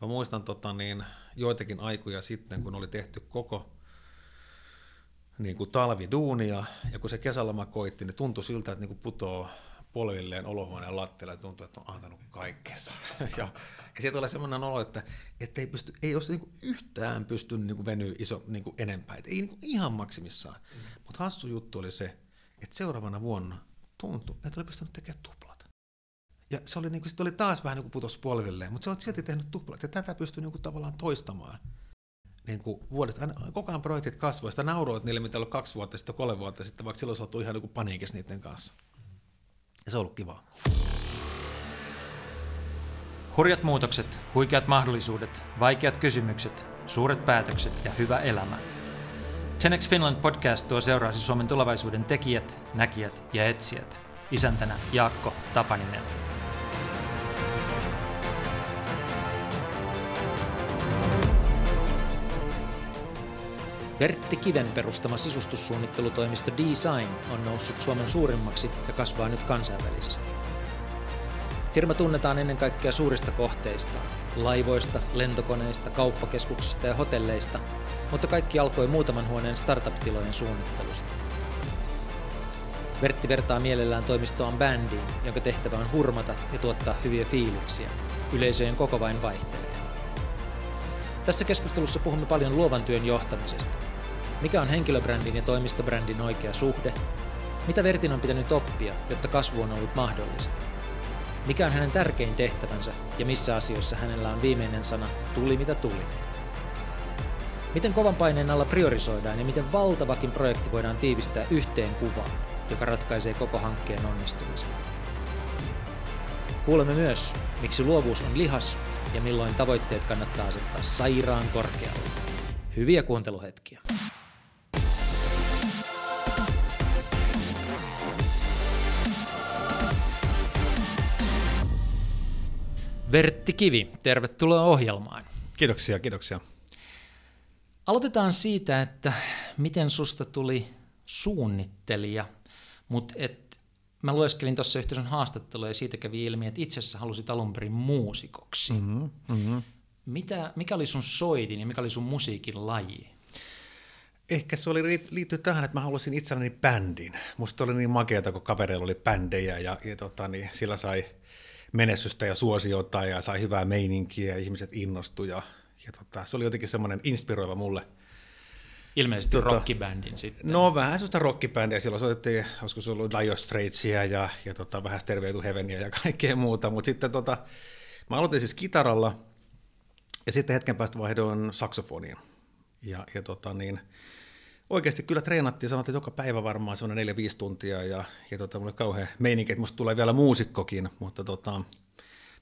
Mä muistan tota, niin, joitakin aikoja sitten, kun oli tehty koko niin kuin talviduunia, ja kun se kesäloma koitti, niin tuntui siltä, että niin kuin putoo polvilleen olohuoneen lattialle ja tuntuu, että on antanut kaikkensa. ja, ja sieltä tulee sellainen olo, että, että ei, pysty, ei olisi niin yhtään pystynyt niin venyä iso niin kuin enempää, että ei niin kuin ihan maksimissaan. Mm. Mutta hassu juttu oli se, että seuraavana vuonna tuntui, että oli pystynyt tekemään tuplat. Ja se oli, niin kuin, oli taas vähän niin kuin putos polvilleen, mutta se oli silti tehnyt tuplat, ja tätä pystyy niin kuin tavallaan toistamaan niin kuin vuodesta, koko ajan projektit kasvoivat, sitä nauroit niille, mitä oli kaksi vuotta sitten, kolme vuotta sitten, vaikka silloin sä ihan niin paniikissa niiden kanssa. Ja se on ollut kivaa. Hurjat muutokset, huikeat mahdollisuudet, vaikeat kysymykset, suuret päätökset ja hyvä elämä. Tenex Finland podcast tuo seuraasi Suomen tulevaisuuden tekijät, näkijät ja etsijät. Isäntänä Jaakko Tapaninen. Vertti Kiven perustama sisustussuunnittelutoimisto Design on noussut Suomen suurimmaksi ja kasvaa nyt kansainvälisesti. Firma tunnetaan ennen kaikkea suurista kohteista, laivoista, lentokoneista, kauppakeskuksista ja hotelleista, mutta kaikki alkoi muutaman huoneen startup-tilojen suunnittelusta. Vertti vertaa mielellään toimistoaan bändiin, jonka tehtävä on hurmata ja tuottaa hyviä fiiliksiä. Yleisöjen koko vain vaihtelee. Tässä keskustelussa puhumme paljon luovan työn johtamisesta. Mikä on henkilöbrändin ja toimistobrändin oikea suhde? Mitä Vertin on pitänyt oppia, jotta kasvu on ollut mahdollista? Mikä on hänen tärkein tehtävänsä ja missä asioissa hänellä on viimeinen sana, tuli mitä tuli? Miten kovan paineen alla priorisoidaan ja miten valtavakin projekti voidaan tiivistää yhteen kuvaan, joka ratkaisee koko hankkeen onnistumisen? Kuulemme myös, miksi luovuus on lihas ja milloin tavoitteet kannattaa asettaa sairaan korkealle. Hyviä kuunteluhetkiä. Vertti Kivi, tervetuloa ohjelmaan. Kiitoksia, kiitoksia. Aloitetaan siitä, että miten susta tuli suunnittelija, mutta et, mä lueskelin tuossa yhteisön haastattelua ja siitä kävi ilmi, että itse asiassa halusit alun perin muusikoksi. Mm-hmm, mm-hmm. Mitä, mikä oli sun soitin ja mikä oli sun musiikin laji? Ehkä se oli liittyy tähän, että mä halusin itselleni bändin. Musta oli niin makeata, kun kavereilla oli bändejä ja, ja tota, niin sillä sai – menestystä ja suosiota ja sai hyvää meininkiä ja ihmiset innostui ja, ja tota, se oli jotenkin semmoinen inspiroiva mulle. Ilmeisesti tota, rockibändin sitten. No vähän sellaista rockibändiä, silloin soitettiin, olisiko se ollut Dire Straitsia ja, ja tota, vähän Stairway to Heavenia ja kaikkea muuta, mutta sitten tota, mä aloitin siis kitaralla ja sitten hetken päästä vaihdoin saksofoniin. Ja, ja tota, niin, oikeasti kyllä treenattiin, sanottiin joka päivä varmaan semmoinen neljä viisi tuntia ja, ja tota, mulla oli kauhean meininki, että musta tulee vielä muusikkokin, mutta tota,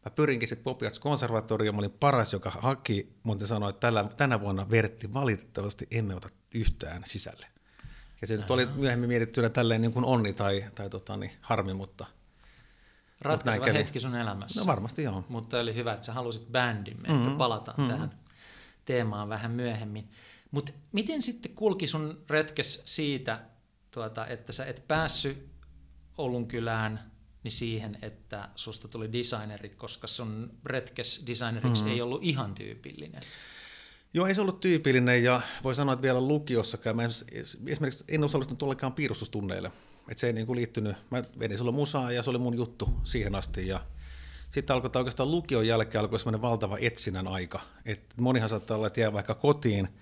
mä pyrinkin sitten Popiats konservatorioon, mä olin paras, joka haki, mutta sanoi, että tällä, tänä vuonna Vertti valitettavasti emme ota yhtään sisälle. Ja se nyt oli myöhemmin mietittynä tälleen niin kuin onni tai, tai tota, niin harmi, mutta Ratkaiseva hetki sun elämässä. No varmasti joo. Mutta oli hyvä, että sä halusit bändin. Mm-hmm. palataan mm-hmm. tähän teemaan vähän myöhemmin. Mutta miten sitten kulki sun retkes siitä, tuota, että sä et päässyt Oulun kylään niin siihen, että susta tuli designeri, koska sun retkes designeriksi mm-hmm. ei ollut ihan tyypillinen? Joo, ei se ollut tyypillinen ja voi sanoa, että vielä lukiossakaan. Mä esimerkiksi en osallistunut ollenkaan piirustustunneille. Että se ei niin kuin liittynyt, mä vedin silloin musaa ja se oli mun juttu siihen asti ja sitten alkoi oikeastaan lukion jälkeen alkoi semmoinen valtava etsinnän aika. Et monihan saattaa olla, että jää vaikka kotiin –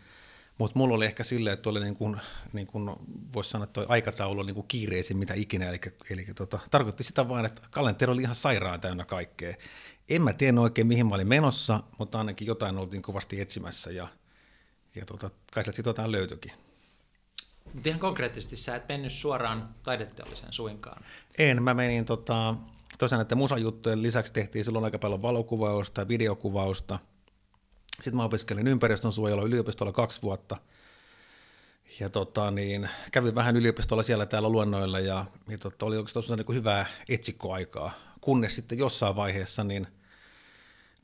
mutta mulla oli ehkä silleen, että oli niin kuin, niin kuin voisi sanoa, että aikataulu oli niin kuin kiireisin mitä ikinä, eli, eli tota, tarkoitti sitä vain, että kalenteri oli ihan sairaan täynnä kaikkea. En mä tiedä oikein, mihin mä olin menossa, mutta ainakin jotain oltiin kovasti etsimässä, ja, ja tota, kai sieltä jotain löytyikin. Mutta ihan konkreettisesti sä et mennyt suoraan taideteolliseen suinkaan. En, mä menin tota, tosiaan, että musajuttujen lisäksi tehtiin silloin aika paljon valokuvausta ja videokuvausta – sitten mä opiskelin ympäristönsuojelua yliopistolla kaksi vuotta. Ja tota, niin, kävin vähän yliopistolla siellä täällä luennoilla ja, ja tota, oli oikeastaan niin hyvää etsikkoaikaa. Kunnes sitten jossain vaiheessa niin,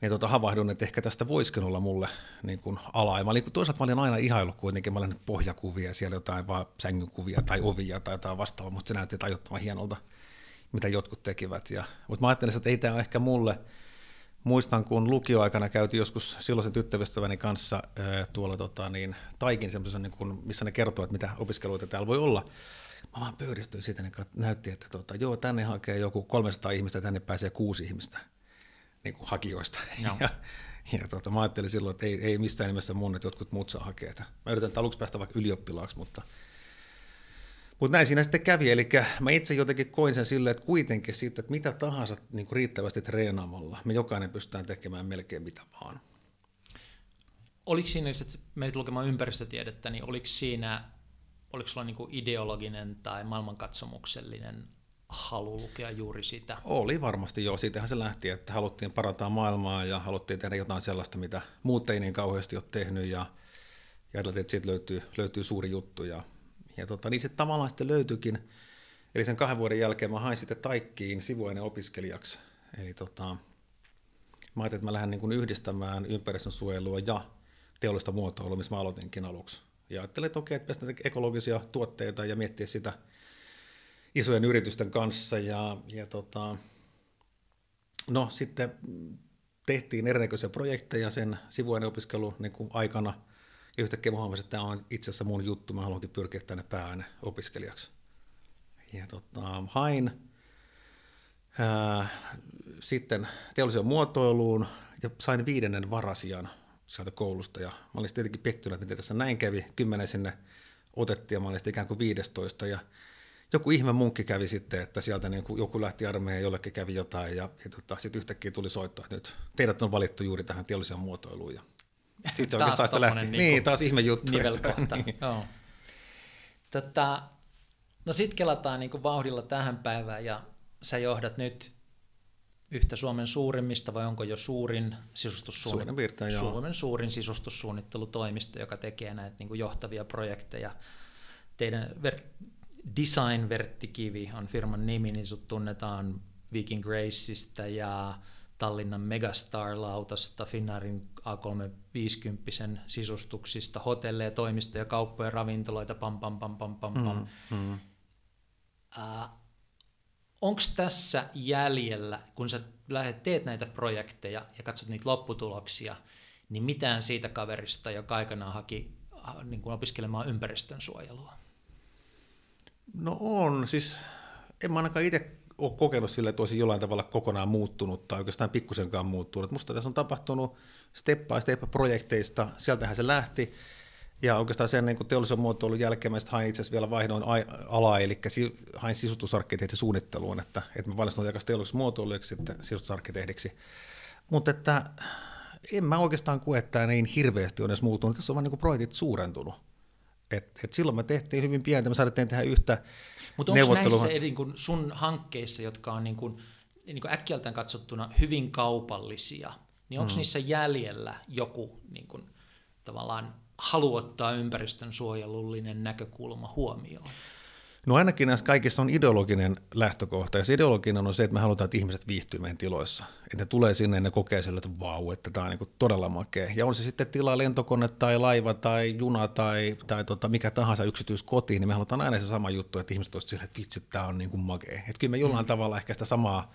niin tota, havahdun, että ehkä tästä voisikin olla mulle niin kuin ala. Ja mä olin, toisaalta mä olin aina ihaillut kuitenkin, mä olin pohjakuvia, siellä jotain vaan sängynkuvia tai ovia tai jotain vastaavaa, mutta se näytti tajuttoman hienolta, mitä jotkut tekivät. Ja, mutta mä ajattelin, että ei tämä ole ehkä mulle – muistan, kun lukioaikana käytiin joskus silloisen tyttöystäväni kanssa tuolla tota, niin, Taikin semmoisen, niin kun, missä ne kertoo, että mitä opiskeluita täällä voi olla. Mä vaan pöydistyin siitä, niin näytti, että tota, joo, tänne hakee joku 300 ihmistä, tänne pääsee kuusi ihmistä niin kuin hakijoista. No. Ja, ja tota, mä ajattelin silloin, että ei, ei missään nimessä mun, että jotkut muut saa hakea. Mä yritän aluksi päästä vaikka ylioppilaaksi, mutta mutta näin siinä sitten kävi, eli mä itse jotenkin koin sen silleen, että kuitenkin siitä, että mitä tahansa niin kuin riittävästi treenaamalla, me jokainen pystytään tekemään melkein mitä vaan. Oliko siinä, että menit lukemaan ympäristötiedettä, niin oliko siinä, oliko sulla niin kuin ideologinen tai maailmankatsomuksellinen halu lukea juuri sitä? Oli varmasti joo, siitähän se lähti, että haluttiin parantaa maailmaa ja haluttiin tehdä jotain sellaista, mitä muut ei niin kauheasti ole tehnyt ja, ja että siitä löytyy, löytyy suuri juttu ja ja tota, niin se tavallaan sitten löytyikin, eli sen kahden vuoden jälkeen mä hain sitten Taikkiin sivuaineen opiskelijaksi. Eli tota, mä ajattelin, että mä lähden niin kuin yhdistämään ympäristönsuojelua ja teollista muotoilua, missä mä aloitinkin aluksi. Ja ajattelin, että okei, että ekologisia tuotteita ja miettiä sitä isojen yritysten kanssa. Ja, ja tota, no sitten tehtiin erinäköisiä projekteja sen sivuaineopiskelun niin aikana – ja yhtäkkiä huomasin, että tämä on itse asiassa mun juttu, mä haluankin pyrkiä tänne pääaine opiskelijaksi. Ja tota, hain ää, sitten teollisen muotoiluun ja sain viidennen varasijan sieltä koulusta. Ja mä olin tietenkin pettynyt, että miten tässä näin kävi. Kymmenen sinne otettiin ja mä olin ikään kuin 15. Ja joku ihme munkki kävi sitten, että sieltä niin kuin joku lähti armeijaan ja jollekin kävi jotain. Ja, ja tota, sitten yhtäkkiä tuli soittaa, että nyt teidät on valittu juuri tähän teolliseen muotoiluun. Ja sitten se oikeastaan sitä lähti. Niin, niin, taas ihme juttu. Nivelkohta. niin. Joo. Tätä, no sitten kelataan niin vauhdilla tähän päivään ja sä johdat nyt yhtä Suomen suurimmista vai onko jo suurin sisustussuunnittelu, Suomen suurin sisustussuunnittelutoimisto, joka tekee näitä niin johtavia projekteja. Teidän ver- Design Verttikivi on firman nimi, niin sut tunnetaan Viking Graceista ja Tallinnan Megastar-lautasta, Finnairin A350 sisustuksista, hotelleja, toimistoja, kauppoja, ravintoloita, pam pam pam pam pam pam. Mm, mm. Uh, Onko tässä jäljellä, kun sä lähdet, teet näitä projekteja ja katsot niitä lopputuloksia, niin mitään siitä kaverista, joka aikanaan haki niin kuin opiskelemaan ympäristön suojelua? No on, siis en mä ainakaan itse ole kokenut sille, että olisi jollain tavalla kokonaan muuttunut tai oikeastaan pikkusenkaan muuttunut. Musta tässä on tapahtunut step by step projekteista, sieltähän se lähti, ja oikeastaan sen niin teollisen muotoilun jälkeen mä hain itse asiassa vielä vaihdoin alaa, eli hain sisustusarkkitehdin suunnitteluun, että, että mä valmistuin takaisin teollisessa muotoiluksi sitten sisustusarkkitehdiksi. Mutta että en mä oikeastaan koe, että niin hirveästi on edes muuttunut. Tässä on vaan niin projektit suurentunut. Et, et silloin me tehtiin hyvin pientä, me saatiin tehdä yhtä mutta onko näissä niin kuin sun hankkeissa, jotka on niin kuin, niin kuin äkkiältään katsottuna hyvin kaupallisia, niin onko mm. niissä jäljellä joku niin kuin, tavallaan halu ottaa ympäristön suojelullinen näkökulma huomioon? No ainakin näissä kaikissa on ideologinen lähtökohta, ja se ideologinen on se, että me halutaan, että ihmiset viihtyy meidän tiloissa. Että ne tulee sinne ja ne kokee sille, että vau, että tämä on niin todella makea. Ja on se sitten tilaa lentokone tai laiva tai juna tai, tai tota, mikä tahansa yksityiskoti, niin me halutaan aina se sama juttu, että ihmiset olisivat sille, että vitsi, tämä on niin kuin makea. Että kyllä me jollain mm. tavalla ehkä sitä samaa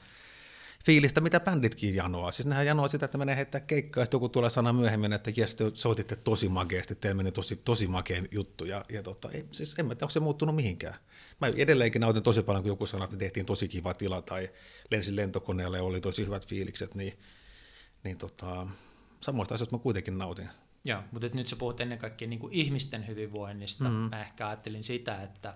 fiilistä, mitä bänditkin janoaa. Siis nehän janoaa sitä, että menee heittää keikkaa, ja sitten joku tulee sana myöhemmin, että jes, te soititte tosi makeasti, teillä meni tosi, tosi makea juttu, ja, ja tota, ei, siis en mä tiedä, onko se muuttunut mihinkään. Mä edelleenkin nautin tosi paljon, kun joku sanoi, että tehtiin tosi kiva tila, tai lensin lentokoneelle ja oli tosi hyvät fiilikset, niin, niin tota, samoista asioista mä kuitenkin nautin. Joo, mutta nyt sä puhut ennen kaikkea niin kuin ihmisten hyvinvoinnista. Mm-hmm. Mä ehkä ajattelin sitä, että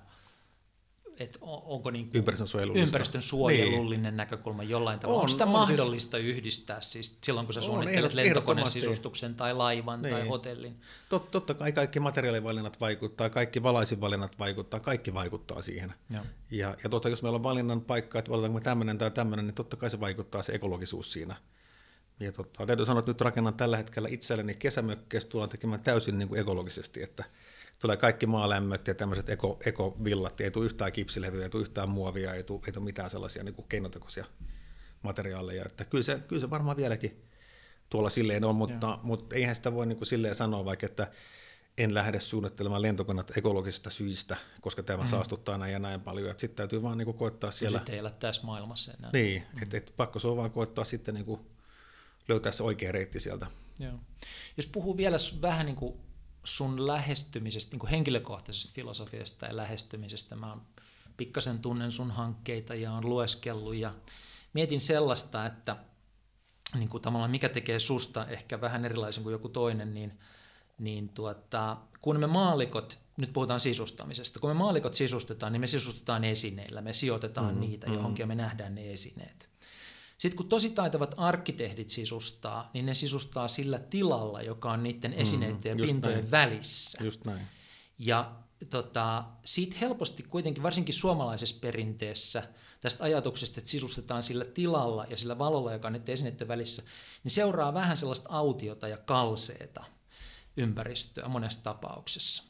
että onko niin ympäristön suojelullinen niin. näkökulma jollain tavalla. On, onko sitä on siis- mahdollista siis, yhdistää siis silloin, kun sä suunnittelet lentokoneen sisustuksen tai laivan niin. tai hotellin? Tot, totta kai kaikki materiaalivalinnat vaikuttaa, kaikki valaisivalinnat vaikuttaa, kaikki vaikuttaa siihen. Ja, ja, ja totta, jos meillä on valinnan paikka, että valitaanko me tämmöinen tai tämmöinen, niin totta kai se vaikuttaa se ekologisuus siinä. Ja totta, täytyy sanoa, että nyt rakennan tällä hetkellä itselleni kesämökkeä, tullaan tekemään täysin niin kuin ekologisesti, että – tulee kaikki maalämmöt ja tämmöiset eko, ekovillat, ei tule yhtään kipsilevyä, ei tule yhtään muovia, ei tule, ei tule mitään sellaisia niin kuin keinotekoisia materiaaleja. Että kyllä, se, kyllä se varmaan vieläkin tuolla silleen on, mutta, mutta eihän sitä voi niin kuin silleen sanoa, vaikka että en lähde suunnittelemaan lentokoneet ekologisista syistä, koska tämä mm. saastuttaa näin ja näin paljon. Sitten täytyy vaan niin koittaa siellä... sitten ei elä tässä maailmassa enää. Niin, mm. että et pakko se on vaan koittaa sitten niin kuin löytää se oikea reitti sieltä. Joo. Jos puhuu vielä vähän niin kuin sun lähestymisestä, niin kuin henkilökohtaisesta filosofiasta ja lähestymisestä, mä oon pikkasen tunnen sun hankkeita ja on lueskellut ja mietin sellaista, että niin kuin tavallaan mikä tekee susta ehkä vähän erilaisen kuin joku toinen, niin, niin tuota, kun me maalikot, nyt puhutaan sisustamisesta, kun me maalikot sisustetaan, niin me sisustetaan esineillä, me sijoitetaan mm-hmm, niitä johonkin mm-hmm. ja me nähdään ne esineet. Sitten kun tosi taitavat arkkitehdit sisustaa, niin ne sisustaa sillä tilalla, joka on niiden mm, esineiden mm, ja pintojen näin. välissä. Just näin. Ja tota, siitä helposti kuitenkin, varsinkin suomalaisessa perinteessä, tästä ajatuksesta, että sisustetaan sillä tilalla ja sillä valolla, joka on niiden esineiden välissä, niin seuraa vähän sellaista autiota ja kalseeta ympäristöä monessa tapauksessa.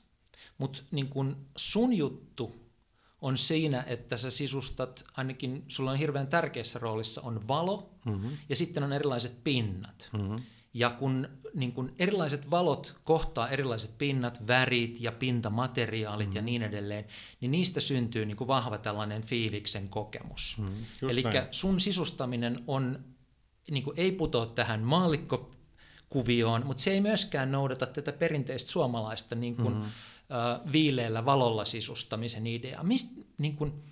Mutta niin sun juttu on siinä, että sä sisustat, ainakin sulla on hirveän tärkeässä roolissa on valo mm-hmm. ja sitten on erilaiset pinnat. Mm-hmm. Ja kun, niin kun erilaiset valot kohtaa erilaiset pinnat, värit ja pintamateriaalit mm-hmm. ja niin edelleen, niin niistä syntyy niin kuin vahva tällainen fiiliksen kokemus. Mm-hmm. Eli sun sisustaminen on, niin kuin ei putoa tähän maallikkokuvioon, mutta se ei myöskään noudata tätä perinteistä suomalaista niin kuin, mm-hmm viileällä valolla sisustamisen idea. Mist, niin kun,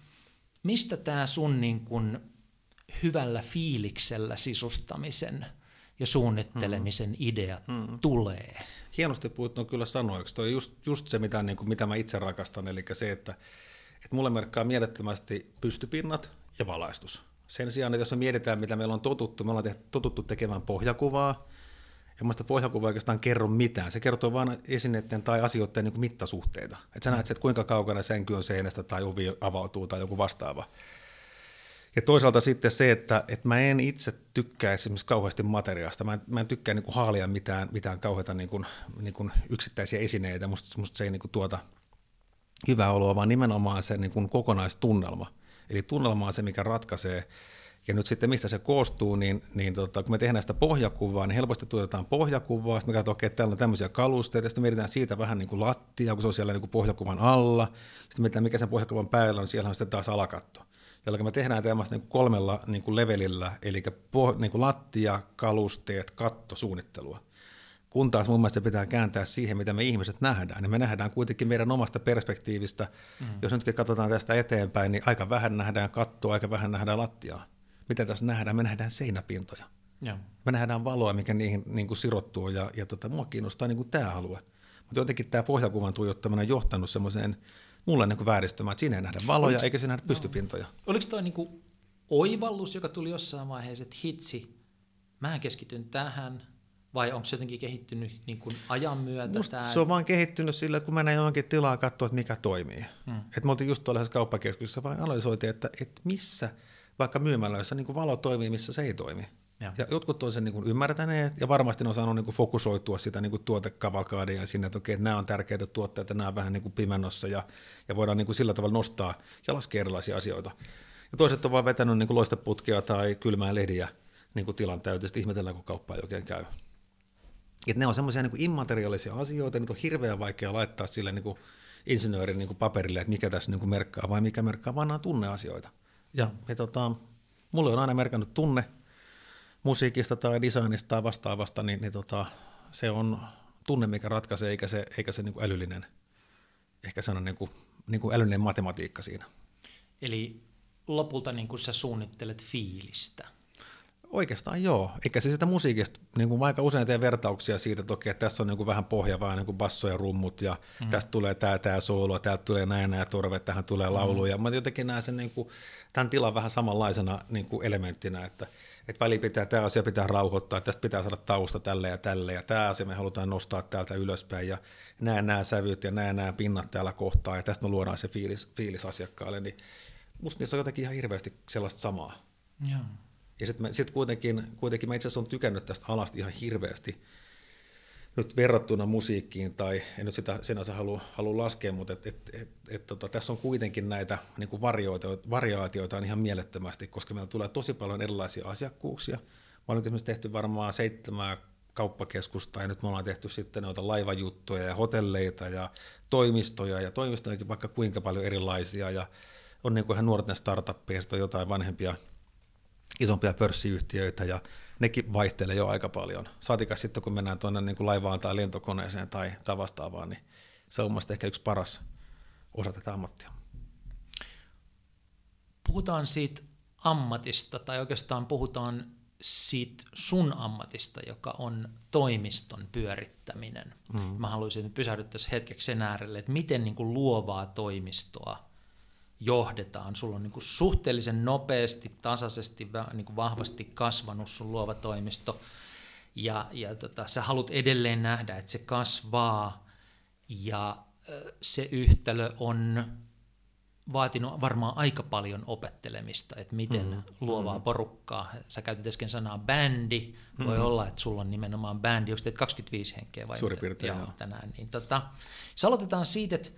mistä tämä sun niin kun, hyvällä fiiliksellä sisustamisen ja suunnittelemisen hmm. idea hmm. tulee? Hienosti puhut on kyllä sanoiksi. Tuo on just, just se, mitä, niin kuin, mitä mä itse rakastan, eli se, että, että mulle merkkaa mielettömästi pystypinnat ja valaistus. Sen sijaan, että jos me mietitään, mitä meillä on totuttu, me ollaan tehty, totuttu tekemään pohjakuvaa, ja muista pohjakuva oikeastaan kerro mitään. Se kertoo vain esineiden tai asioiden niin mittasuhteita. Että sä näet, että kuinka kaukana sänky on seinästä tai ovi avautuu tai joku vastaava. Ja toisaalta sitten se, että, että mä en itse tykkää esimerkiksi kauheasti materiaasta. Mä en, mä en tykkää niin kuin haalia mitään, mitään kauheita niin kuin, niin kuin yksittäisiä esineitä. Musta, musta se ei niin kuin tuota hyvää oloa, vaan nimenomaan se niin kuin kokonaistunnelma. Eli tunnelma on se, mikä ratkaisee ja nyt sitten mistä se koostuu, niin, niin tota, kun me tehdään sitä pohjakuvaa, niin helposti tuotetaan pohjakuvaa, sitten me katsotaan, että täällä on tämmöisiä kalusteita, sitten mietitään siitä vähän niin kuin lattia, kun se on siellä niin kuin pohjakuvan alla, sitten mietitään, mikä sen pohjakuvan päällä on, siellä on sitten taas alakatto. Jolloin me tehdään tämmöistä niin kolmella niin kuin levelillä, eli poh, niin kuin lattia, kalusteet, katto, suunnittelua. Kun taas mun mielestä se pitää kääntää siihen, mitä me ihmiset nähdään. Niin me nähdään kuitenkin meidän omasta perspektiivistä. Mm. Jos nyt katsotaan tästä eteenpäin, niin aika vähän nähdään kattoa, aika vähän nähdään lattiaa mitä tässä nähdään? Me nähdään seinäpintoja. Ja. Me nähdään valoa, mikä niihin niin kuin sirottuu, ja, ja tota, mua kiinnostaa niin kuin tämä alue. Mutta jotenkin tämä pohjakuvan tuijottaminen on johtanut semmoiseen mulle niin kuin vääristymään, että siinä ei nähdä valoja Oliks, eikä siinä nähdä no. pystypintoja. Oliko toi niin kuin oivallus, joka tuli jossain vaiheessa, että hitsi, mä keskityn tähän, vai onko se jotenkin kehittynyt niin kuin ajan myötä? tämä? se on vaan kehittynyt sillä, että kun mennään johonkin tilaan katsoa, että mikä toimii. Hmm. Et me oltiin just tuolla kauppakeskuksessa, vaan analysoitiin, että, että missä – vaikka myymälöissä niin kuin valo toimii, missä se ei toimi. Ja, ja jotkut on sen niin kuin ymmärtäneet ja varmasti ne on saanut niin kuin fokusoitua sitä niin kuin tuotekavalkaadia sinne, että okei, että nämä on tärkeitä tuotteita, nämä on vähän niin kuin pimennossa ja, ja voidaan niin kuin sillä tavalla nostaa ja laskea erilaisia asioita. Ja toiset on vaan vetänyt niin kuin loisteputkea tai kylmää lediä niin kuin tilan täytöstä, ihmetellään kun kauppa ei oikein käy. Et ne on semmoisia niin immateriaalisia asioita, niitä on hirveän vaikea laittaa sille niin kuin insinöörin niin kuin paperille, että mikä tässä niin kuin merkkaa vai mikä merkkaa, vaan nämä tunneasioita. Ja, ja tota, mulle on aina merkannut tunne musiikista tai designista tai vastaavasta, niin, niin tota, se on tunne, mikä ratkaisee, eikä se, eikä se niin kuin älyllinen, ehkä se on niin kuin, niin kuin älyllinen matematiikka siinä. Eli lopulta niin kuin sä suunnittelet fiilistä. Oikeastaan joo. Eikä se sitä musiikista, niin kuin aika usein teen vertauksia siitä toki, että tässä on niin kuin vähän pohja, vaan niin kuin basso ja rummut, ja mm. tästä tulee tämä, tämä soolo, täältä tulee näin nämä torvet, tähän tulee laulu, mm. ja mä jotenkin näen sen niin kuin, tämän tilan vähän samanlaisena niin kuin elementtinä, että, että väli pitää, tämä asia pitää rauhoittaa, tästä pitää saada tausta tälle ja tälle, ja tämä asia me halutaan nostaa täältä ylöspäin, ja näe nämä sävyt ja näe nämä pinnat täällä kohtaa, ja tästä me luodaan se fiilis, fiilis asiakkaalle, niin musta niissä on jotenkin ihan hirveästi sellaista samaa. Joo. Ja sitten sit kuitenkin, kuitenkin mä itse asiassa olen tykännyt tästä alasta ihan hirveästi nyt verrattuna musiikkiin, tai en nyt sitä sinänsä halua, halua laskea, mutta et, et, et, et, tota, tässä on kuitenkin näitä niin kuin variaatioita on ihan mielettömästi, koska meillä tulee tosi paljon erilaisia asiakkuuksia. Mä olen esimerkiksi tehty varmaan seitsemää kauppakeskusta, ja nyt me ollaan tehty sitten noita laivajuttuja ja hotelleita ja toimistoja, ja toimistojakin vaikka kuinka paljon erilaisia, ja on niin kuin ihan nuorten startuppeja, on jotain vanhempia isompia pörssiyhtiöitä ja nekin vaihtelee jo aika paljon. Saatikas sitten, kun mennään tuonne niin kuin laivaan tai lentokoneeseen tai, tai vastaavaan, niin se on mielestäni ehkä yksi paras osa tätä ammattia. Puhutaan siitä ammatista, tai oikeastaan puhutaan siitä sun ammatista, joka on toimiston pyörittäminen. Mm. Mä haluaisin pysähdyttäisiin hetkeksi sen äärelle, että miten niin kuin luovaa toimistoa johdetaan. Sulla on niin kuin suhteellisen nopeasti, tasaisesti, niin kuin vahvasti kasvanut sun luova toimisto, ja, ja tota, sä haluat edelleen nähdä, että se kasvaa, ja se yhtälö on vaatinut varmaan aika paljon opettelemista, että miten mm-hmm. luovaa mm-hmm. porukkaa. Sä käytit äsken sanaa bändi, voi mm-hmm. olla, että sulla on nimenomaan bändi, onko teet 25 henkeä vai Suurin piirtein, joo, tänään. Niin tota, aloitetaan siitä, että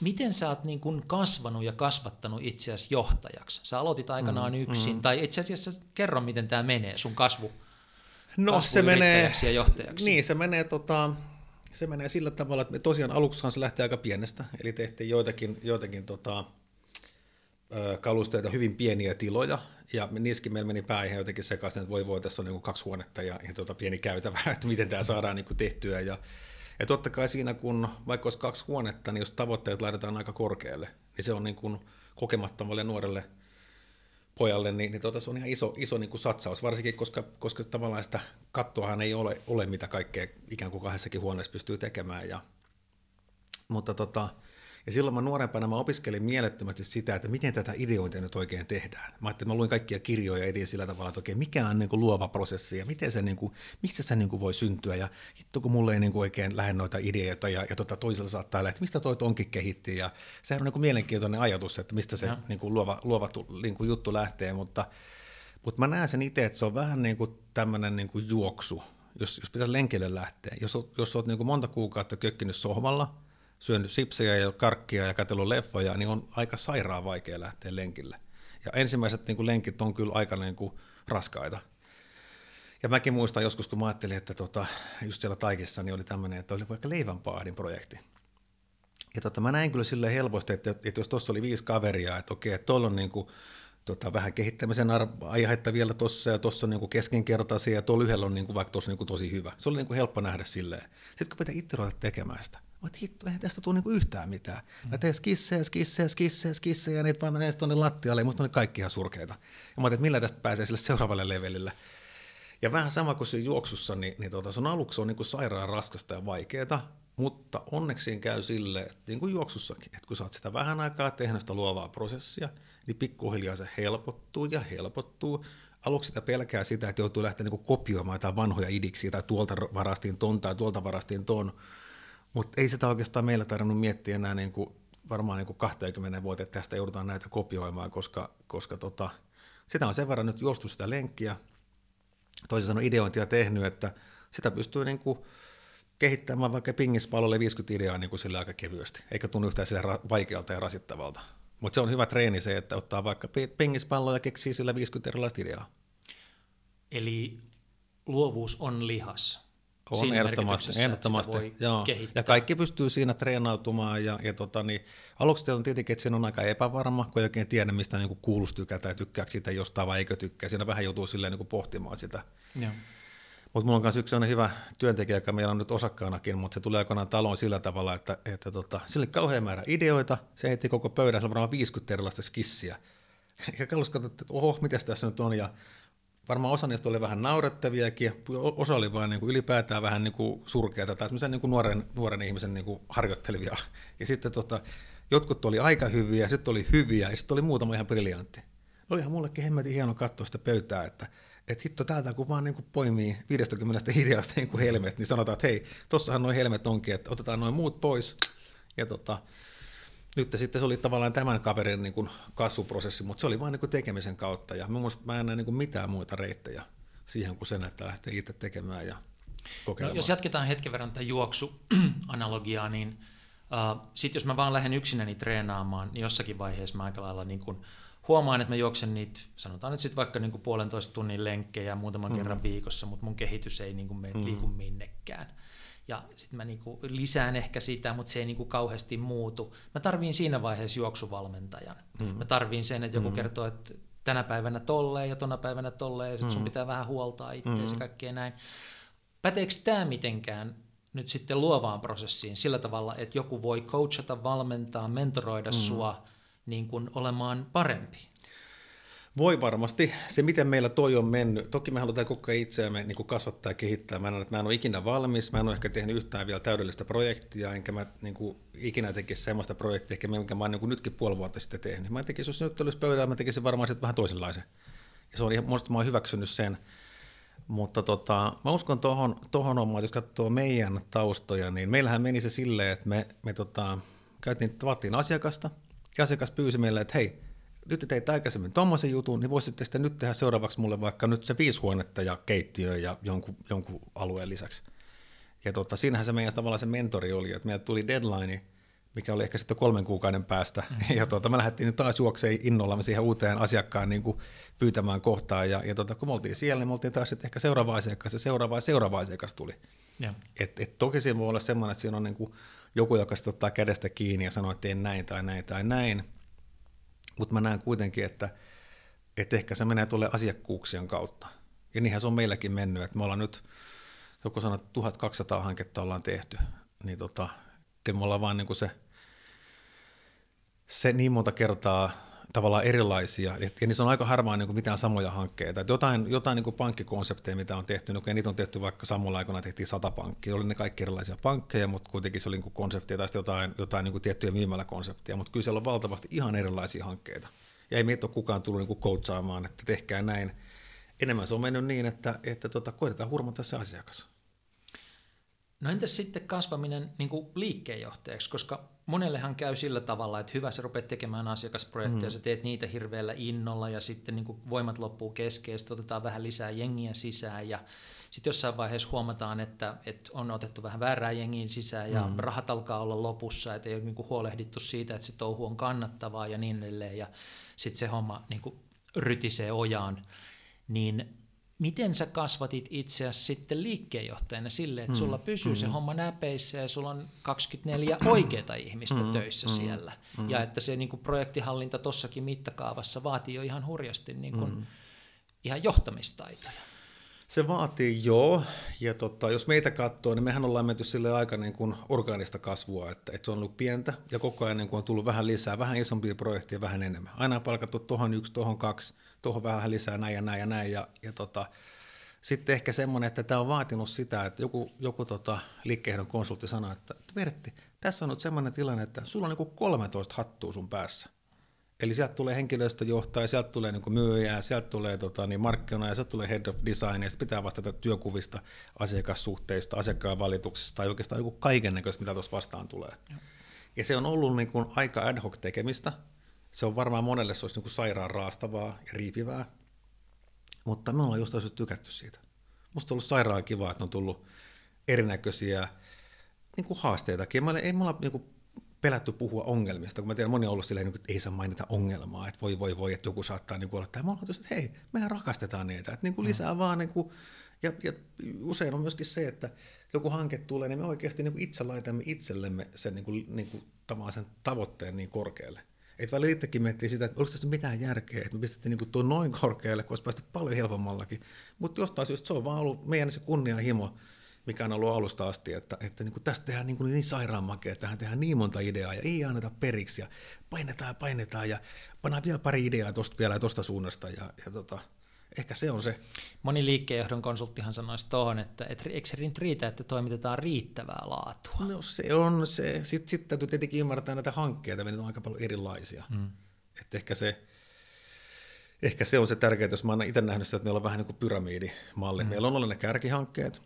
miten sä oot niin kun kasvanut ja kasvattanut itseäsi johtajaksi? Sä aloitit aikanaan mm-hmm. yksin, mm-hmm. tai itse asiassa kerro, miten tämä menee, sun kasvu, no, se menee, ja johtajaksi. Niin, se menee tota, se menee sillä tavalla, että me tosiaan aluksihan se lähtee aika pienestä, eli tehtiin joitakin, joitakin tota, kalusteita, hyvin pieniä tiloja, ja niissäkin meillä meni pää ihan jotenkin sekaisin, että voi voi, tässä on niin kaksi huonetta ja, ja tuota, pieni käytävä, että miten tämä saadaan niin tehtyä, ja, ja totta kai siinä, kun vaikka olisi kaksi huonetta, niin jos tavoitteet laitetaan aika korkealle, niin se on niin kuin kokemattomalle nuorelle pojalle, niin, niin tuota, se on ihan iso, iso niin kuin satsaus, varsinkin koska, koska tavallaan sitä kattoahan ei ole, ole, mitä kaikkea ikään kuin kahdessakin huoneessa pystyy tekemään. Ja, mutta tota, ja silloin mä nuorempana mä opiskelin mielettömästi sitä, että miten tätä ideointia nyt oikein tehdään. Mä ajattelin, mä luin kaikkia kirjoja etin sillä tavalla, että oikein mikä on niin kuin luova prosessi ja miten se, niin kuin, mistä se niin kuin voi syntyä. Ja hitto, kun mulle ei niin kuin oikein lähde noita ideoita ja, ja tota, toisella saattaa että mistä toi onkin kehittyy. Ja sehän on niin kuin mielenkiintoinen ajatus, että mistä se niin kuin luova, luova niin kuin juttu lähtee, mutta, mutta mä näen sen itse, että se on vähän niin kuin tämmöinen niin kuin juoksu, jos, jos pitäisi lenkille lähteä. Jos, jos olet niin kuin monta kuukautta kökkinyt sohvalla, syönyt sipsejä ja karkkia ja katsellut leffoja, niin on aika sairaan vaikea lähteä lenkille. Ja ensimmäiset niin kuin lenkit on kyllä aika niin kuin raskaita. Ja mäkin muistan joskus, kun mä ajattelin, että tota, just siellä Taikissa niin oli tämmöinen, että oli vaikka leivänpahdin projekti. Ja tota, mä näin kyllä sille helposti, että, että jos tuossa oli viisi kaveria, että okei, että tuolla on niin kuin, tota, vähän kehittämisen aihetta vielä tuossa ja tuossa on niin keskinkertaisia ja tuolla yhdellä on niin kuin, vaikka tosi, niin tosi hyvä. Se oli niin kuin helppo nähdä silleen. Sitten kun pitää itse ruveta tekemään sitä, että hitto, eihän tästä tule niinku yhtään mitään. Mä teen skissejä, skissejä, skissejä, skissejä, ja niitä vaan menee tuonne lattialle, ja musta on kaikki ihan surkeita. Ja mä että millä tästä pääsee sille seuraavalle levelille. Ja vähän sama kuin siinä juoksussa, niin, niin tota, se on aluksi on niin kuin sairaan raskasta ja vaikeaa, mutta onneksi käy sille, että niin kuin juoksussakin, että kun sä oot sitä vähän aikaa tehnyt sitä luovaa prosessia, niin pikkuhiljaa se helpottuu ja helpottuu. Aluksi sitä pelkää sitä, että joutuu lähteä niin kopioimaan jotain vanhoja idiksiä tai tuolta varastiin ton tai tuolta varastiin ton, mutta ei sitä oikeastaan meillä tarvinnut miettiä enää niin kuin, varmaan niin kuin 20 vuotta, että tästä joudutaan näitä kopioimaan, koska, koska tota, sitä on sen verran nyt juostu sitä lenkkiä, toisin sanoen ideointia tehnyt, että sitä pystyy niin kuin kehittämään vaikka pingispallolle 50 ideaa niin kuin sillä aika kevyesti, eikä tunnu yhtään sille vaikealta ja rasittavalta. Mutta se on hyvä treeni se, että ottaa vaikka pingispallo ja keksii sillä 50 erilaista ideaa. Eli luovuus on lihas. On siinä ehdottomasti, ehdottomasti voi joo. Ja kaikki pystyy siinä treenautumaan. Ja, ja tota, niin, aluksi on tietenkin, että siinä on aika epävarma, kun ei oikein tiedä, mistä niin kuuluisi tykkää tai tykkää sitä jostain vai eikö tykkää. Siinä vähän joutuu silleen niin pohtimaan sitä. Mutta mulla on myös yksi hyvä työntekijä, joka meillä on nyt osakkaanakin, mutta se tulee aikoinaan taloon sillä tavalla, että, että tota, sille kauhean määrä ideoita, se heitti koko pöydän, se on varmaan 50 erilaista skissiä. Ja katsoi, että oho, mitä tässä nyt on, ja varmaan osa niistä oli vähän naurettaviakin, osa oli vain niin kuin ylipäätään vähän niin kuin surkeata tai niin kuin nuoren, nuoren ihmisen niin kuin harjoittelevia. Ja sitten tota, jotkut oli aika hyviä, sitten oli hyviä ja sitten oli muutama ihan briljantti. Olihan mullekin hemmetin hieno katsoa sitä pöytää, että että hitto täältä kun vaan niin kuin poimii 50 ideasta niin kuin helmet, niin sanotaan, että hei, tossahan noin helmet onkin, että otetaan noin muut pois. Ja tota, nyt sitten se oli tavallaan tämän kaverin niin kuin kasvuprosessi, mutta se oli vain niin kuin tekemisen kautta. Ja minusta mä en näe niin kuin mitään muita reittejä siihen kuin sen, että lähtee itse tekemään ja kokeilemaan. No, jos jatketaan hetken verran tätä juoksuanalogiaa, niin uh, sitten jos mä vaan lähden yksinäni treenaamaan, niin jossakin vaiheessa mä aika lailla niin kuin huomaan, että mä juoksen niitä, sanotaan nyt sitten vaikka niin kuin puolentoista tunnin lenkkejä muutaman mm. kerran viikossa, mutta mun kehitys ei niin kuin mene, mm. liiku minnekään ja sitten mä niinku lisään ehkä sitä, mutta se ei niinku kauheasti muutu. Mä tarviin siinä vaiheessa juoksuvalmentajan. Mm. Mä tarviin sen, että joku mm. kertoo, että tänä päivänä tolleen ja tona päivänä tolleen, ja sitten mm. sun pitää vähän huoltaa itseäsi mm. ja kaikkea näin. Päteekö tämä mitenkään nyt sitten luovaan prosessiin sillä tavalla, että joku voi coachata, valmentaa, mentoroida mm. sua niin kuin olemaan parempi? Voi varmasti. Se, miten meillä toi on mennyt, toki me halutaan koko ajan itseämme niin kuin kasvattaa ja kehittää. Mä en, mä en ole ikinä valmis, mä en ole ehkä tehnyt yhtään vielä täydellistä projektia, enkä mä niin kuin, ikinä tekisi sellaista projektia, ehkä minkä mä oon niin nytkin puoli vuotta sitten tehnyt. Mä tekisin, jos nyt olisi pöydällä, mä tekisin varmaan sitten vähän toisenlaisen. Ja se on ihan, mä oon hyväksynyt sen. Mutta tota, mä uskon tuohon tohon omaan, jos katsoo meidän taustoja, niin meillähän meni se silleen, että me, me tota, käytiin, tavattiin asiakasta, ja asiakas pyysi meille, että hei, nyt te teit aikaisemmin tuommoisen jutun, niin voisitte sitten nyt tehdä seuraavaksi mulle vaikka nyt se viisi huonetta ja keittiö ja jonkun, jonkun alueen lisäksi. Ja tota, siinähän se meidän tavallaan se mentori oli, että meiltä tuli deadline, mikä oli ehkä sitten kolmen kuukauden päästä. Mm-hmm. Ja tota, me lähdettiin nyt taas juokseen innolla siihen uuteen asiakkaan niin kuin pyytämään kohtaan. Ja, ja tota, kun me oltiin siellä, niin me oltiin taas sitten ehkä seuraava asiakas ja seuraava ja seuraava asiakas tuli. Yeah. Et, et toki siinä voi olla semmoinen, että siinä on niin kuin joku, joka sitten ottaa kädestä kiinni ja sanoo, että teen näin tai näin tai näin. Mutta mä näen kuitenkin, että, että ehkä se menee tuolle asiakkuuksien kautta. Ja niinhän se on meilläkin mennyt, että me ollaan nyt, joku sanoo, että 1200 hanketta ollaan tehty, niin tota, me ollaan vaan niin kuin se, se niin monta kertaa tavallaan erilaisia, ja niissä on aika harvaan niin kuin mitään samoja hankkeita. Että jotain jotain niin kuin pankkikonsepteja, mitä on tehty, niin niitä on tehty vaikka samalla aikana tehtiin sata pankkia, oli ne kaikki erilaisia pankkeja, mutta kuitenkin se oli niin kuin konseptia tai jotain, jotain niin kuin tiettyjä myymäläkonseptia, mutta kyllä siellä on valtavasti ihan erilaisia hankkeita. Ja ei meitä ole kukaan tullut niin kuin että tehkää näin. Enemmän se on mennyt niin, että, että tota, koitetaan hurmata se asiakas. No entäs sitten kasvaminen niin kuin liikkeenjohtajaksi, koska monellehan käy sillä tavalla, että hyvä sä rupeat tekemään asiakasprojekteja, mm. sä teet niitä hirveällä innolla ja sitten niin kuin voimat loppuu kesken, sitten otetaan vähän lisää jengiä sisään ja sitten jossain vaiheessa huomataan, että, että on otettu vähän väärää jengiä sisään ja mm. rahat alkaa olla lopussa, että ei ole niin kuin huolehdittu siitä, että se touhu on kannattavaa ja niin edelleen ja sitten se homma niin kuin rytisee ojaan, niin miten sä kasvatit itseäsi sitten liikkeenjohtajana sille, että sulla mm, pysyy mm. se homma näpeissä ja sulla on 24 oikeita ihmistä mm, töissä mm, siellä. Mm. Ja että se niin kuin projektihallinta tossakin mittakaavassa vaatii jo ihan hurjasti niin kuin, mm. ihan johtamistaitoja. Se vaatii joo, ja tota, jos meitä katsoo, niin mehän ollaan menty sille aika niin kuin orgaanista kasvua, että, että se on ollut pientä, ja koko ajan niin kuin on tullut vähän lisää, vähän isompia projekteja, vähän enemmän. Aina on palkattu tuohon yksi, tuohon kaksi, tuohon vähän lisää näin ja näin ja näin. Ja, ja tota, sitten ehkä semmoinen, että tämä on vaatinut sitä, että joku, joku tota, liikkeenjohdon konsultti sanoi, että Vertti, tässä on nyt semmoinen tilanne, että sulla on niin 13 hattua sun päässä. Eli sieltä tulee henkilöstöjohtaja, sieltä tulee niin myyjää, sieltä tulee tota, niin markkinoja, sieltä tulee head of design, ja pitää vastata työkuvista, asiakassuhteista, asiakkaan valituksista, tai oikeastaan niin kaiken näköistä, mitä tuossa vastaan tulee. Ja. ja se on ollut niin kuin aika ad hoc tekemistä, se on varmaan monelle se olisi niin kuin sairaan raastavaa ja riipivää, mutta me ollaan just tykätty siitä. Musta on ollut sairaan kiva, että on tullut erinäköisiä niin kuin haasteitakin. Mä ei mulla niin kuin pelätty puhua ongelmista, kun mä tiedän, moni on ollut silleen, niin että ei saa mainita ongelmaa, että voi voi voi, että joku saattaa niin kuin olla, että mä olen että hei, mehän rakastetaan niitä, että niin kuin lisää mm. vaan niin kuin, ja, ja usein on myöskin se, että joku hanke tulee, niin me oikeasti niin kuin itse laitamme itsellemme sen, niin kuin, niin kuin, sen tavoitteen niin korkealle. Että välillä itsekin miettii sitä, että oliko tässä mitään järkeä, että me pistettiin niin tuon noin korkealle, kun olisi päästy paljon helpommallakin. Mutta jostain syystä se on vaan ollut meidän se kunnianhimo, mikä on ollut alusta asti, että, että niin kuin tästä tehdään niin, kuin niin sairaan makea, tähän tehdään niin monta ideaa ja ei anneta periksi ja painetaan ja painetaan ja pannaan vielä pari ideaa tuosta vielä suunnasta ja, ja tota, ehkä se on se. Moni liikkeenjohdon konsulttihan sanoisi tuohon, että, että eikö se nyt riitä, että toimitetaan riittävää laatua? No se on se. Sitten sit täytyy tietenkin ymmärtää näitä hankkeita, ne on aika paljon erilaisia. Mm. Että ehkä se, ehkä se on se tärkeää, jos mä oon itse nähnyt sitä, että meillä on vähän niin kuin pyramidimalli. Mm. Meillä on ollut ne kärkihankkeet,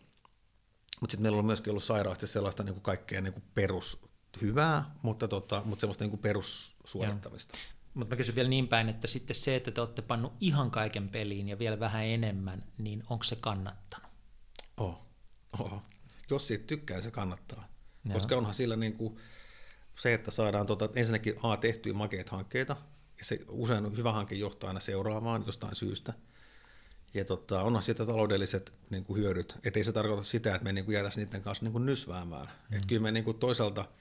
mutta sitten meillä on myöskin ollut sairaasti sellaista niin kuin kaikkea niin kuin perus hyvää, mutta, tota, mutta semmoista niin kuin perussuorittamista. Mutta mä kysyn vielä niin päin, että sitten se, että te olette pannut ihan kaiken peliin ja vielä vähän enemmän, niin onko se kannattanut? Oh. oh. Jos siitä tykkää, se kannattaa. Joo. Koska onhan sillä niin kuin se, että saadaan tuota, ensinnäkin A tehtyä makeita hankkeita, ja se usein hyvä hanke johtaa aina seuraavaan jostain syystä. Ja tota, onhan siitä taloudelliset niin kuin hyödyt. Että ei se tarkoita sitä, että me niin kuin jäätäisiin niiden kanssa niin kuin nysväämään. Mm. Että kyllä me niin kuin toisaalta –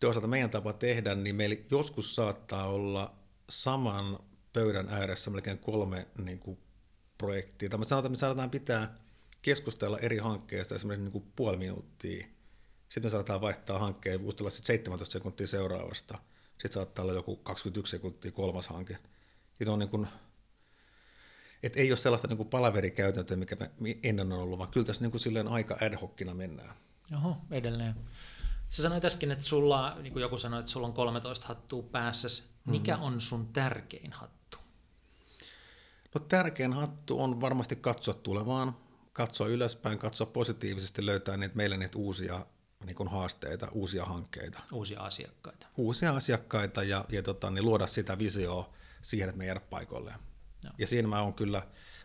toisaalta meidän tapa tehdä, niin meillä joskus saattaa olla saman pöydän ääressä melkein kolme niin kuin, projektia. Tai sanotaan, että me saadaan pitää keskustella eri hankkeista esimerkiksi niin kuin puoli minuuttia. Sitten me saadaan vaihtaa hankkeen, uustella sitten 17 sekuntia seuraavasta. Sitten saattaa olla joku 21 sekuntia kolmas hanke. Ja on niin kuin, et ei ole sellaista niin palaverikäytäntöä, mikä me ennen on ollut, vaan kyllä tässä niin kuin silleen aika ad hocina mennään. Oho, edelleen. Sä sanoit äsken, että sulla, niin kuin joku sanoi, että sulla on 13 hattua päässä. Mikä mm-hmm. on sun tärkein hattu? No tärkein hattu on varmasti katsoa tulevaan, katsoa ylöspäin, katsoa positiivisesti, löytää niitä, meille niitä uusia niin kuin haasteita, uusia hankkeita. Uusia asiakkaita. Uusia asiakkaita ja, ja tota, niin luoda sitä visioa siihen, että me jäädä paikoille. No. Ja siinä mä oon kyllä,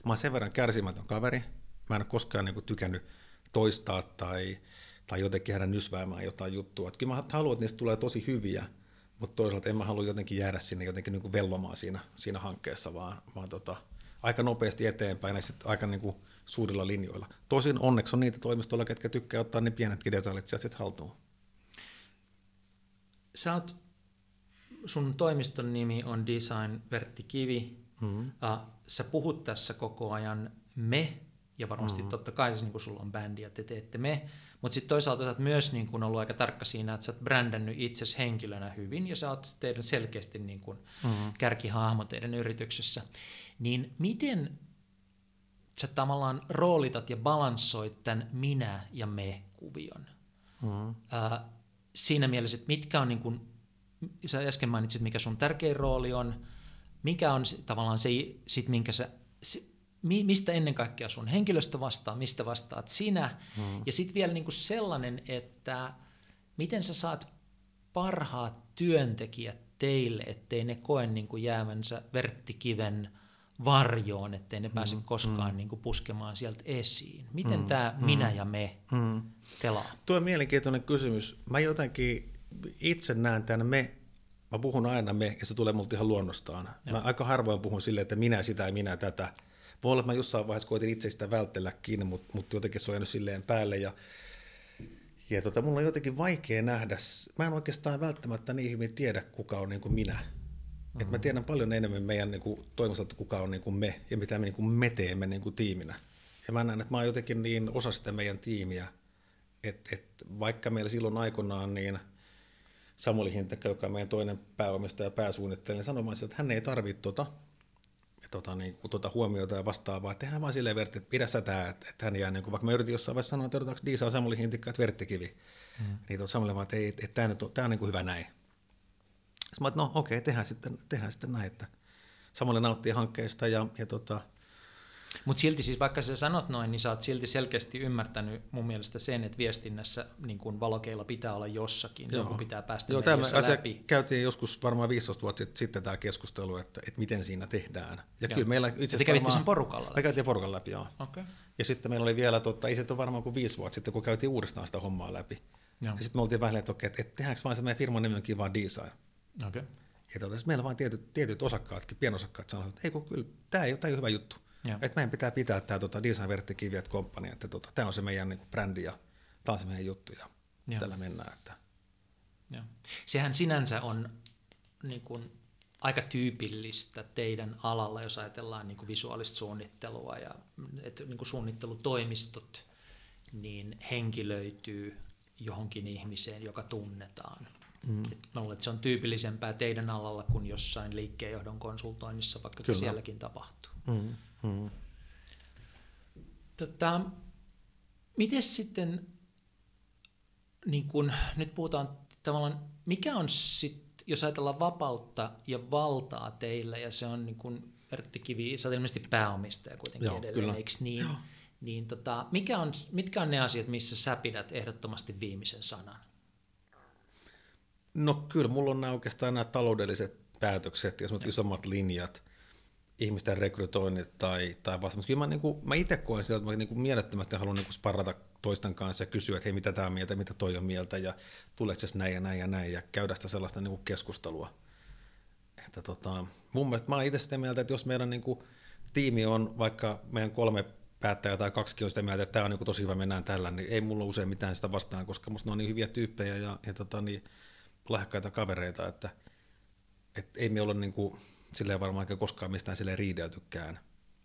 mä oon sen verran kärsimätön kaveri, mä en ole koskaan niin kuin, tykännyt toistaa tai, tai jotenkin jäädä nysväämään jotain juttua. Että kyllä mä haluan, että niistä tulee tosi hyviä, mutta toisaalta en mä halua jotenkin jäädä sinne jotenkin niin kuin vellomaan siinä, siinä hankkeessa, vaan, vaan tota, aika nopeasti eteenpäin ja sitten aika niin kuin suurilla linjoilla. Tosin onneksi on niitä toimistoilla, ketkä tykkää ottaa ne pienetkin detaljit sieltä sitten haltuun. Sä oot, sun toimiston nimi on Design Vertti Kivi. Mm-hmm. Sä puhut tässä koko ajan me, ja varmasti mm-hmm. totta kai niin kun sulla on bändi ja te teette me, mutta sitten toisaalta sä oot myös niin kun ollut aika tarkka siinä, että sä oot brändännyt itsesi henkilönä hyvin, ja sä oot teidän selkeästi niin kun mm-hmm. kärkihahmo teidän yrityksessä. Niin miten sä tavallaan roolitat ja balanssoit tämän minä ja me kuvion? Mm-hmm. Ää, siinä mielessä, että mitkä on, niin kun, sä äsken mainitsit, mikä sun tärkein rooli on, mikä on tavallaan se, sit, minkä sä, se, mistä ennen kaikkea sun henkilöstö vastaa, mistä vastaat sinä, mm. ja sitten vielä niin kuin sellainen, että miten sä saat parhaat työntekijät teille, ettei ne koe niin kuin jäävänsä verttikiven varjoon, ettei ne pääse mm, koskaan mm. niin kuin puskemaan sieltä esiin. Miten mm, tämä mm, minä ja me mm. telaa? Tuo on mielenkiintoinen kysymys. Mä jotenkin itse näen tämän me, mä puhun aina me, ja se tulee multa ihan luonnostaan. Ja. Mä aika harvoin puhun silleen, että minä sitä ja minä tätä. Voi olla, että mä jossain vaiheessa koitin itse sitä välttelläkin, mutta, mutta jotenkin se on jäänyt silleen päälle. Ja, ja tota, mulla on jotenkin vaikea nähdä, mä en oikeastaan välttämättä niin hyvin tiedä, kuka on niin kuin minä. Mm-hmm. Et mä tiedän paljon enemmän meidän niin kuin, toimistolta, kuka on niin kuin me ja mitä me, niin kuin me teemme niin kuin tiiminä. Ja mä näen, että mä oon jotenkin niin osa sitä meidän tiimiä, että et, vaikka meillä silloin aikoinaan niin Samuli Hintekkä, joka on meidän toinen pääomistaja ja pääsuunnittelija, niin sanomaan että hän ei tarvitse tota, tota, niin, tota huomiota ja vastaavaa, että tehdään vaan silleen vertti, että pidä sä tää, että, että hän jää, niin kuin, vaikka mä yritin jossain vaiheessa sanoa, että odotetaanko Diisa Samuli Hintikka, että verttikivi, mm. niin tuota Samuli vaan, että, ei, että tämä, nyt on, tämä on niin kuin hyvä näin. Sitten mä että no okei, okay, tehdään sitten, tehdään sitten näin, että Samuli nauttii hankkeesta ja, ja tota, mutta silti siis vaikka sä sanot noin, niin sä oot silti selkeästi ymmärtänyt mun mielestä sen, että viestinnässä niin kun valokeilla pitää olla jossakin, Joo. joku pitää päästä Joo, tämä asia läpi. käytiin joskus varmaan 15 vuotta sitten tämä keskustelu, että, että miten siinä tehdään. Ja joo. kyllä meillä itse asiassa varmaan, sen porukalla läpi? Me käytiin porukalla läpi, joo. Okay. Ja sitten meillä oli vielä, totta, ei se ole varmaan kuin viisi vuotta sitten, kun käytiin uudestaan sitä hommaa läpi. Joo. Ja sitten me oltiin vähän, että, okei, että, tehdäänkö vaan se meidän firman nimi onkin vaan design. Okay. Ja tuota, meillä vaan tietyt, tietyt osakkaatkin, pienosakkaat sanoivat, että ei kun kyllä, tämä ei, tämä ei ole hyvä juttu. Että meidän pitää pitää tämä tota, Design Vertti Company, että tota, tämä on se meidän niin kuin, brändi ja tämä on se meidän juttu ja Joo. tällä mennään. Että. Joo. Sehän sinänsä on niin kuin, aika tyypillistä teidän alalla, jos ajatellaan niin kuin visuaalista suunnittelua ja että niin kuin suunnittelutoimistot, niin henkilöityy johonkin ihmiseen, joka tunnetaan. Mm. mä luulen, että se on tyypillisempää teidän alalla kuin jossain liikkeenjohdon konsultoinnissa, vaikka sielläkin tapahtuu. Mm. Mm. Tota, miten sitten, niin kun, nyt puhutaan tavallaan, mikä on sitten, jos ajatellaan vapautta ja valtaa teillä, ja se on niin kuin Ertti Kivi, sä oot ilmeisesti pääomistaja kuitenkin Joo, edelleen, kyllä. eikö niin? Joo. Niin tota, mikä on, mitkä on ne asiat, missä sä pidät ehdottomasti viimeisen sanan? No kyllä, mulla on nämä oikeastaan nämä taloudelliset päätökset ja isommat linjat, ihmisten rekrytoinnit tai, tai vasta. Mutta kyllä mä, niin kuin, mä itse koen sitä, että mä niin kuin mielettömästi haluan niin kuin sparrata toisten kanssa ja kysyä, että hei, mitä tämä on mieltä, mitä toi on mieltä ja tulee se näin ja näin ja näin ja käydä sitä sellaista niin kuin keskustelua. Että tota, mun mielestä mä oon itse sitä mieltä, että jos meidän niin kuin, tiimi on vaikka meidän kolme päättäjä tai kaksi on sitä mieltä, että tämä on niin kuin, tosi hyvä, mennään tällä, niin ei mulla usein mitään sitä vastaan, koska musta ne on niin hyviä tyyppejä ja, ja tota, niin, lahjakkaita kavereita, että, että ei me olla niin kuin, silleen varmaan koskaan mistään silleen riideltykään,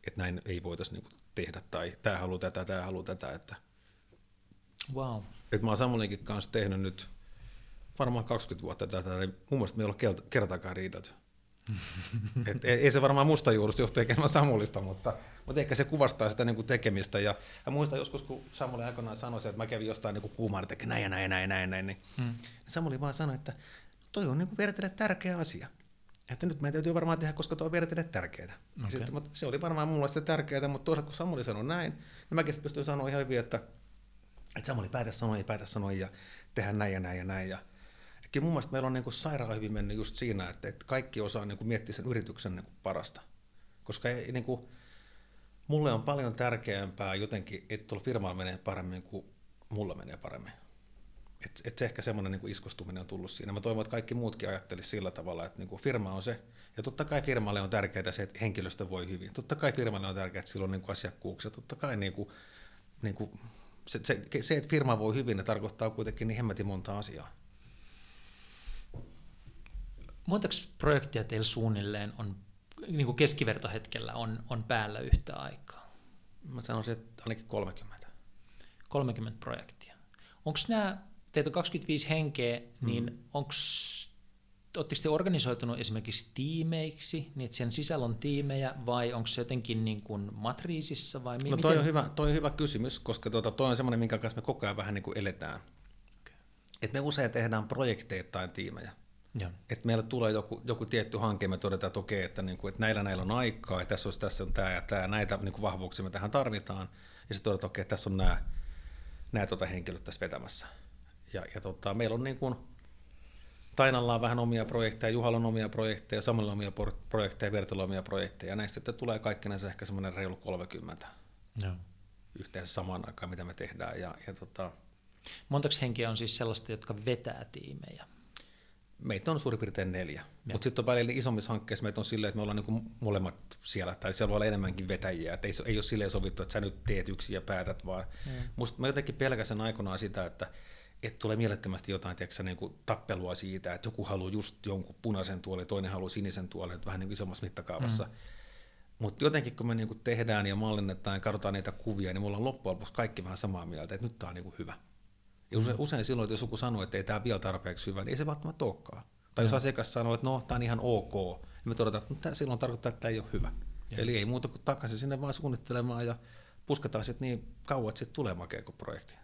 että näin ei voitaisi niin tehdä, tai tämä haluaa tätä, tämä haluaa tätä. Että, wow. että mä oon Samuelinkin kanssa tehnyt nyt varmaan 20 vuotta tätä, niin mun mielestä me ei ole kertaakaan riidelty. Et ei, ei se varmaan musta juurusta johtu eikä Samulista, mutta, mutta ehkä se kuvastaa sitä niin kuin tekemistä. Ja, ja muistan joskus, kun Samuli aikoinaan sanoi, että mä kävin jostain niin kuumaan, että näin ja näin, näin, näin, näin, niin hmm. Samuli vaan sanoi, että toi on niin vertille tärkeä asia. Että nyt meidän täytyy varmaan tehdä, koska tuo on vertille tärkeää. Okay. Sitten, mutta se oli varmaan mulle se tärkeää, mutta toisaalta kun Samuli sanoi näin, niin mäkin pystyin sanoa ihan hyvin, että, että Samuli päätä sanoa ja päätä sanoa ja tehdä näin ja näin ja näin. Ja, kyllä mun mielestä meillä on niin kuin sairaan hyvin mennyt just siinä, että, että kaikki osaa niin kuin miettiä sen yrityksen niin kuin parasta. Koska ei, niin kuin, mulle on paljon tärkeämpää jotenkin, että tuolla firmalla menee paremmin kuin mulla menee paremmin. Et, et se ehkä semmoinen niin iskostuminen on tullut siinä. Mä toivon, että kaikki muutkin ajattelisivat sillä tavalla, että niin kuin firma on se, ja totta kai firmalle on tärkeää se, että henkilöstö voi hyvin. Totta kai firmalle on tärkeää, että sillä on niin kuin asiakkuuksia. Totta kai niin kuin, niin kuin, se, se, se, että firma voi hyvin, ne tarkoittaa kuitenkin niin hemmetin monta asiaa. Montako projektia teillä suunnilleen on niin kuin keskivertohetkellä on, on päällä yhtä aikaa? Mä sanoisin, että ainakin 30. 30 projektia. Onko nämä, teitä on 25 henkeä, niin mm. onko Oletteko te organisoitunut esimerkiksi tiimeiksi, niin että sen sisällä on tiimejä, vai onko se jotenkin niin kuin matriisissa? Vai mi- no toi, miten? on hyvä, toi on hyvä kysymys, koska tuota, toi on semmoinen, minkä kanssa me koko ajan vähän niin kuin eletään. Okay. Et me usein tehdään projekteittain tiimejä. Ja. Että meillä tulee joku, joku tietty hanke, me todetaan, että okei, että, niin kuin, että näillä näillä on aikaa, ja tässä, olisi, tässä on tämä ja tämä, näitä niin kuin vahvuuksia me tähän tarvitaan, ja sitten todetaan, että okei, tässä on nämä, nämä tuota henkilöt tässä vetämässä. Ja, ja tota, meillä on niin kuin, Tainalla on vähän omia projekteja, Juhalla on omia projekteja, Samuella on omia projekteja, Vertillä omia projekteja, ja näistä sitten tulee kaikkinensa ehkä semmoinen reilu 30 ja. yhteensä samaan aikaan, mitä me tehdään. Ja, ja tota, Montako henkeä on siis sellaista, jotka vetää tiimejä? meitä on suurin piirtein neljä. Mutta sitten on välillä isommissa hankkeissa meitä on silleen, että me ollaan niinku molemmat siellä, tai siellä voi olla enemmänkin vetäjiä. Et ei, ei ole silleen sovittu, että sä nyt teet yksin ja päätät, vaan mm. musta mä jotenkin pelkäsen aikoinaan sitä, että että tulee mielettömästi jotain tiedätkö, niin kuin tappelua siitä, että joku haluaa just jonkun punaisen tuolin, toinen haluaa sinisen tuolin, vähän niin kuin isommassa mittakaavassa. Mm. Mutta jotenkin kun me niinku tehdään ja mallinnetaan ja katsotaan niitä kuvia, niin mulla on loppujen lopuksi kaikki vähän samaa mieltä, että nyt tämä on niinku hyvä. Ja usein, usein silloin, että jos joku sanoo, että ei tämä vielä tarpeeksi hyvä, niin ei se välttämättä olekaan. Tai jos asiakas sanoo, että no, tämä on ihan ok, niin me todetaan, että no, silloin tarkoittaa, että tämä ei ole hyvä. Ja. Eli ei muuta kuin takaisin sinne vaan suunnittelemaan ja pusketaan sitten niin kauan, että sitten tulee makea kuin projekti.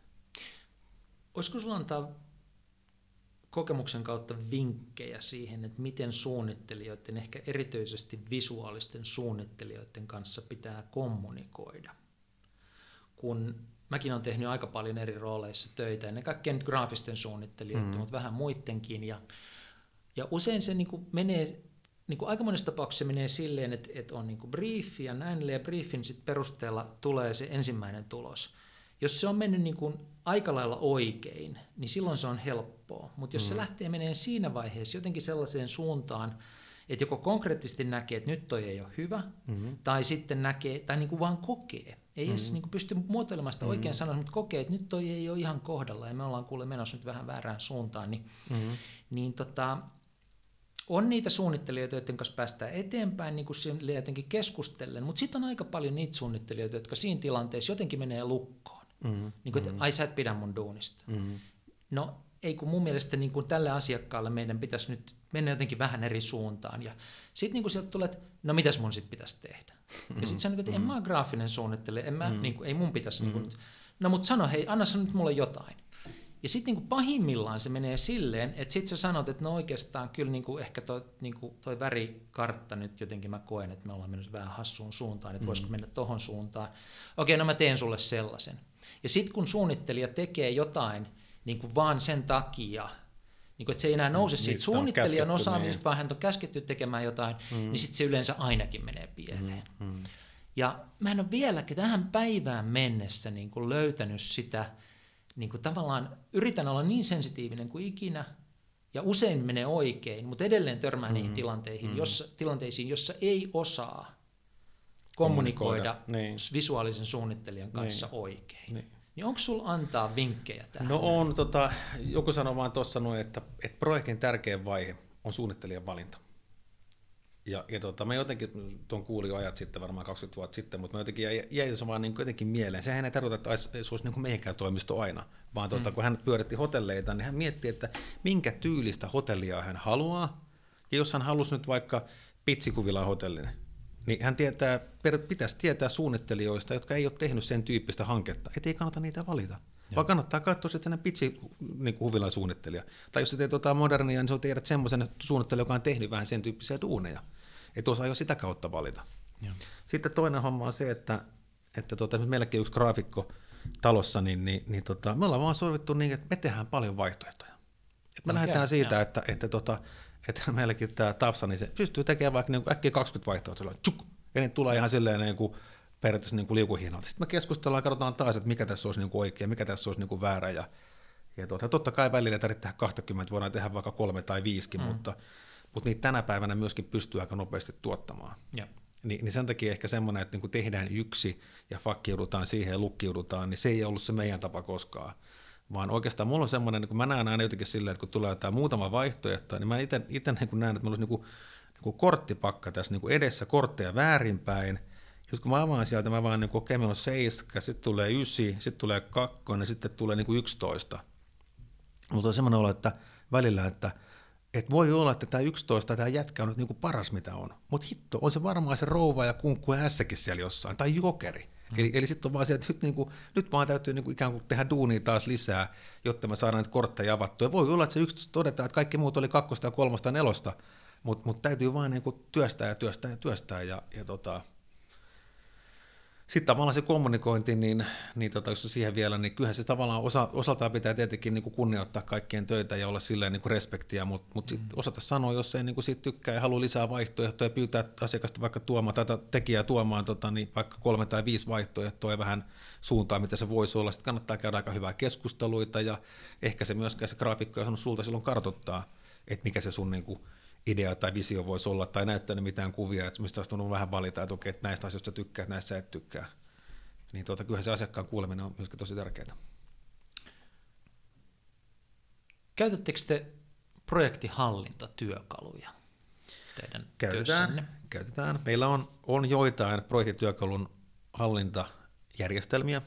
Olisiko sinulla antaa kokemuksen kautta vinkkejä siihen, että miten suunnittelijoiden, ehkä erityisesti visuaalisten suunnittelijoiden kanssa pitää kommunikoida? Kun mäkin olen tehnyt aika paljon eri rooleissa töitä, ennen kaikkea nyt graafisten suunnittelijoiden, mm. mutta vähän muidenkin. Ja, ja usein se niin menee, niin kuin aika monessa tapauksessa se menee silleen, että, että on niin kuin briefi ja näin, ja briefin sit perusteella tulee se ensimmäinen tulos. Jos se on mennyt niin kuin aika lailla oikein, niin silloin se on helppoa. Mutta jos mm. se lähtee menee siinä vaiheessa jotenkin sellaiseen suuntaan, että joko konkreettisesti näkee, että nyt toi ei ole hyvä, mm-hmm. tai sitten näkee, tai niin kuin vaan kokee, ei mm-hmm. edes niin kuin pysty muotoilemaan sitä oikein mm-hmm. sanoa, mutta kokee, että nyt toi ei ole ihan kohdalla ja me ollaan kuule menossa nyt vähän väärään suuntaan, niin, mm-hmm. niin tota, on niitä suunnittelijoita, joiden kanssa päästään eteenpäin niin kuin jotenkin keskustellen, mutta sitten on aika paljon niitä suunnittelijoita, jotka siinä tilanteessa jotenkin menee lukkoon. Mm-hmm. Niin kuin, että mm-hmm. ai sä et pidä mun duunista. Mm-hmm. No ei kun mun mielestä niin kuin tälle asiakkaalle meidän pitäisi nyt mennä jotenkin vähän eri suuntaan. Ja sitten niin sieltä tulee, että no mitäs mun sitten pitäisi tehdä. Mm-hmm. Ja sitten se on niin kuin, että en mä ole graafinen suunnittelija, en mä, mm-hmm. niin kuin, ei mun pitäisi, mm-hmm. niin kuin, no mutta sano hei, anna sä nyt mulle jotain. Ja sitten niin pahimmillaan se menee silleen, että sitten sä sanot, että no oikeastaan kyllä niin kuin ehkä toi, niin kuin toi värikartta nyt jotenkin mä koen, että me ollaan mennyt vähän hassuun suuntaan, että mm. voisiko mennä tohon suuntaan. Okei, no mä teen sulle sellaisen. Ja sitten kun suunnittelija tekee jotain niin kuin vaan sen takia, niin kuin, että se ei enää nouse siitä suunnittelijan osaamisesta, niin. vaan hän on käsketty tekemään jotain, mm. niin sitten se yleensä ainakin menee pieleen. Mm. Mm. Ja mä en ole vieläkin tähän päivään mennessä niin kuin löytänyt sitä, niin kuin tavallaan yritän olla niin sensitiivinen kuin ikinä, ja usein menee oikein, mutta edelleen törmää mm. niihin tilanteihin, mm. jossa, tilanteisiin, jossa ei osaa kommunikoida, kommunikoida niin. visuaalisen suunnittelijan kanssa niin. oikein. Niin. Niin onko sulla antaa vinkkejä tähän? No on, tota, joku sanoi vaan tuossa noin, että, että projektin tärkein vaihe on suunnittelijan valinta. Ja, ja tota, mä jotenkin, tuon kuulin jo ajat sitten, varmaan 20 vuotta sitten, mutta mä jotenkin jäi, jäi se vaan niin jotenkin mieleen. Sehän ei tarkoita, että se olisi niin kuin meidänkään toimisto aina, vaan tota, mm. kun hän pyöritti hotelleita, niin hän mietti, että minkä tyylistä hotellia hän haluaa. Ja jos hän halusi nyt vaikka Pitsikuvilan hotellin, niin hän tietää, pitäisi tietää suunnittelijoista, jotka ei ole tehnyt sen tyyppistä hanketta, ettei kannata niitä valita. Joo. Vaan kannattaa katsoa sitten pitsi niin huvilan suunnittelija. Tai jos teet jotain modernia, niin sä tiedät semmoisen suunnittelijan, joka on tehnyt vähän sen tyyppisiä duuneja. Että osaa jo sitä kautta valita. Joo. Sitten toinen homma on se, että, että tota, meilläkin yksi graafikko talossa, niin, niin, niin tota, me ollaan vaan sovittu niin, että me tehdään paljon vaihtoehtoja. Et me okay, lähdetään siitä, että, että, tota, että meilläkin tämä Tapsa, niin se pystyy tekemään vaikka niin äkkiä 20 vaihtoehtoja, tsuk, ja niin tulee ihan silleen niin kuin, periaatteessa niin liukuhihnalta. Sitten me keskustellaan ja katsotaan taas, että mikä tässä olisi niin kuin oikea, mikä tässä olisi niin kuin väärä. Ja, ja tuota, totta kai välillä tarvitsee tehdä 20, voidaan tehdä vaikka kolme tai viisikin, mm. mutta, mutta niitä tänä päivänä myöskin pystyy aika nopeasti tuottamaan. Ja. Ni, niin sen takia ehkä semmoinen, että niin kuin tehdään yksi ja fakkiudutaan siihen ja lukkiudutaan, niin se ei ollut se meidän tapa koskaan. Vaan oikeastaan mulla on semmoinen, niin kun mä näen aina jotenkin silleen, että kun tulee jotain muutama vaihtoehto, niin mä itse niin näen, että mulla olisi niin kuin, niin kuin korttipakka tässä niin kuin edessä kortteja väärinpäin – sitten kun mä avaan sieltä, mä vaan niin kuin, okei, meillä on 7, sitten tulee 9, sitten tulee 2, sitten tulee niin kuin 11. Mutta on semmoinen olo, että välillä, että, että voi olla, että tämä 11, tämä jätkä on nyt kuin paras mitä on. Mutta hitto, on se varmaan se rouva ja kunkku ja siellä jossain, tai jokeri. Mm. Eli, eli sitten on vaan se, että nyt, niin kuin, nyt vaan täytyy niin kuin ikään kuin tehdä duunia taas lisää, jotta me saadaan näitä kortteja avattua. Ja voi olla, että se 11 todetaan, että kaikki muut oli kakkosta kolmosta nelosta, mutta mut täytyy vaan niin kuin työstää ja työstää ja työstää. Ja, ja tota, sitten tavallaan se kommunikointi, niin, niin tota, jos siihen vielä, niin kyllähän se tavallaan osa, osaltaan pitää tietenkin niin kuin kunnioittaa kaikkien töitä ja olla silleen niin kuin respektiä, mutta mut sitten mm. osata sanoa, jos ei niin kuin siitä tykkää ja halua lisää vaihtoehtoja, pyytää asiakasta vaikka tuomaan tai tekijää tuomaan tota, niin vaikka kolme tai viisi vaihtoehtoa ja vähän suuntaa, mitä se voisi olla. Sitten kannattaa käydä aika hyvää keskusteluita ja ehkä se myöskään se graafikko on sulta silloin kartoittaa, että mikä se sun niin kuin, idea tai visio voisi olla, tai näyttänyt mitään kuvia, että mistä olisi vähän valita, että okei, että näistä asioista tykkää, näistä sä et tykkää. Niin tuota, kyllähän se asiakkaan kuuleminen on myöskin tosi tärkeää. Käytättekö te projektihallintatyökaluja teidän käytetään, työssänne? Käytetään. Meillä on, on joitain projektityökalun hallintajärjestelmiä,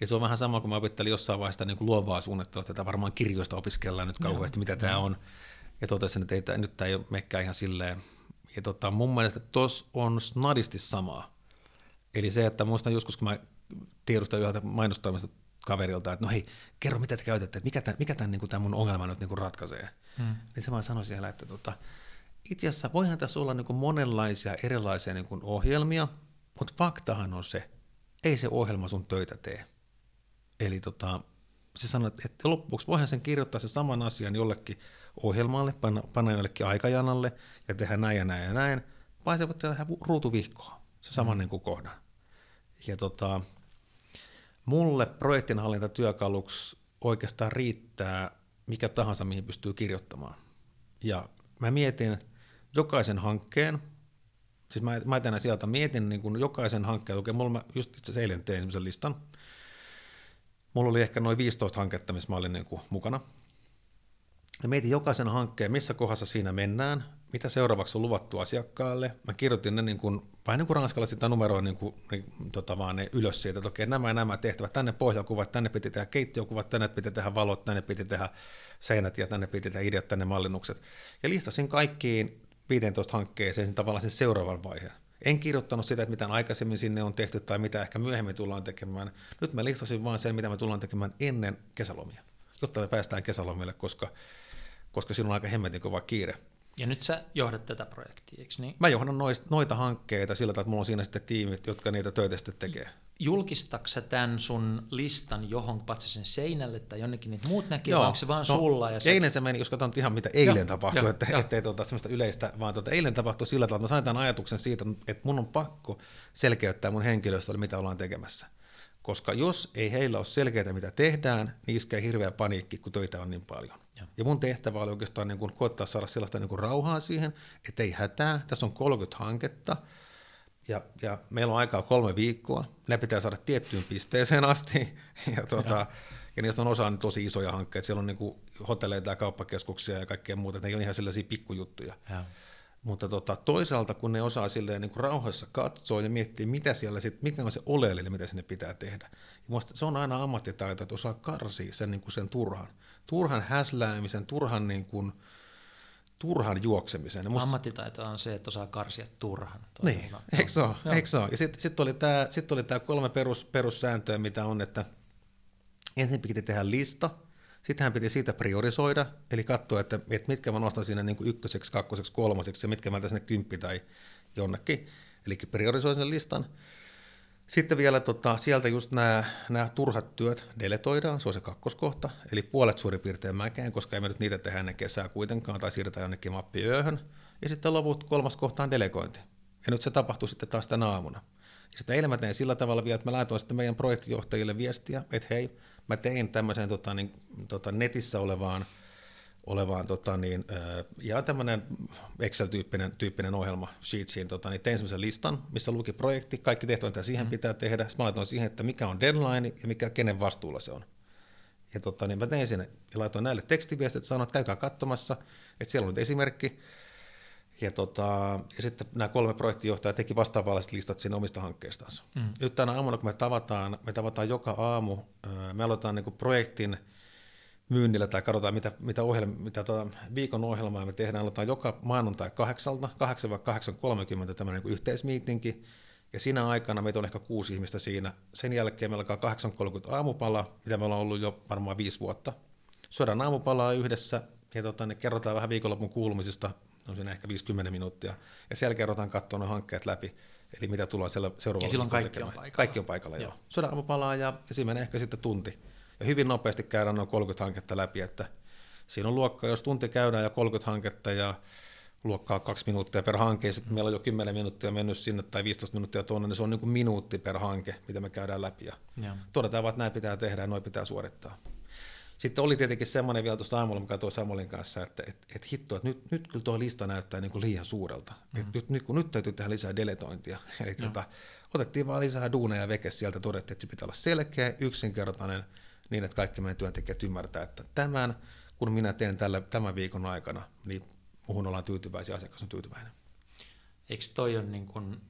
ja se on vähän sama kuin mä opettelin jossain vaiheessa niin kuin luovaa suunnittelua, tätä varmaan kirjoista opiskellaan nyt kauheasti, mitä tämä on ja totesin, että ei, nyt tämä ei mekään ihan silleen. Ja tota, mun mielestä tuossa on snadisti samaa. Eli se, että muistan joskus, kun mä tiedustan yhdeltä mainostoimista kaverilta, että no hei, kerro mitä te käytätte, että mikä tämän, mikä tämän, niin tämän mun ongelman nyt niin ratkaisee. Hmm. Niin se vaan sanoi siellä, että tota, itse asiassa voihan tässä olla niin monenlaisia erilaisia niin ohjelmia, mutta faktahan on se, ei se ohjelma sun töitä tee. Eli tota, se sanoi, että loppuksi voihan sen kirjoittaa sen saman asian jollekin ohjelmalle, panna, panna jollekin aikajanalle ja tehdä näin ja näin ja näin, vai se voi tehdä ruutuvihkoa, se saman mm. niin kuin kohdan. Ja tota, mulle projektinhallintatyökaluksi oikeastaan riittää mikä tahansa, mihin pystyy kirjoittamaan. Ja mä mietin jokaisen hankkeen, siis mä, mä tänä sieltä mietin niin kuin jokaisen hankkeen, okay, mulla mä just itse eilen tein semmoisen listan, mulla oli ehkä noin 15 hanketta, missä mä olin niin kuin mukana, Mä mietin jokaisen hankkeen, missä kohdassa siinä mennään, mitä seuraavaksi on luvattu asiakkaalle. Mä kirjoitin ne niin kuin, vähän niin kuin ranskalla sitä numeroa niin kuin, niin, tota vaan ne ylös siitä, että okei, nämä ja nämä tehtävät, tänne pohjakuvat, tänne piti tehdä keittiökuvat, tänne piti tehdä valot, tänne piti tehdä seinät ja tänne piti tehdä ideat, tänne mallinnukset. Ja listasin kaikkiin 15 hankkeeseen tavallaan sen seuraavan vaiheen. En kirjoittanut sitä, että mitä aikaisemmin sinne on tehty tai mitä ehkä myöhemmin tullaan tekemään. Nyt mä listasin vain sen, mitä me tullaan tekemään ennen kesälomia, jotta me päästään kesälomille, koska koska siinä on aika hemmetin kova kiire. Ja nyt sä johdat tätä projektia, eikö niin? Mä johdan noita hankkeita sillä tavalla, että mulla on siinä sitten tiimit, jotka niitä töitä sitten tekee. Julkistaksä tämän sun listan johon patsa sen seinälle tai jonnekin niitä muut näkee, vai onko se vaan no, sulla? Ja se... Eilen se meni, jos katsotaan ihan mitä eilen jo, tapahtui, jo, että jo. ettei tuota sellaista yleistä, vaan tuota, eilen tapahtui sillä tavalla, että mä sain tämän ajatuksen siitä, että mun on pakko selkeyttää mun henkilöstölle, mitä ollaan tekemässä. Koska jos ei heillä ole selkeää, mitä tehdään, niin iskee hirveä paniikki, kun töitä on niin paljon. Ja, ja mun tehtävä oli oikeastaan niin kuin koettaa saada sellaista niin kuin rauhaa siihen, että ei hätää, tässä on 30 hanketta, ja, ja meillä on aikaa kolme viikkoa, ne pitää saada tiettyyn pisteeseen asti, ja, tuota, ja. ja niistä on osa tosi isoja hankkeita, siellä on niin kuin hotelleita ja kauppakeskuksia ja kaikkea muuta, ne ei ole ihan sellaisia pikkujuttuja. Ja. Mutta tota, toisaalta, kun ne osaa silleen niin kuin rauhassa katsoa ja miettiä, mitä siellä sit, mikä on se oleellinen, mitä sinne pitää tehdä. Ja se on aina ammattitaito, että osaa karsia sen, niin kuin sen turhan. Turhan häsläämisen, turhan, niin kuin, turhan juoksemisen. musta... Ammattitaito on se, että osaa karsia turhan. Niin, eikö se ole? Eikö se ole? Ja sitten sit oli tämä sit kolme perus, perussääntöä, mitä on, että ensin piti tehdä lista, sitten hän piti siitä priorisoida, eli katsoa, että, että mitkä mä nostan siinä niin kuin ykköseksi, kakkoseksi, kolmoseksi ja mitkä mä sinne kymppi tai jonnekin. Eli priorisoin sen listan. Sitten vielä tota, sieltä just nämä, turhat työt deletoidaan, se on se kakkoskohta, eli puolet suurin piirtein mäkeen, koska emme nyt niitä tehdä ennen kesää kuitenkaan, tai siirretään jonnekin mappiööhön. Ja sitten loput kolmas kohta on delegointi. Ja nyt se tapahtuu sitten taas tänä aamuna. Ja sitten eilen mä tein sillä tavalla vielä, että mä laitoin sitten meidän projektijohtajille viestiä, että hei, mä tein tämmöisen tota, niin, tota, netissä olevaan, olevaan tota, niin, äh, ja tämmöinen Excel-tyyppinen tyyppinen ohjelma Sheetsiin, tota, niin tein semmoisen listan, missä luki projekti, kaikki tehtävät, mitä siihen mm. pitää tehdä. Sitten mä laitoin siihen, että mikä on deadline ja mikä, kenen vastuulla se on. Ja tota, niin mä tein sinne ja laitoin näille tekstiviestit, sanoin, että käykää katsomassa, että siellä on nyt esimerkki, ja, tota, ja sitten nämä kolme projektijohtajaa teki vastaavalliset listat siinä omista hankkeistaan. Mm. Nyt tänä aamuna, kun me tavataan, me tavataan joka aamu, me aloitetaan niin projektin myynnillä tai katsotaan, mitä, mitä, ohjelma, mitä tuota viikon ohjelmaa me tehdään. Aloitetaan joka maanantai kahdeksalta, 8-8.30 tämmöinen niin yhteismiitinki, ja siinä aikana meitä on ehkä kuusi ihmistä siinä. Sen jälkeen meillä alkaa 8.30 aamupala, mitä me ollaan ollut jo varmaan viisi vuotta. Syödään aamupalaa yhdessä, ja tota, ne kerrotaan vähän viikonlopun kuulumisista, on siinä ehkä 50 minuuttia, ja siellä kerrotaan katsoa ne hankkeet läpi, eli mitä tullaan seuraavalla Ja silloin kaikki tekemään. on paikalla. Kaikki on paikalla, joo. joo. Syödään aamupalaa, ja, ja siinä menee ehkä sitten tunti. Ja hyvin nopeasti käydään noin 30 hanketta läpi, että siinä on luokka, jos tunti käydään ja 30 hanketta, ja luokkaa kaksi minuuttia per hanke, ja sitten meillä on jo 10 minuuttia mennyt sinne tai 15 minuuttia tuonne, niin se on niin kuin minuutti per hanke, mitä me käydään läpi. Ja ja. todetaan, että näin pitää tehdä ja noin pitää suorittaa. Sitten oli tietenkin semmoinen vielä tuosta aamulla, mikä toi Samuelin kanssa, että et, et hitto, että nyt, nyt kyllä tuo lista näyttää niin kuin liian suurelta. Mm. Et nyt, nyt, kun nyt täytyy tehdä lisää deletointia. Eli no. tota, otettiin vaan lisää duuneja veke sieltä, todettiin, että se pitää olla selkeä, yksinkertainen, niin että kaikki meidän työntekijät ymmärtää, että tämän, kun minä teen tällä, tämän viikon aikana, niin muhun ollaan tyytyväisiä, asiakas on tyytyväinen. Eikö toi ole niin kuin,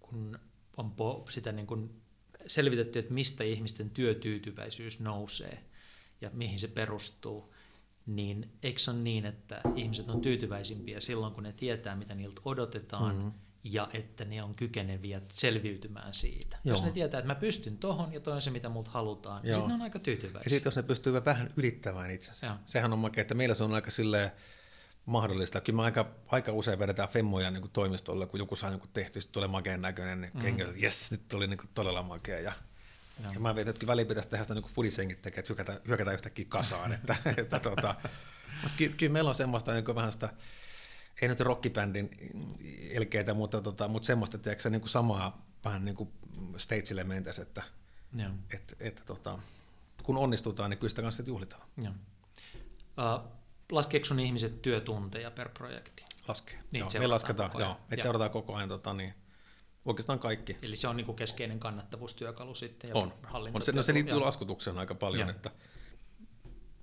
kun on po, sitä niin kuin selvitetty, että mistä ihmisten työtyytyväisyys nousee – ja mihin se perustuu, niin eikö se ole niin, että ihmiset on tyytyväisimpiä silloin, kun ne tietää, mitä niiltä odotetaan, mm-hmm. Ja että ne on kykeneviä selviytymään siitä. Joo. Jos ne tietää, että mä pystyn tohon ja toi on se, mitä multa halutaan, niin sitten ne on aika tyytyväisiä. Ja sitten jos ne pystyy vähän ylittämään itsensä. Joo. Sehän on makea, että meillä se on aika silleen, mahdollista. Kyllä me aika, aika usein vedetään femmoja niin kuin toimistolle, kun joku saa joku tehty, sitten tulee makeen näköinen, niin mm. kengät, jes, nyt tuli niin kuin todella makea. Ja Joo. Ja mä mietin, että väliin pitäisi tehdä sitä niin kuin fudisengit tekee, että hyökätään, hyökätään yhtäkkiä kasaan. että, että, tota, mutta kyllä, kyllä, meillä on semmoista niin kuin vähän sitä, ei nyt rockibändin elkeitä, mutta, tota, mutta semmoista, tiedätkö, niin kuin samaa vähän niin kuin stageille mentäisi, että, Joo. että, että tota, kun onnistutaan, niin kyllä sitä kanssa juhlitaan. Joo. Uh, laskeeko sun ihmiset työtunteja per projekti? Laskee. Niin, joo, me lasketaan, joo, että seurataan koko ajan tota, niin, Oikeastaan kaikki. Eli se on niin kuin keskeinen kannattavuustyökalu sitten. Ja on. on se, no se liittyy laskutukseen aika paljon, että,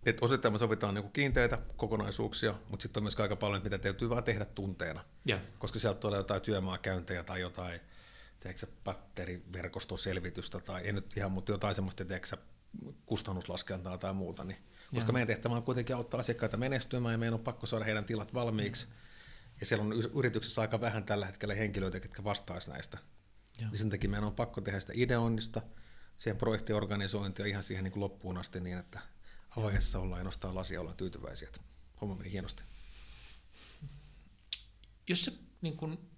että osittain me sovitaan niin kuin kiinteitä kokonaisuuksia, mutta sitten on myös aika paljon, että mitä täytyy vaan tehdä tunteena. Ja. Koska sieltä tulee jotain työmaakäyntejä tai jotain teeksä, patteriverkostoselvitystä tai ei nyt ihan, mutta jotain semmoista teeksä, kustannuslaskentaa tai muuta. Niin, koska ja. meidän tehtävä on kuitenkin auttaa asiakkaita menestymään ja meidän on pakko saada heidän tilat valmiiksi. Mm ja siellä on yrityksessä aika vähän tällä hetkellä henkilöitä, jotka vastaisi näistä. Ja. Niin sen takia meidän on pakko tehdä sitä ideoinnista, siihen projektiorganisointia ihan siihen niin kuin loppuun asti niin, että avaajassa ollaan ja nostaa lasia ollaan tyytyväisiä. Että homma meni hienosti. Jos sä niin kun,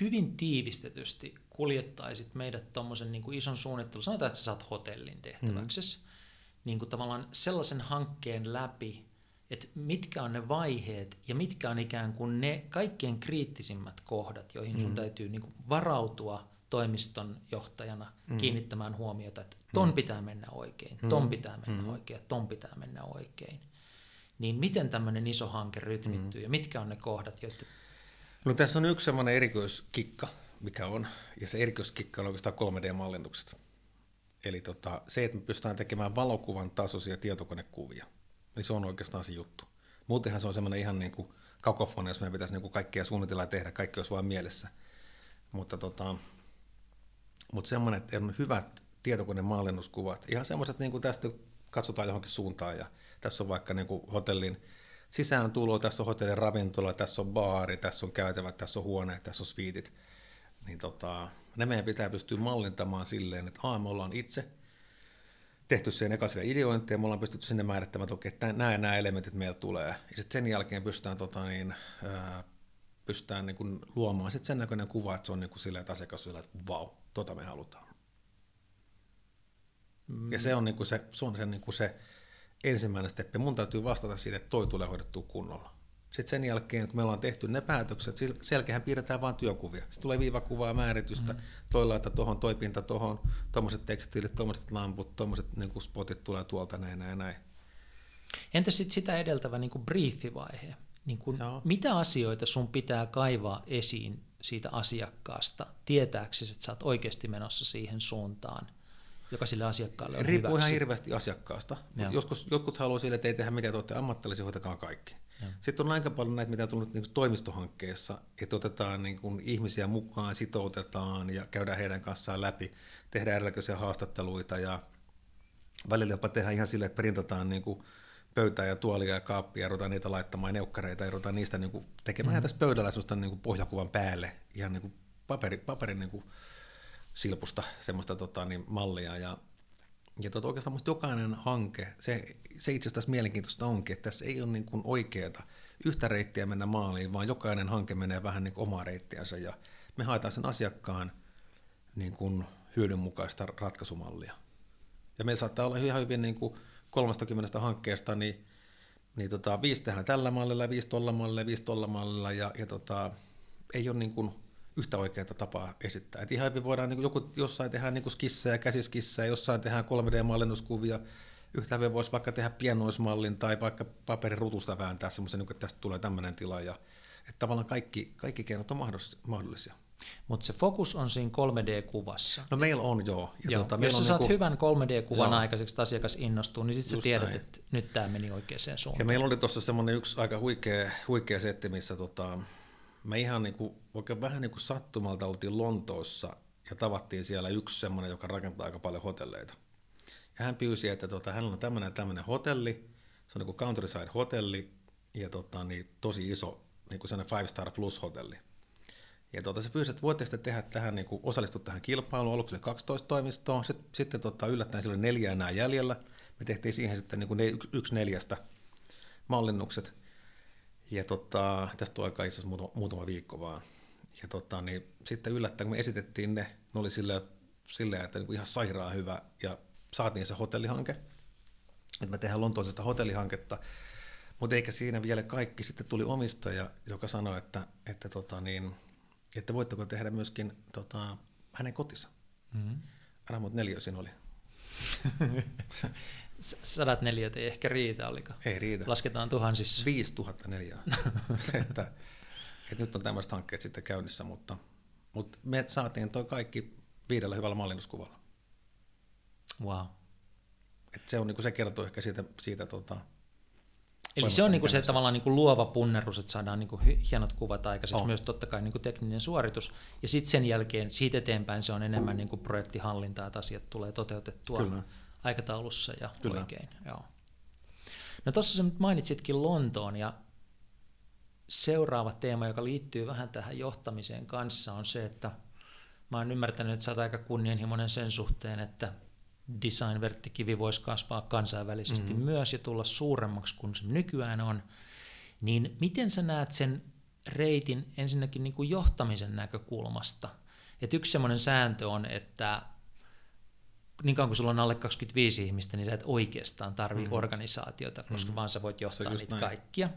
hyvin tiivistetysti kuljettaisit meidät tuommoisen niin ison suunnittelun, sanotaan, että sä saat hotellin tehtäväksi, mm. niin kuin tavallaan sellaisen hankkeen läpi, että mitkä on ne vaiheet ja mitkä on ikään kuin ne kaikkein kriittisimmät kohdat, joihin sun mm. täytyy niin kuin varautua toimiston johtajana mm. kiinnittämään huomiota, että ton mm. pitää mennä oikein, mm. ton pitää mennä mm. oikein, ton pitää mennä oikein. Niin miten tämmöinen iso hanke rytmittyy mm. ja mitkä on ne kohdat, joista... No tässä on yksi semmoinen erikoiskikka, mikä on, ja se erikoiskikka on oikeastaan 3D-mallinnukset. Eli tota, se, että me pystytään tekemään valokuvan tasoisia tietokonekuvia – niin se on oikeastaan se juttu. Muutenhan se on semmoinen ihan niin kuin kakofonia, jos meidän pitäisi niin kuin kaikkea suunnitella ja tehdä, kaikki olisi vain mielessä. Mutta, tota, mutta semmoinen, että on hyvät tietokoneen mallinnuskuvat, ihan semmoiset, niin kuin tästä katsotaan johonkin suuntaan ja tässä on vaikka niin kuin hotellin sisään tulo, tässä on hotellin ravintola, tässä on baari, tässä on käytävät, tässä on huoneet, tässä on sviitit. Niin tota, ne meidän pitää pystyä mallintamaan silleen, että A, me ollaan itse tehty sen eka sitä ideointia, me ollaan pystytty sinne määrittämään, että okei, että nämä, nämä elementit meillä tulee. Ja sitten sen jälkeen pystytään, tota, niin, ää, pystytään niin kuin, luomaan sit sen näköinen kuva, että se on niin kuin silleen, että asiakas on että vau, tota me halutaan. Mm. Ja se on, niin kuin se, se, on se, niin kuin se ensimmäinen steppi. Mun täytyy vastata siitä, että toi tulee hoidettua kunnolla. Sitten sen jälkeen, kun me ollaan tehty ne päätökset, selkeähän piirretään vain työkuvia. Sitten tulee viivakuvaa, määritystä, mm. toi laita tuohon, toi pinta tuohon, tuommoiset tekstiilit, tuommoiset lamput, tuommoiset niin spotit tulee tuolta näin, näin, näin. Entä sitten sitä edeltävä niin kuin briefivaihe? Niin kuin, mitä asioita sun pitää kaivaa esiin siitä asiakkaasta, tietääksesi, että sä oot oikeasti menossa siihen suuntaan, joka sille asiakkaalle on Riippuu hyväksi. ihan hirveästi asiakkaasta. Joskus, jotkut haluaa sille, että ei tehdä mitä te olette ammattilaisia, hoitakaa kaikki. Ja. Sitten on aika paljon näitä, mitä on tullut niin toimistohankkeessa, että otetaan niin kuin ihmisiä mukaan, sitoutetaan ja käydään heidän kanssaan läpi, tehdään erilaisia haastatteluita ja välillä jopa tehdään ihan sille, että perintataan niin kuin pöytää ja tuolia ja kaappia, ja ruvetaan niitä laittamaan neukkareita, ja ruvetaan niistä niin kuin tekemään mm-hmm. tässä pöydällä sellaista niin kuin pohjakuvan päälle, ihan niin kuin paperi, paperin niin kuin silpusta semmoista tota, niin mallia, ja ja tota, oikeastaan musta jokainen hanke, se, se itse asiassa mielenkiintoista onkin, että tässä ei ole niin kuin oikeata yhtä reittiä mennä maaliin, vaan jokainen hanke menee vähän niin kuin omaa reittiänsä ja me haetaan sen asiakkaan niin kuin hyödynmukaista ratkaisumallia. Ja meillä saattaa olla ihan hyvin niin kuin 30 hankkeesta, niin, niin tota, viisi tehdään tällä mallilla, viisi tolla mallilla, viisi tolla mallilla ja, ja tota, ei ole niin kuin yhtä oikeaa tapaa esittää. Et ihan hyvin voidaan, niin joku, jossain tehdään niin skissejä, käsiskissejä, jossain tehdään 3D-mallinnuskuvia, yhtä hyvin voisi vaikka tehdä pienoismallin tai vaikka paperirutusta vääntää semmoisen, niin että tästä tulee tämmöinen tila. Ja, että tavallaan kaikki, kaikki keinot on mahdollisia. Mutta se fokus on siinä 3D-kuvassa. No meillä on joo. Ja joo. Tuota, Jos sä saat niinku... hyvän 3D-kuvan joo. aikaiseksi, että asiakas innostuu, niin sitten sä tiedät, näin. että nyt tämä meni oikeaan suuntaan. Ja meillä oli tuossa semmoinen yksi aika huikea, huikea setti, missä tota, me ihan niin kuin, oikein vähän niin kuin sattumalta oltiin Lontoossa ja tavattiin siellä yksi semmoinen, joka rakentaa aika paljon hotelleita. Ja hän pyysi, että tota, hänellä on tämmöinen tämmöinen hotelli, se on niin kuin countryside hotelli ja tota, niin tosi iso niin kuin five star plus hotelli. Ja tota, se pyysi, että voitte tehdä tähän, niin kuin osallistua tähän kilpailuun, aluksi oli 12 toimistoa, sitten, sitten tota, yllättäen sillä oli neljä enää jäljellä. Me tehtiin siihen sitten niin kuin ne, yksi neljästä mallinnukset. Ja tota, tästä on aika itse muutama, muutama viikko vaan. Ja tota, niin sitten yllättäen, kun me esitettiin ne, ne oli silleen, silleen että niin ihan sairaan hyvä, ja saatiin se hotellihanke. Että me tehdään Lontoosesta hotellihanketta, mutta eikä siinä vielä kaikki. Sitten tuli omistaja, joka sanoi, että, että, tota niin, että voitteko tehdä myöskin tota, hänen kotinsa. Mm-hmm. Neljä siinä oli. Sadat neliöt ei ehkä riitä, oliko? Ei riitä. Lasketaan tuhansissa. 5000 neliöä. että, että nyt on tämmöiset hankkeet sitten käynnissä, mutta, mutta me saatiin toi kaikki viidellä hyvällä mallinnuskuvalla. Wow. Et se, on, niin se kertoo ehkä siitä, siitä tota, Eli se on niin kuin se tavallaan niin kuin luova punnerus, että saadaan niin kuin hienot kuvat aikaiseksi, oh. myös totta kai niin kuin tekninen suoritus. Ja sitten sen jälkeen, siitä eteenpäin se on enemmän niin kuin projektihallintaa, että asiat tulee toteutettua. Kyllä aikataulussa ja Kyllä. oikein. Joo. No tuossa sä nyt mainitsitkin Lontoon ja seuraava teema, joka liittyy vähän tähän johtamiseen kanssa, on se, että mä oon ymmärtänyt, että sä oot aika kunnianhimoinen sen suhteen, että design-verttikivi voisi kasvaa kansainvälisesti mm-hmm. myös ja tulla suuremmaksi kuin se nykyään on. Niin miten sä näet sen reitin ensinnäkin niin kuin johtamisen näkökulmasta? Et yksi semmoinen sääntö on, että niin kauan kuin sulla on alle 25 ihmistä, niin sä et oikeastaan tarvii mm-hmm. organisaatiota, koska mm-hmm. vaan sä voit johtaa niitä näin. kaikkia.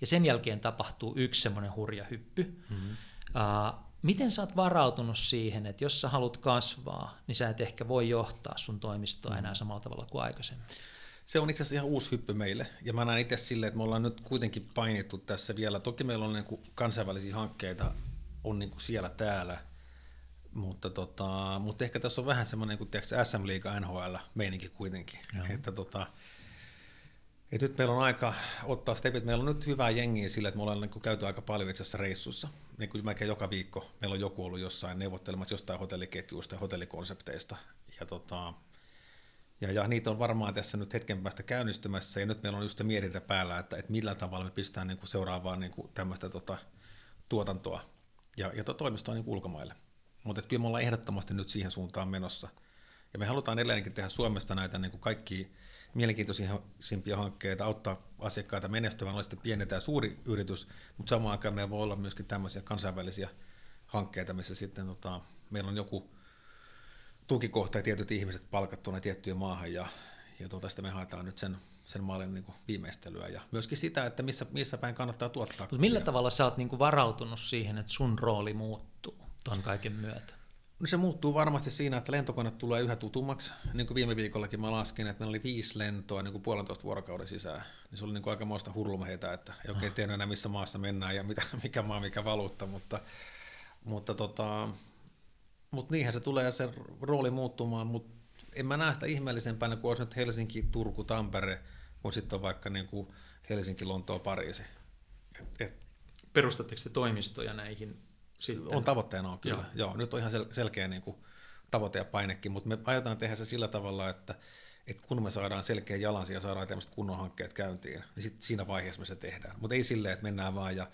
Ja sen jälkeen tapahtuu yksi semmoinen hurja hyppy. Mm-hmm. Uh, miten sä oot varautunut siihen, että jos sä haluat kasvaa, niin sä et ehkä voi johtaa sun toimistoa enää samalla tavalla kuin aikaisemmin? Se on itse asiassa ihan uusi hyppy meille. Ja mä näen itse silleen, että me ollaan nyt kuitenkin painittu tässä vielä. Toki meillä on niin kuin kansainvälisiä hankkeita on niin kuin siellä täällä, mutta, tota, mutta ehkä tässä on vähän semmoinen kuin tiedätkö, SM Liiga NHL meininki kuitenkin. Että, tota, Et nyt meillä on aika ottaa stepit. Meillä on nyt hyvää jengiä sillä, että me ollaan niin käyty aika paljon itse asiassa reissussa. Niin kuin melkein joka viikko meillä on joku ollut jossain neuvottelemassa jostain hotelliketjuista ja hotellikonsepteista. Ja, tota, ja, ja niitä on varmaan tässä nyt hetken päästä käynnistymässä. Ja nyt meillä on just mietintä päällä, että, että millä tavalla me pistetään niin kuin seuraavaa niin kuin tämmöistä tota, tuotantoa ja, ja to, toimistoa niin ulkomaille. Mutta kyllä me ollaan ehdottomasti nyt siihen suuntaan menossa. Ja me halutaan edelleenkin tehdä Suomesta näitä niin kuin kaikki mielenkiintoisimpia hankkeita, auttaa asiakkaita menestymään, oli sitten pieni tai suuri yritys, mutta samaan aikaan meillä voi olla myöskin tämmöisiä kansainvälisiä hankkeita, missä sitten tota, meillä on joku tukikohta ja tietyt ihmiset palkattuna tiettyyn maahan ja, ja tota, sitten me haetaan nyt sen, sen mallin niin viimeistelyä ja myöskin sitä, että missä, missä päin kannattaa tuottaa. Mutta millä tavalla sä oot niin varautunut siihen, että sun rooli muuttuu ton kaiken myötä? No se muuttuu varmasti siinä, että lentokone tulee yhä tutummaksi. Niin kuin viime viikollakin mä laskin, että meillä oli viisi lentoa niin kuin puolentoista vuorokauden sisään. Niin se oli niin kuin aika muista hurlumheitä, että ei oikein tiedä enää missä maassa mennään ja mitä, mikä maa, mikä valuutta, mutta, mutta, tota, mutta niinhän se tulee se rooli muuttumaan, mutta en mä näe sitä ihmeellisempänä kuin olisi nyt Helsinki, Turku, Tampere, kun sitten on vaikka niin kuin Helsinki, Lontoo, Pariisi. Et, et, Perustatteko te toimistoja näihin sitten. On tavoitteena on kyllä. Joo. Joo nyt on ihan sel- selkeä niin kuin, tavoite ja painekin, mutta me aiotaan tehdä se sillä tavalla, että, että kun me saadaan selkeä jalansi ja saadaan tämmöiset kunnon hankkeet käyntiin, niin sit siinä vaiheessa me se tehdään. Mutta ei silleen, että mennään vaan ja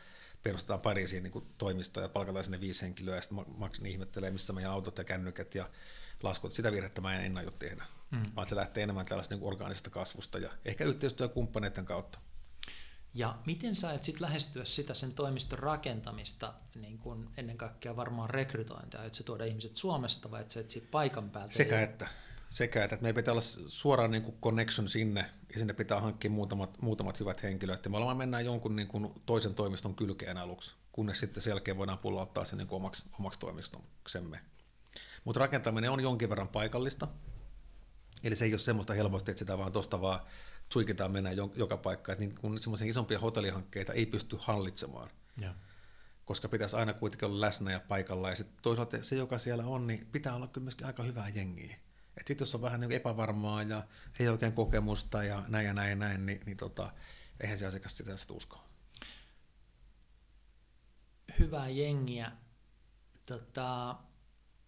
perustetaan Pariisiin niin toimistoja ja palkataan sinne viisi henkilöä ja sitten maksin ihmettelee, missä meidän autot ja kännykät ja laskut. Sitä virhettä mä en, en aio tehdä, mm. vaan se lähtee enemmän tällaista niin orgaanisesta kasvusta ja ehkä yhteistyökumppaneiden kautta. Ja miten sä et sitten lähestyä sitä sen toimiston rakentamista, niin kun ennen kaikkea varmaan rekrytointia, että se tuoda ihmiset Suomesta vai että sä etsit paikan päältä? Sekä että. Sekä että, että meidän pitää olla suoraan niin kuin connection sinne, ja sinne pitää hankkia muutamat, muutamat hyvät henkilöt, ja me ollaan mennään jonkun niin kuin toisen toimiston kylkeen aluksi, kunnes sitten selkeä voidaan pullauttaa se niin kuin omaksi, omaksi toimistoksemme. Mutta rakentaminen on jonkin verran paikallista, eli se ei ole semmoista helposti, että sitä vaan tuosta vaan suikitaan mennä joka paikka, että niin kun semmoisia isompia hotellihankkeita ei pysty hallitsemaan. Ja. Koska pitäisi aina kuitenkin olla läsnä ja paikalla, ja sitten toisaalta se, joka siellä on, niin pitää olla kyllä myöskin aika hyvää jengiä. Että sitten jos on vähän niin epävarmaa ja ei oikein kokemusta ja näin ja näin ja näin, niin, niin tota, eihän se asiakas sitä sitten usko. Hyvää jengiä. Tota,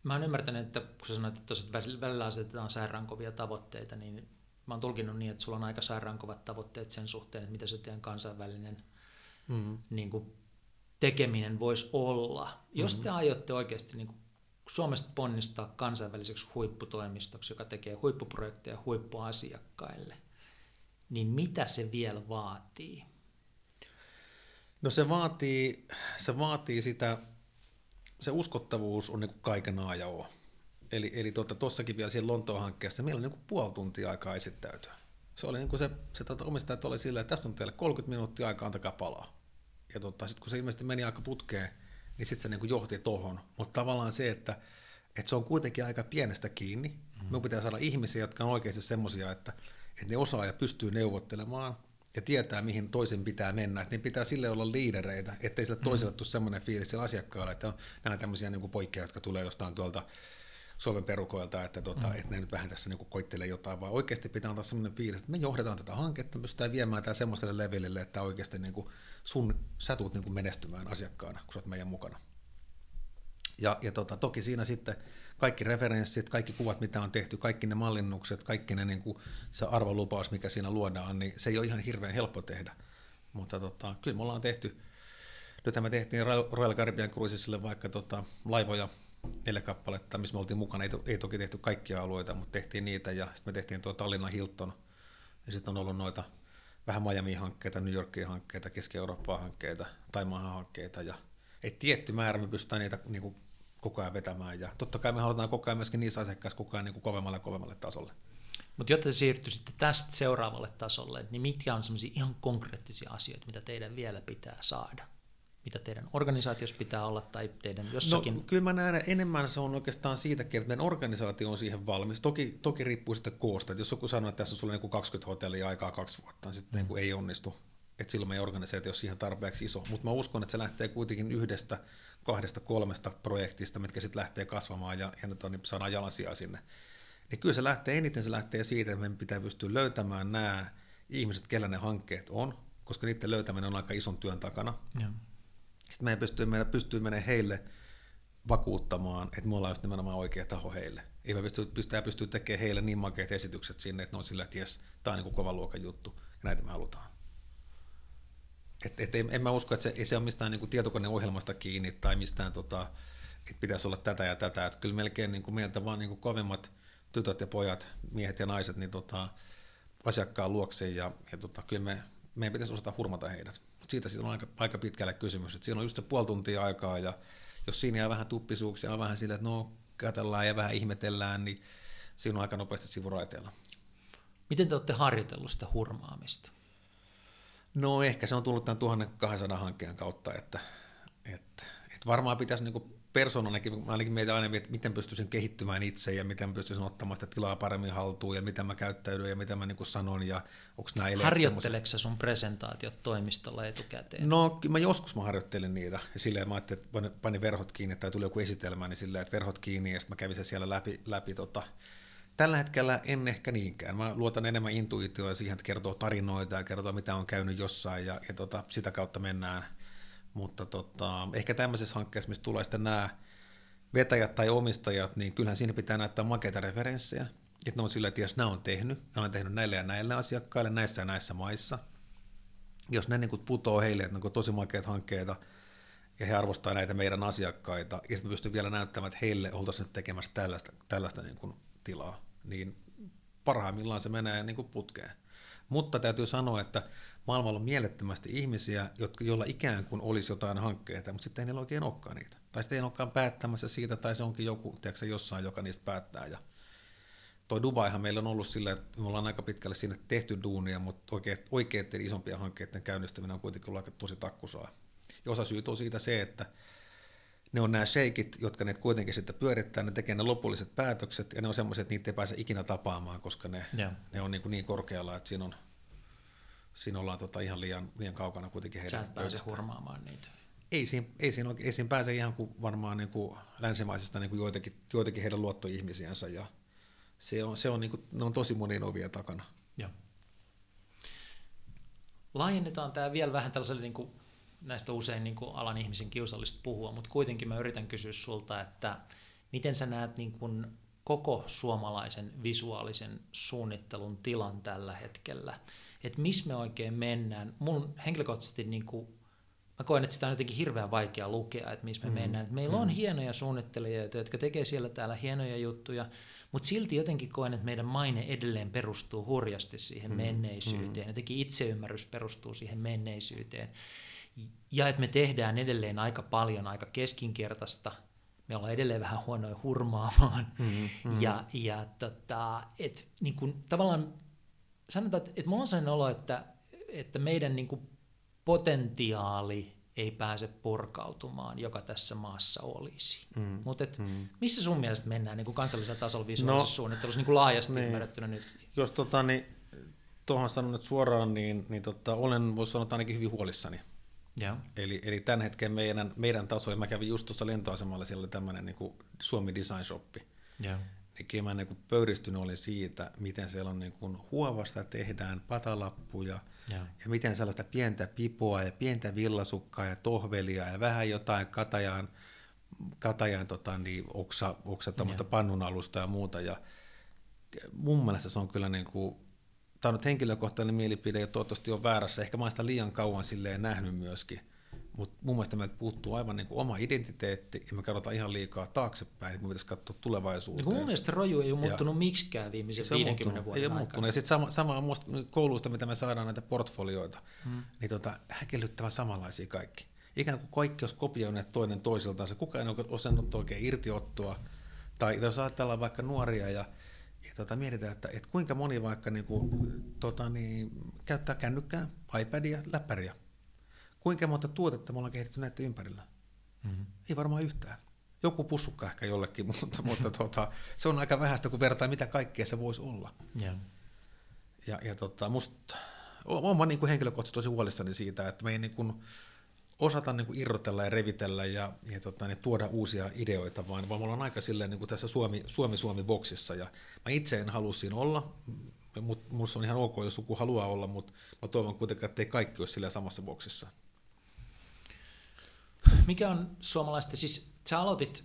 mä oon ymmärtänyt, että kun sä sanoit, että välillä asetetaan sairaankovia tavoitteita, niin mä oon tulkinut niin, että sulla on aika sairaankovat tavoitteet sen suhteen, että mitä se teidän kansainvälinen mm-hmm. niin kuin, tekeminen voisi olla. Mm-hmm. Jos te aiotte oikeasti niin kuin, Suomesta ponnistaa kansainväliseksi huipputoimistoksi, joka tekee huippuprojekteja huippuasiakkaille, niin mitä se vielä vaatii? No se vaatii, se vaatii sitä, se uskottavuus on niin kuin kaiken A ja O. Eli, eli tuossakin vielä siellä Lontoon hankkeessa meillä oli niin puoli tuntia aikaa esittäytyä. Se oli niin kuin se, se tuota, omistajat oli silleen, että tässä on teille 30 minuuttia aikaa, antakaa palaa. Ja tota, sitten kun se ilmeisesti meni aika putkeen, niin sitten se niin kuin johti tuohon. Mutta tavallaan se, että, että se on kuitenkin aika pienestä kiinni. Mm. Me pitää saada ihmisiä, jotka on oikeasti semmoisia, että, että ne osaa ja pystyy neuvottelemaan ja tietää, mihin toisen pitää mennä. Että ne pitää sille olla liidereitä, ettei sille toiselle mm. tule semmoinen fiilis sillä asiakkaalla, että on nämä tämmöisiä niin poikkeja, jotka tulee jostain tuolta Suomen perukoilta, että, tota, mm. että ne nyt vähän tässä niin koittelee jotain, vaan oikeasti pitää antaa sellainen fiilis, että me johdetaan tätä hanketta, me pystytään viemään tämä semmoiselle levelille, että oikeasti niin kuin sun, sä tulet niin kuin menestymään asiakkaana, kun sä oot meidän mukana. Ja, ja tota, toki siinä sitten kaikki referenssit, kaikki kuvat, mitä on tehty, kaikki ne mallinnukset, kaikki ne niin kuin, se arvolupaus, mikä siinä luodaan, niin se ei ole ihan hirveän helppo tehdä. Mutta tota, kyllä me ollaan tehty, nythän me tehtiin Royal Caribbean Cruisesille vaikka tota, laivoja neljä kappaletta, missä me oltiin mukana. Ei, to, ei toki tehty kaikkia alueita, mutta tehtiin niitä ja sitten me tehtiin tuo Tallinna Hilton. Ja sitten on ollut noita vähän Miami-hankkeita, New Yorkin hankkeita, Keski-Eurooppaa hankkeita, Taimaahan hankkeita ja ei tietty määrä me pystytään niitä niin kuin, koko ajan vetämään. Ja totta kai me halutaan koko ajan myöskin niissä asiakkaissa koko ajan niin kuin kovemmalle ja kovemmalle tasolle. Mutta jotta se siirtyisitte tästä seuraavalle tasolle, niin mitkä on sellaisia ihan konkreettisia asioita, mitä teidän vielä pitää saada? Mitä teidän organisaatiossa pitää olla tai teidän jossakin? No, kyllä mä näen, että enemmän se on oikeastaan siitäkin, että meidän organisaatio on siihen valmis. Toki, toki riippuu sitten koosta. Että jos joku sanoo, että tässä on sulla niin 20 hotellia aikaa kaksi vuotta, niin sitten mm. niin ei onnistu. Että silloin meidän organisaatio on siihen tarpeeksi iso. Mutta mä uskon, että se lähtee kuitenkin yhdestä, kahdesta, kolmesta projektista, mitkä sitten lähtee kasvamaan ja, ja nyt on, niin saadaan jalansia sinne. Niin kyllä se lähtee, eniten se lähtee siitä, että meidän pitää pystyä löytämään nämä ihmiset, kellä ne hankkeet on, koska niiden löytäminen on aika ison työn takana. Joo. Sitten meidän pystyy, meidän pystyy menemään heille vakuuttamaan, että me ollaan just nimenomaan oikea taho heille. Ei me pystyy, pystyy, pystyy tekemään heille niin makeat esitykset sinne, että ne on sillä, että jes, tämä on niin kova luokan juttu, ja näitä me halutaan. Et, et, en, en mä usko, että se, ei se ole mistään niin tietokoneohjelmasta kiinni tai mistään, tota, että pitäisi olla tätä ja tätä. Et kyllä melkein niin kuin meiltä vaan niin kuin kovimmat tytöt ja pojat, miehet ja naiset, niin tota, asiakkaan luokse ja, ja tota, kyllä me, meidän pitäisi osata hurmata heidät. Mutta siitä, siitä on aika, aika pitkälle kysymys. Et siinä on just se puoli tuntia aikaa ja jos siinä jää vähän tuppisuuksia, on vähän sillä, että no katsellaan ja vähän ihmetellään, niin siinä on aika nopeasti sivuraiteella. Miten te olette harjoitellut sitä hurmaamista? No ehkä se on tullut tämän 1200 hankkeen kautta, että, että, että varmaan pitäisi niin persoonanakin, ainakin meitä aina että miten pystyisin kehittymään itse ja miten pystyisin ottamaan sitä tilaa paremmin haltuun ja miten mä käyttäydyn ja mitä mä niin sanon ja onko nämä Harjoitteleeko sun presentaatiot toimistolla etukäteen? No mä joskus mä harjoittelin niitä ja silleen mä ajattelin, että panin verhot kiinni tai tuli joku esitelmä, niin silleen, että verhot kiinni ja sitten mä kävin sen siellä läpi, läpi tota, Tällä hetkellä en ehkä niinkään. Mä luotan enemmän intuitioon siihen, että kertoo tarinoita ja kertoo, mitä on käynyt jossain ja, ja tota, sitä kautta mennään. Mutta tota, ehkä tämmöisessä hankkeessa, missä tulee sitten nämä vetäjät tai omistajat, niin kyllähän siinä pitää näyttää makeita referenssejä. Että ne on sillä, että jos nämä on tehnyt, ja on tehnyt näille ja näille asiakkaille näissä ja näissä maissa, jos ne niin putoo heille, että ne on tosi makeita hankkeita, ja he arvostaa näitä meidän asiakkaita, ja sitten pystyy vielä näyttämään, että heille oltaisiin nyt tekemässä tällaista, tällaista niin kuin tilaa niin parhaimmillaan se menee niin kuin putkeen. Mutta täytyy sanoa, että maailmalla on mielettömästi ihmisiä, jotka, joilla ikään kuin olisi jotain hankkeita, mutta sitten ei niillä oikein olekaan niitä. Tai sitten ei olekaan päättämässä siitä, tai se onkin joku, tiedätkö, jossain, joka niistä päättää. Ja toi Dubaihan meillä on ollut sillä, että me ollaan aika pitkälle sinne tehty duunia, mutta oikeat, oikeiden isompien hankkeiden käynnistäminen on kuitenkin ollut aika tosi takkusaa. Ja osa syyt on siitä se, että ne on nämä sheikit, jotka ne kuitenkin sitten pyörittää, ne tekee ne lopulliset päätökset, ja ne on semmoiset, että niitä ei pääse ikinä tapaamaan, koska ne, yeah. ne on niin, kuin niin korkealla, että siinä, on, siinä ollaan tota ihan liian, liian kaukana kuitenkin heidän Sä et pääse hurmaamaan niitä. Ei siinä, ei, siinä, ei siinä pääse ihan kuin varmaan niin kuin länsimaisista niin kuin joitakin, joitakin heidän luottoihmisiänsä, ja se on, se on, niin kuin, ne on tosi monien ovien takana. Joo. Laajennetaan tämä vielä vähän tällaiselle niin kuin näistä usein niin kuin alan ihmisen kiusallista puhua, mutta kuitenkin mä yritän kysyä sulta, että miten sä näet niin kuin koko suomalaisen visuaalisen suunnittelun tilan tällä hetkellä, että missä me oikein mennään. Mun henkilökohtaisesti niin kuin, mä koen, että sitä on jotenkin hirveän vaikea lukea, että missä me mm. mennään. Et meillä mm. on hienoja suunnittelijoita, jotka tekee siellä täällä hienoja juttuja, mutta silti jotenkin koen, että meidän maine edelleen perustuu hurjasti siihen mm. menneisyyteen. Mm. Jotenkin itseymmärrys perustuu siihen menneisyyteen ja että me tehdään edelleen aika paljon aika keskinkertaista, me ollaan edelleen vähän huonoja hurmaamaan, mm-hmm, mm-hmm. ja, ja tota, et, niin kun, tavallaan sanotaan, että, että mulla on sellainen olo, että, että meidän niin kun, potentiaali ei pääse purkautumaan, joka tässä maassa olisi. Mm, Mutta mm. missä sun mielestä mennään niin kuin kansallisella tasolla visuaalisessa no, suunnittelussa niin kuin laajasti niin. ymmärrettynä nyt? Jos tota, niin, tuohon sanon nyt suoraan, niin, niin tota, olen, voisi sanoa, ainakin hyvin huolissani ja. Eli, eli tämän hetken meidän, meidän taso, ja mä kävin just tuossa lentoasemalla, siellä oli tämmöinen niin kuin Suomi Design Shoppi. Ja. Niin mä niin pöyristynyt olin siitä, miten siellä on niin kuin huovasta tehdään patalappuja, ja. ja miten sellaista pientä pipoa ja pientä villasukkaa ja tohvelia ja vähän jotain katajan, katajan tota, niin, oksa, oksa pannunalusta ja muuta. Ja mun mielestä se on kyllä niin kuin tämä on nyt henkilökohtainen mielipide ja toivottavasti on väärässä. Ehkä mä oon sitä liian kauan silleen nähnyt myöskin. Mutta mun mielestä meiltä puuttuu aivan niin kuin oma identiteetti ja me katsotaan ihan liikaa taaksepäin, että me pitäisi katsoa tulevaisuuteen. Niin mun mielestä roju ei ole muuttunut ja miksikään viimeisen 50 muuttunut, vuoden ei aikana. muuttunut. Ja sitten sama, sama on kouluista, mitä me saadaan näitä portfolioita, hmm. niin tota, häkellyttävän samanlaisia kaikki. Ikään kuin kaikki olisi kopioineet toinen toisiltaan. Se kukaan ei ole osannut oikein irtiottoa. Tai jos ajatellaan vaikka nuoria ja tota, mietitään, että, että kuinka moni vaikka niin kuin, tota, niin, käyttää kännykkää, iPadia, läppäriä. Kuinka monta tuotetta me ollaan kehitetty näiden ympärillä? Mm-hmm. Ei varmaan yhtään. Joku pussukka ehkä jollekin, mutta, mutta tota, se on aika vähäistä, kun vertaa, mitä kaikkea se voisi olla. Yeah. Ja, ja tota, musta, olen niin henkilökohtaisesti tosi huolissani siitä, että me ei niin kuin, osata niin kuin irrotella ja revitellä ja, ja tota, niin tuoda uusia ideoita, vaan, vaan me ollaan aika silleen niin kuin tässä Suomi, Suomi-Suomi-boksissa, ja mä itse en halua siinä olla, mut musta on ihan ok, jos joku haluaa olla, mutta mä toivon kuitenkin, että ei kaikki ole sillä samassa boksissa. Mikä on suomalaista, siis sä aloitit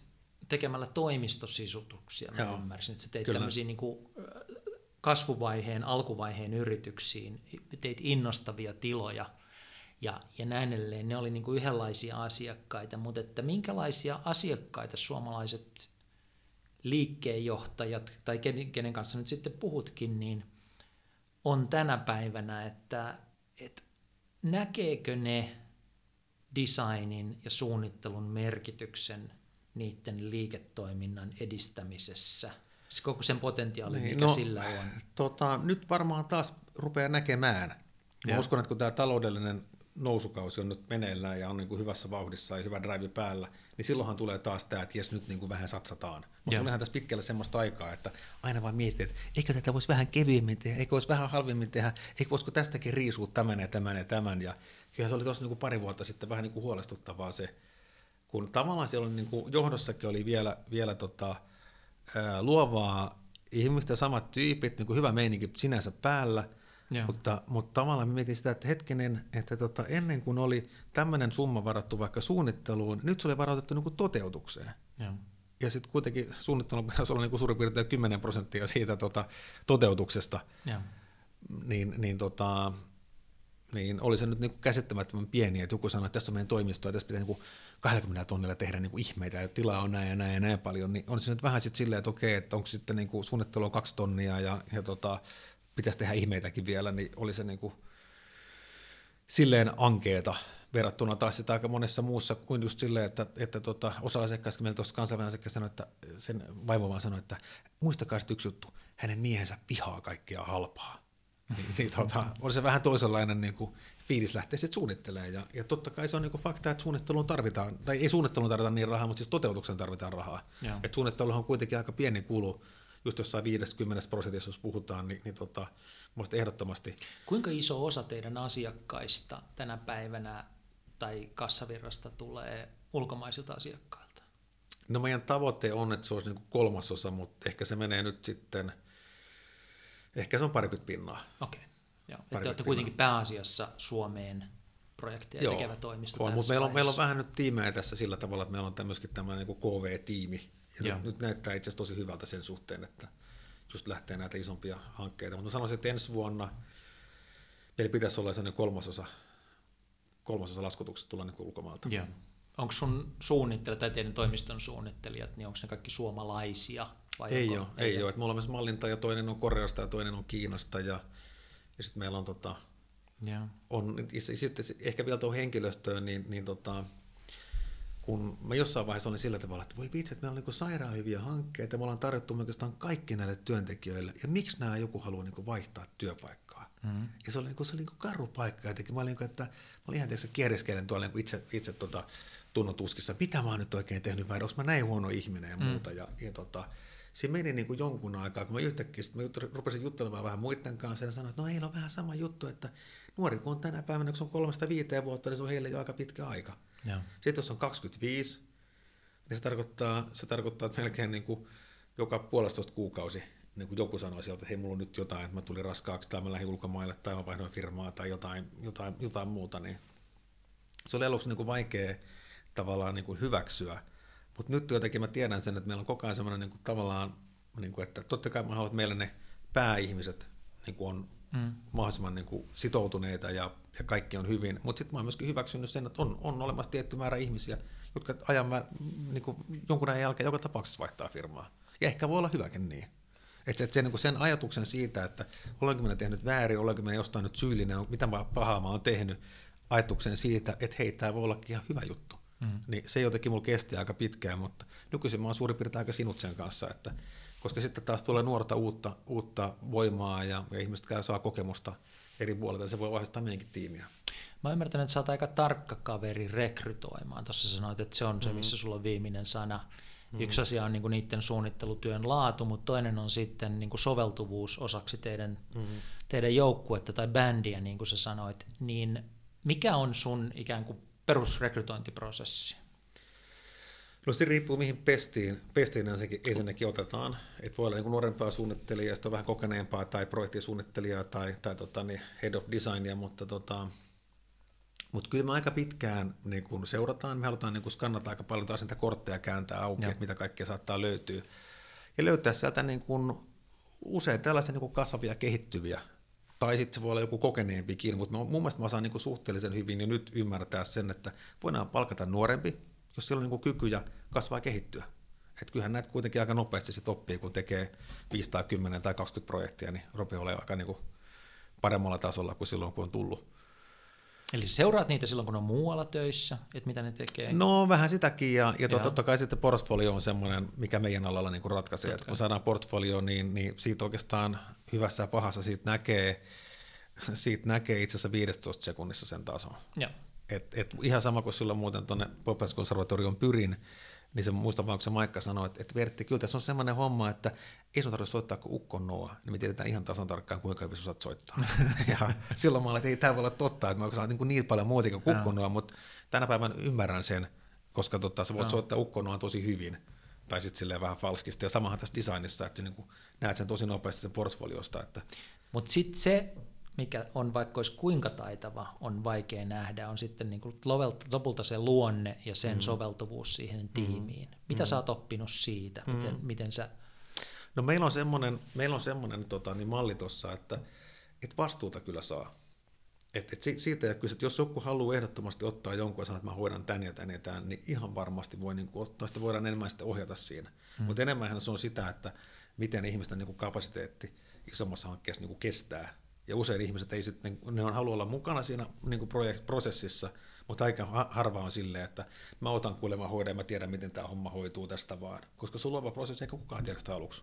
tekemällä toimistosisutuksia, mä Joo, ymmärsin, että sä teit kyllä. tämmöisiä niin kuin kasvuvaiheen, alkuvaiheen yrityksiin, teit innostavia tiloja ja, ja näin edelleen. Ne oli niin kuin yhdenlaisia asiakkaita, mutta että minkälaisia asiakkaita suomalaiset liikkeenjohtajat tai kenen, kenen kanssa nyt sitten puhutkin, niin on tänä päivänä, että, että näkeekö ne designin ja suunnittelun merkityksen niiden liiketoiminnan edistämisessä? Koko sen potentiaali, Niin, mikä no, sillä on. Tota, nyt varmaan taas rupeaa näkemään. Mä uskon, että kun tämä taloudellinen nousukausi on nyt meneillään ja on niin kuin hyvässä vauhdissa ja hyvä drive päällä, niin silloinhan tulee taas tämä, että jes nyt niin kuin vähän satsataan. Mutta tuleehan tässä pitkälle semmoista aikaa, että aina vaan miettii, että eikö tätä voisi vähän kevyemmin tehdä, eikö voisi vähän halvemmin tehdä, eikö voisiko tästäkin riisua tämän ja tämän ja tämän. Ja kyllä se oli tuossa niin kuin pari vuotta sitten vähän niin kuin huolestuttavaa se, kun tavallaan siellä oli niin kuin johdossakin oli vielä, vielä tota, ää, luovaa ihmistä, samat tyypit, niin kuin hyvä meininki sinänsä päällä, Joo. mutta, mutta tavallaan mietin sitä, että hetkinen, että tota, ennen kuin oli tämmöinen summa varattu vaikka suunnitteluun, nyt se oli varautettu niin kuin toteutukseen. Joo. Ja sitten kuitenkin suunnittelun pitäisi olla niin kuin suurin piirtein 10 prosenttia siitä tota, toteutuksesta, Joo. niin, niin, tota, niin oli se nyt niin käsittämättömän pieni, että joku sanoi, että tässä on meidän toimisto, ja tässä pitää niin kuin 20 tonnilla tehdä niin ihmeitä, ja tilaa on näin ja näin ja näin paljon, niin on se nyt vähän sitten silleen, että okei, että onko sitten niin suunnittelu on kaksi tonnia, ja, ja tota, pitäisi tehdä ihmeitäkin vielä, niin oli se niin kuin silleen ankeeta verrattuna taas sitä aika monessa muussa kuin just silleen, että, että tota, osa asiakkaista, meillä tuossa kansainvälinen asiakas sanoi, että sen vaimo vaan sanoi, että muistakaa sitten yksi juttu, hänen miehensä vihaa kaikkea halpaa. Niin, niin tota, oli se vähän toisenlainen niin kuin, fiilis lähteä sitten suunnittelemaan. Ja, ja totta kai se on niin kuin fakta, että suunnitteluun tarvitaan, tai ei suunnitteluun tarvita niin rahaa, mutta siis toteutukseen tarvitaan rahaa. Joo. Et suunnitteluhan on kuitenkin aika pieni kulu, just jossain 50 prosentissa, jos puhutaan, niin, niin tota, muista ehdottomasti Kuinka iso osa teidän asiakkaista tänä päivänä tai kassavirrasta tulee ulkomaisilta asiakkailta? No meidän tavoite on, että se olisi niin kolmasosa, mutta ehkä se menee nyt sitten, ehkä se on parikymmentä pinnaa. Okei. Joo. Että olette kuitenkin pääasiassa Suomeen projekteja Joo, tekevä toimisto on, tässä mutta meillä on, meillä on vähän nyt tiimejä tässä sillä tavalla, että meillä on tämmöiskin tämmöinen niin KV-tiimi. Ja Joo. nyt, nyt, näyttää itse asiassa tosi hyvältä sen suhteen, että just lähtee näitä isompia hankkeita. Mutta mä sanoisin, että ensi vuonna meillä pitäisi olla sellainen kolmasosa, kolmasosa laskutuksesta tulla niin ulkomaalta. Joo. Onko sun suunnittelijat tai teidän toimiston suunnittelijat, niin onko ne kaikki suomalaisia? Vai Ei onko- ole, ei ole. Et me olemme myös mallinta ja toinen on Koreasta ja toinen on Kiinasta ja, ja sitten meillä on, tota, Joo. on sitten ehkä vielä tuohon henkilöstöön, niin, niin tota, kun mä jossain vaiheessa olin sillä tavalla, että voi vitsi, että meillä on niin sairaan hyviä hankkeita, me ollaan tarjottu oikeastaan kaikki näille työntekijöille, ja miksi nämä joku haluaa niin vaihtaa työpaikkaa? Mm. Ja se oli, niin kuin, se oli niin karu paikka jotenkin. Mä olin, niin kuin, että mä olin ihan tietysti kierreskelen tuolla niin itse, itse tota, tunnon tuskissa, mitä mä oon nyt oikein tehnyt vai onko mä näin huono ihminen ja muuta. Ja, ja tota, se meni niin kuin jonkun aikaa, kun mä yhtäkkiä sit mä jut, rupesin juttelemaan vähän muiden kanssa ja sanoin, että no heillä on vähän sama juttu, että nuori kun on tänä päivänä, kun se on kolmesta viiteen vuotta, niin se on heille jo aika pitkä aika. Joo. Sitten jos on 25, niin se tarkoittaa, se tarkoittaa että melkein niin kuin joka puolestoista kuukausi niin kuin joku sanoi sieltä, että hei, mulla on nyt jotain, että mä tulin raskaaksi tai mä lähdin ulkomaille tai mä vaihdoin firmaa tai jotain, jotain, jotain muuta, niin se oli aluksi niin kuin vaikea tavallaan niin kuin hyväksyä. Mutta nyt jotenkin mä tiedän sen, että meillä on koko ajan semmoinen niin kuin tavallaan, niin kuin, että totta kai mä haluan, että meillä ne pääihmiset niin kuin on Mm. mahdollisimman niin kuin sitoutuneita ja, ja kaikki on hyvin. Mutta sitten mä oon myöskin hyväksynyt sen, että on, on olemassa tietty määrä ihmisiä, jotka ajan mä, niin kuin jonkun ajan jälkeen joka tapauksessa vaihtaa firmaa. Ja ehkä voi olla hyväkin niin. Että et sen, niin sen ajatuksen siitä, että olenko minä tehnyt väärin, olenko minä jostain nyt syyllinen, mitä pahaa mä oon tehnyt, ajatuksen siitä, että hei, tämä voi ollakin ihan hyvä juttu. Mm. Niin se jotenkin mulla kesti aika pitkään, mutta nykyisin mä oon suurin piirtein aika sinut sen kanssa, että koska sitten taas tulee nuorta uutta, uutta voimaa ja, ja ihmiset käy saa kokemusta eri puolilta, niin se voi vahvistaa meidänkin tiimiä. Mä oon ymmärtänyt, että sä oot aika tarkka kaveri rekrytoimaan. Tuossa sanoit, että se on Mm. se, missä sulla on viimeinen sana. Yksi asia on niin niiden suunnittelutyön laatu, mutta toinen on sitten niin soveltuvuus osaksi teidän, Mm. teidän joukkuetta tai bändiä, niin kuin sä sanoit. Niin mikä on sun ikään kuin perusrekrytointiprosessi? No se riippuu mihin pestiin, pestiin ensinnäkin, ensinnäkin otetaan. Että voi olla niin nuorempaa suunnittelijaa, sitten vähän kokeneempaa tai projektisuunnittelijaa tai, tai tota, niin head of designia, mutta tota, mutta kyllä me aika pitkään niin kun seurataan, me halutaan niin kun skannata aika paljon taas niitä kortteja kääntää auki, että mitä kaikkea saattaa löytyä. Ja löytää sieltä niin kun usein tällaisia niin kasvavia kehittyviä, tai sitten se voi olla joku kokeneempikin, mutta mun mielestä mä saan niin suhteellisen hyvin jo nyt ymmärtää sen, että voidaan palkata nuorempi, jos sillä on niin kykyjä kasvaa ja kehittyä. Et kyllähän näitä kuitenkin aika nopeasti sit oppii, kun tekee 5 tai 10 tai 20 projektia, niin rupeaa olemaan aika niin paremmalla tasolla kuin silloin, kun on tullut Eli seuraat niitä silloin, kun on muualla töissä, että mitä ne tekee? No vähän sitäkin, ja, ja totta kai sitten portfolio on semmoinen, mikä meidän alalla niin kuin ratkaisee. Totta. Että kun saadaan portfolio, niin, niin siitä oikeastaan hyvässä ja pahassa siitä näkee, siitä näkee itse asiassa 15 sekunnissa sen tason. Et, et ihan sama kuin silloin muuten tuonne Poppens konservatorion pyrin, niin se muista vaan, kun se Maikka sanoi, että, että Vertti, kyllä tässä on semmoinen homma, että ei sun tarvitse soittaa kuin ukkon noa, niin me tiedetään ihan tasan tarkkaan, kuinka hyvin osaat soittaa. ja silloin mä olin, että ei tämä voi olla totta, että mä osaan niin, niin paljon muuta kuin ukkon noa, mutta tänä päivänä ymmärrän sen, koska tota, sä voit no. soittaa ukkon noa tosi hyvin, tai sitten silleen vähän falskisti. Ja samahan tässä designissa, että niin näet sen tosi nopeasti sen portfoliosta. Että... Mutta sitten se, mikä on vaikka olisi kuinka taitava, on vaikea nähdä, on sitten niin kuin lopulta se luonne ja sen mm. soveltuvuus siihen mm. tiimiin. Mitä mm. sä oot oppinut siitä? Mm. Miten, miten sä... No meillä on semmoinen, meillä on semmoinen tota, niin malli tuossa, että, että vastuuta kyllä saa. Et, et siitä ei kyse, että jos joku haluaa ehdottomasti ottaa jonkun ja sanoa, että mä hoidan tän ja tän ja tän, niin ihan varmasti voi niin kuin, ottaa, sitä voidaan enemmän sitten ohjata siinä. Mm. Mutta enemmän se on sitä, että miten ihmisten niin kuin kapasiteetti isommassa hankkeessa niin kuin kestää ja usein ihmiset ei sitten, ne on haluaa olla mukana siinä niin kuin projekt, prosessissa, mutta aika harva on silleen, että mä otan kuulemma hoidon ja mä tiedän, miten tämä homma hoituu tästä vaan. Koska sulla on prosessi, eikä kukaan tiedä sitä aluksi.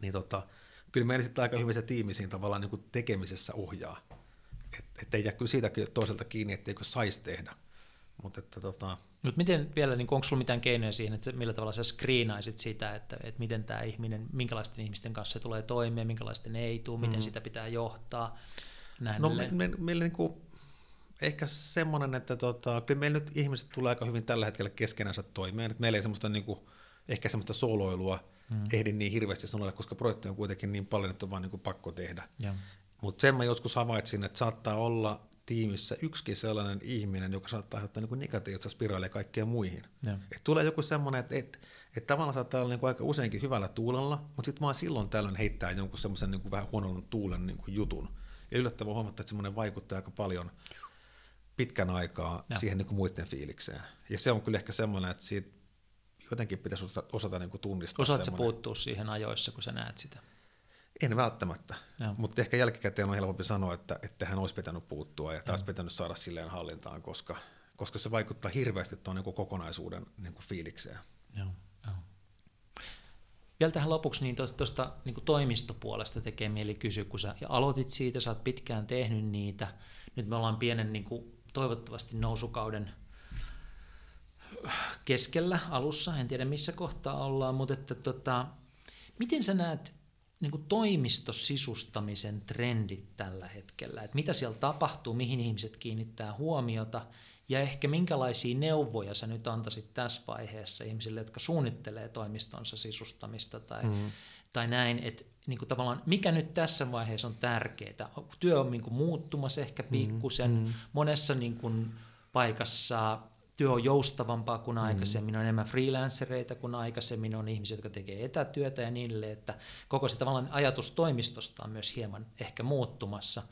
Niin tota, kyllä meillä sitten aika hyvin se tiimi siinä tavallaan niin kuin tekemisessä ohjaa. Että et ei jää kyllä siitä toiselta kiinni, etteikö saisi tehdä. Mutta että tota... Mut miten vielä, niin onko sinulla mitään keinoja siihen, että millä tavalla sä screenaisit sitä, että, että miten tämä ihminen, minkälaisten ihmisten kanssa se tulee toimeen, minkälaisten ei tule, miten mm. sitä pitää johtaa? Näin no me, me, meillä niin kuin, ehkä semmoinen, että tota, kyllä meillä nyt ihmiset tulee aika hyvin tällä hetkellä keskenänsä toimeen, että meillä ei semmoista niin kuin, ehkä semmoista soloilua mm. ehdi niin hirveästi sanoa, koska projekti on kuitenkin niin paljon, että on vaan niin kuin pakko tehdä. Mutta sen mä joskus havaitsin, että saattaa olla tiimissä yksikin sellainen ihminen, joka saattaa aiheuttaa niin negatiivista spiraalia kaikkeen muihin. Et tulee joku semmoinen, että et, et tavallaan saattaa olla niin kuin aika useinkin hyvällä tuulella, mutta sitten vaan silloin tällöin heittää jonkun semmoisen niin vähän huonon tuulen niin kuin jutun. Ja yllättävän huomata, että semmoinen vaikuttaa aika paljon pitkän aikaa ja. siihen niin kuin muiden fiilikseen. Ja se on kyllä ehkä semmoinen, että siitä jotenkin pitäisi osata, osata niin kuin tunnistaa. Osaatko puuttua siihen ajoissa, kun sä näet sitä? En välttämättä, mutta ehkä jälkikäteen on helpompi sanoa, että, että hän olisi pitänyt puuttua ja taas pitänyt saada silleen hallintaan, koska, koska se vaikuttaa hirveästi tuon niin kokonaisuuden niin kuin fiilikseen. Joo, joo. Vielä tähän lopuksi niin tuosta niin toimistopuolesta tekee mieli kysyä, kun sä aloitit siitä, sä oot pitkään tehnyt niitä, nyt me ollaan pienen niin kuin, toivottavasti nousukauden keskellä alussa, en tiedä missä kohtaa ollaan, mutta että, tota, miten sä näet niin kuin toimistosisustamisen trendit tällä hetkellä, että mitä siellä tapahtuu, mihin ihmiset kiinnittää huomiota ja ehkä minkälaisia neuvoja sä nyt antaisit tässä vaiheessa ihmisille, jotka suunnittelee toimistonsa sisustamista tai, mm. tai näin, että niin kuin tavallaan mikä nyt tässä vaiheessa on tärkeää. Työ on niin kuin muuttumassa ehkä mm-hmm. pikkusen, mm. monessa niin kuin paikassa työ on joustavampaa kuin mm. aikaisemmin, on enemmän freelancereita kuin aikaisemmin, on ihmisiä, jotka tekee etätyötä ja niin edelleen, että koko se tavallaan ajatus toimistosta on myös hieman ehkä muuttumassa,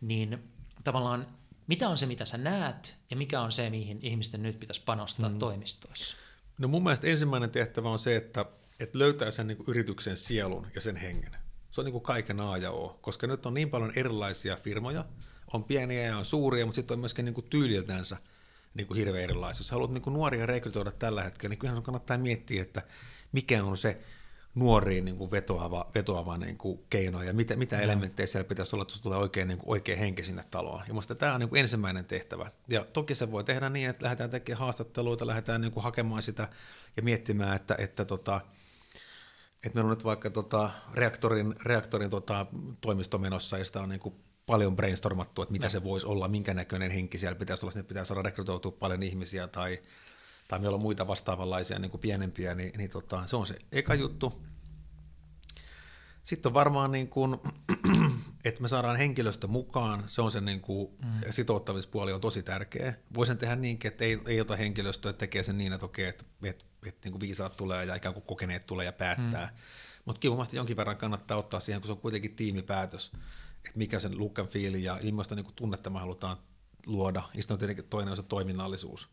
niin tavallaan mitä on se, mitä sä näet, ja mikä on se, mihin ihmisten nyt pitäisi panostaa mm. toimistoissa? No mun mielestä ensimmäinen tehtävä on se, että, että löytää sen niin yrityksen sielun ja sen hengen. Se on niin kuin kaiken A ja O, koska nyt on niin paljon erilaisia firmoja, on pieniä ja on suuria, mutta sitten on myöskin niin kuin tyyliltänsä – niin kuin hirveän erilaisia. Jos haluat niin kuin nuoria rekrytoida tällä hetkellä, niin kyllähän sun kannattaa miettiä, että mikä on se nuoriin niin kuin vetoava, vetoava niin kuin keino ja mitä, mitä elementtejä siellä pitäisi olla, että tulee oikein, niin kuin oikea henki sinne taloon. Ja minusta tämä on niin kuin ensimmäinen tehtävä. Ja toki se voi tehdä niin, että lähdetään tekemään haastatteluita, lähdetään niin kuin hakemaan sitä ja miettimään, että, että tota, että meillä on nyt vaikka tota, reaktorin, reaktorin tota, toimisto menossa ja sitä on niin kuin paljon brainstormattu, että mitä no. se voisi olla, minkä näköinen henki siellä pitäisi olla, sinne pitäisi saada rekrytoitua paljon ihmisiä tai, tai meillä on muita vastaavanlaisia niin kuin pienempiä, niin, niin tota, se on se eka juttu. Sitten on varmaan, niin kuin, että me saadaan henkilöstö mukaan, se on se niin kuin, mm. sitouttamispuoli on tosi tärkeä. Voisin tehdä niinkin, että ei, ei ota henkilöstöä, että tekee sen niin, että okei, että, että, että niin kuin viisaat tulee ja ikään kuin kokeneet tulee ja päättää. Mm. Mutta kyllä jonkin verran kannattaa ottaa siihen, kun se on kuitenkin tiimipäätös, että mikä sen look and feel ja millaista niin tunnetta me halutaan luoda. Ja sitten on tietenkin toinen on se toiminnallisuus.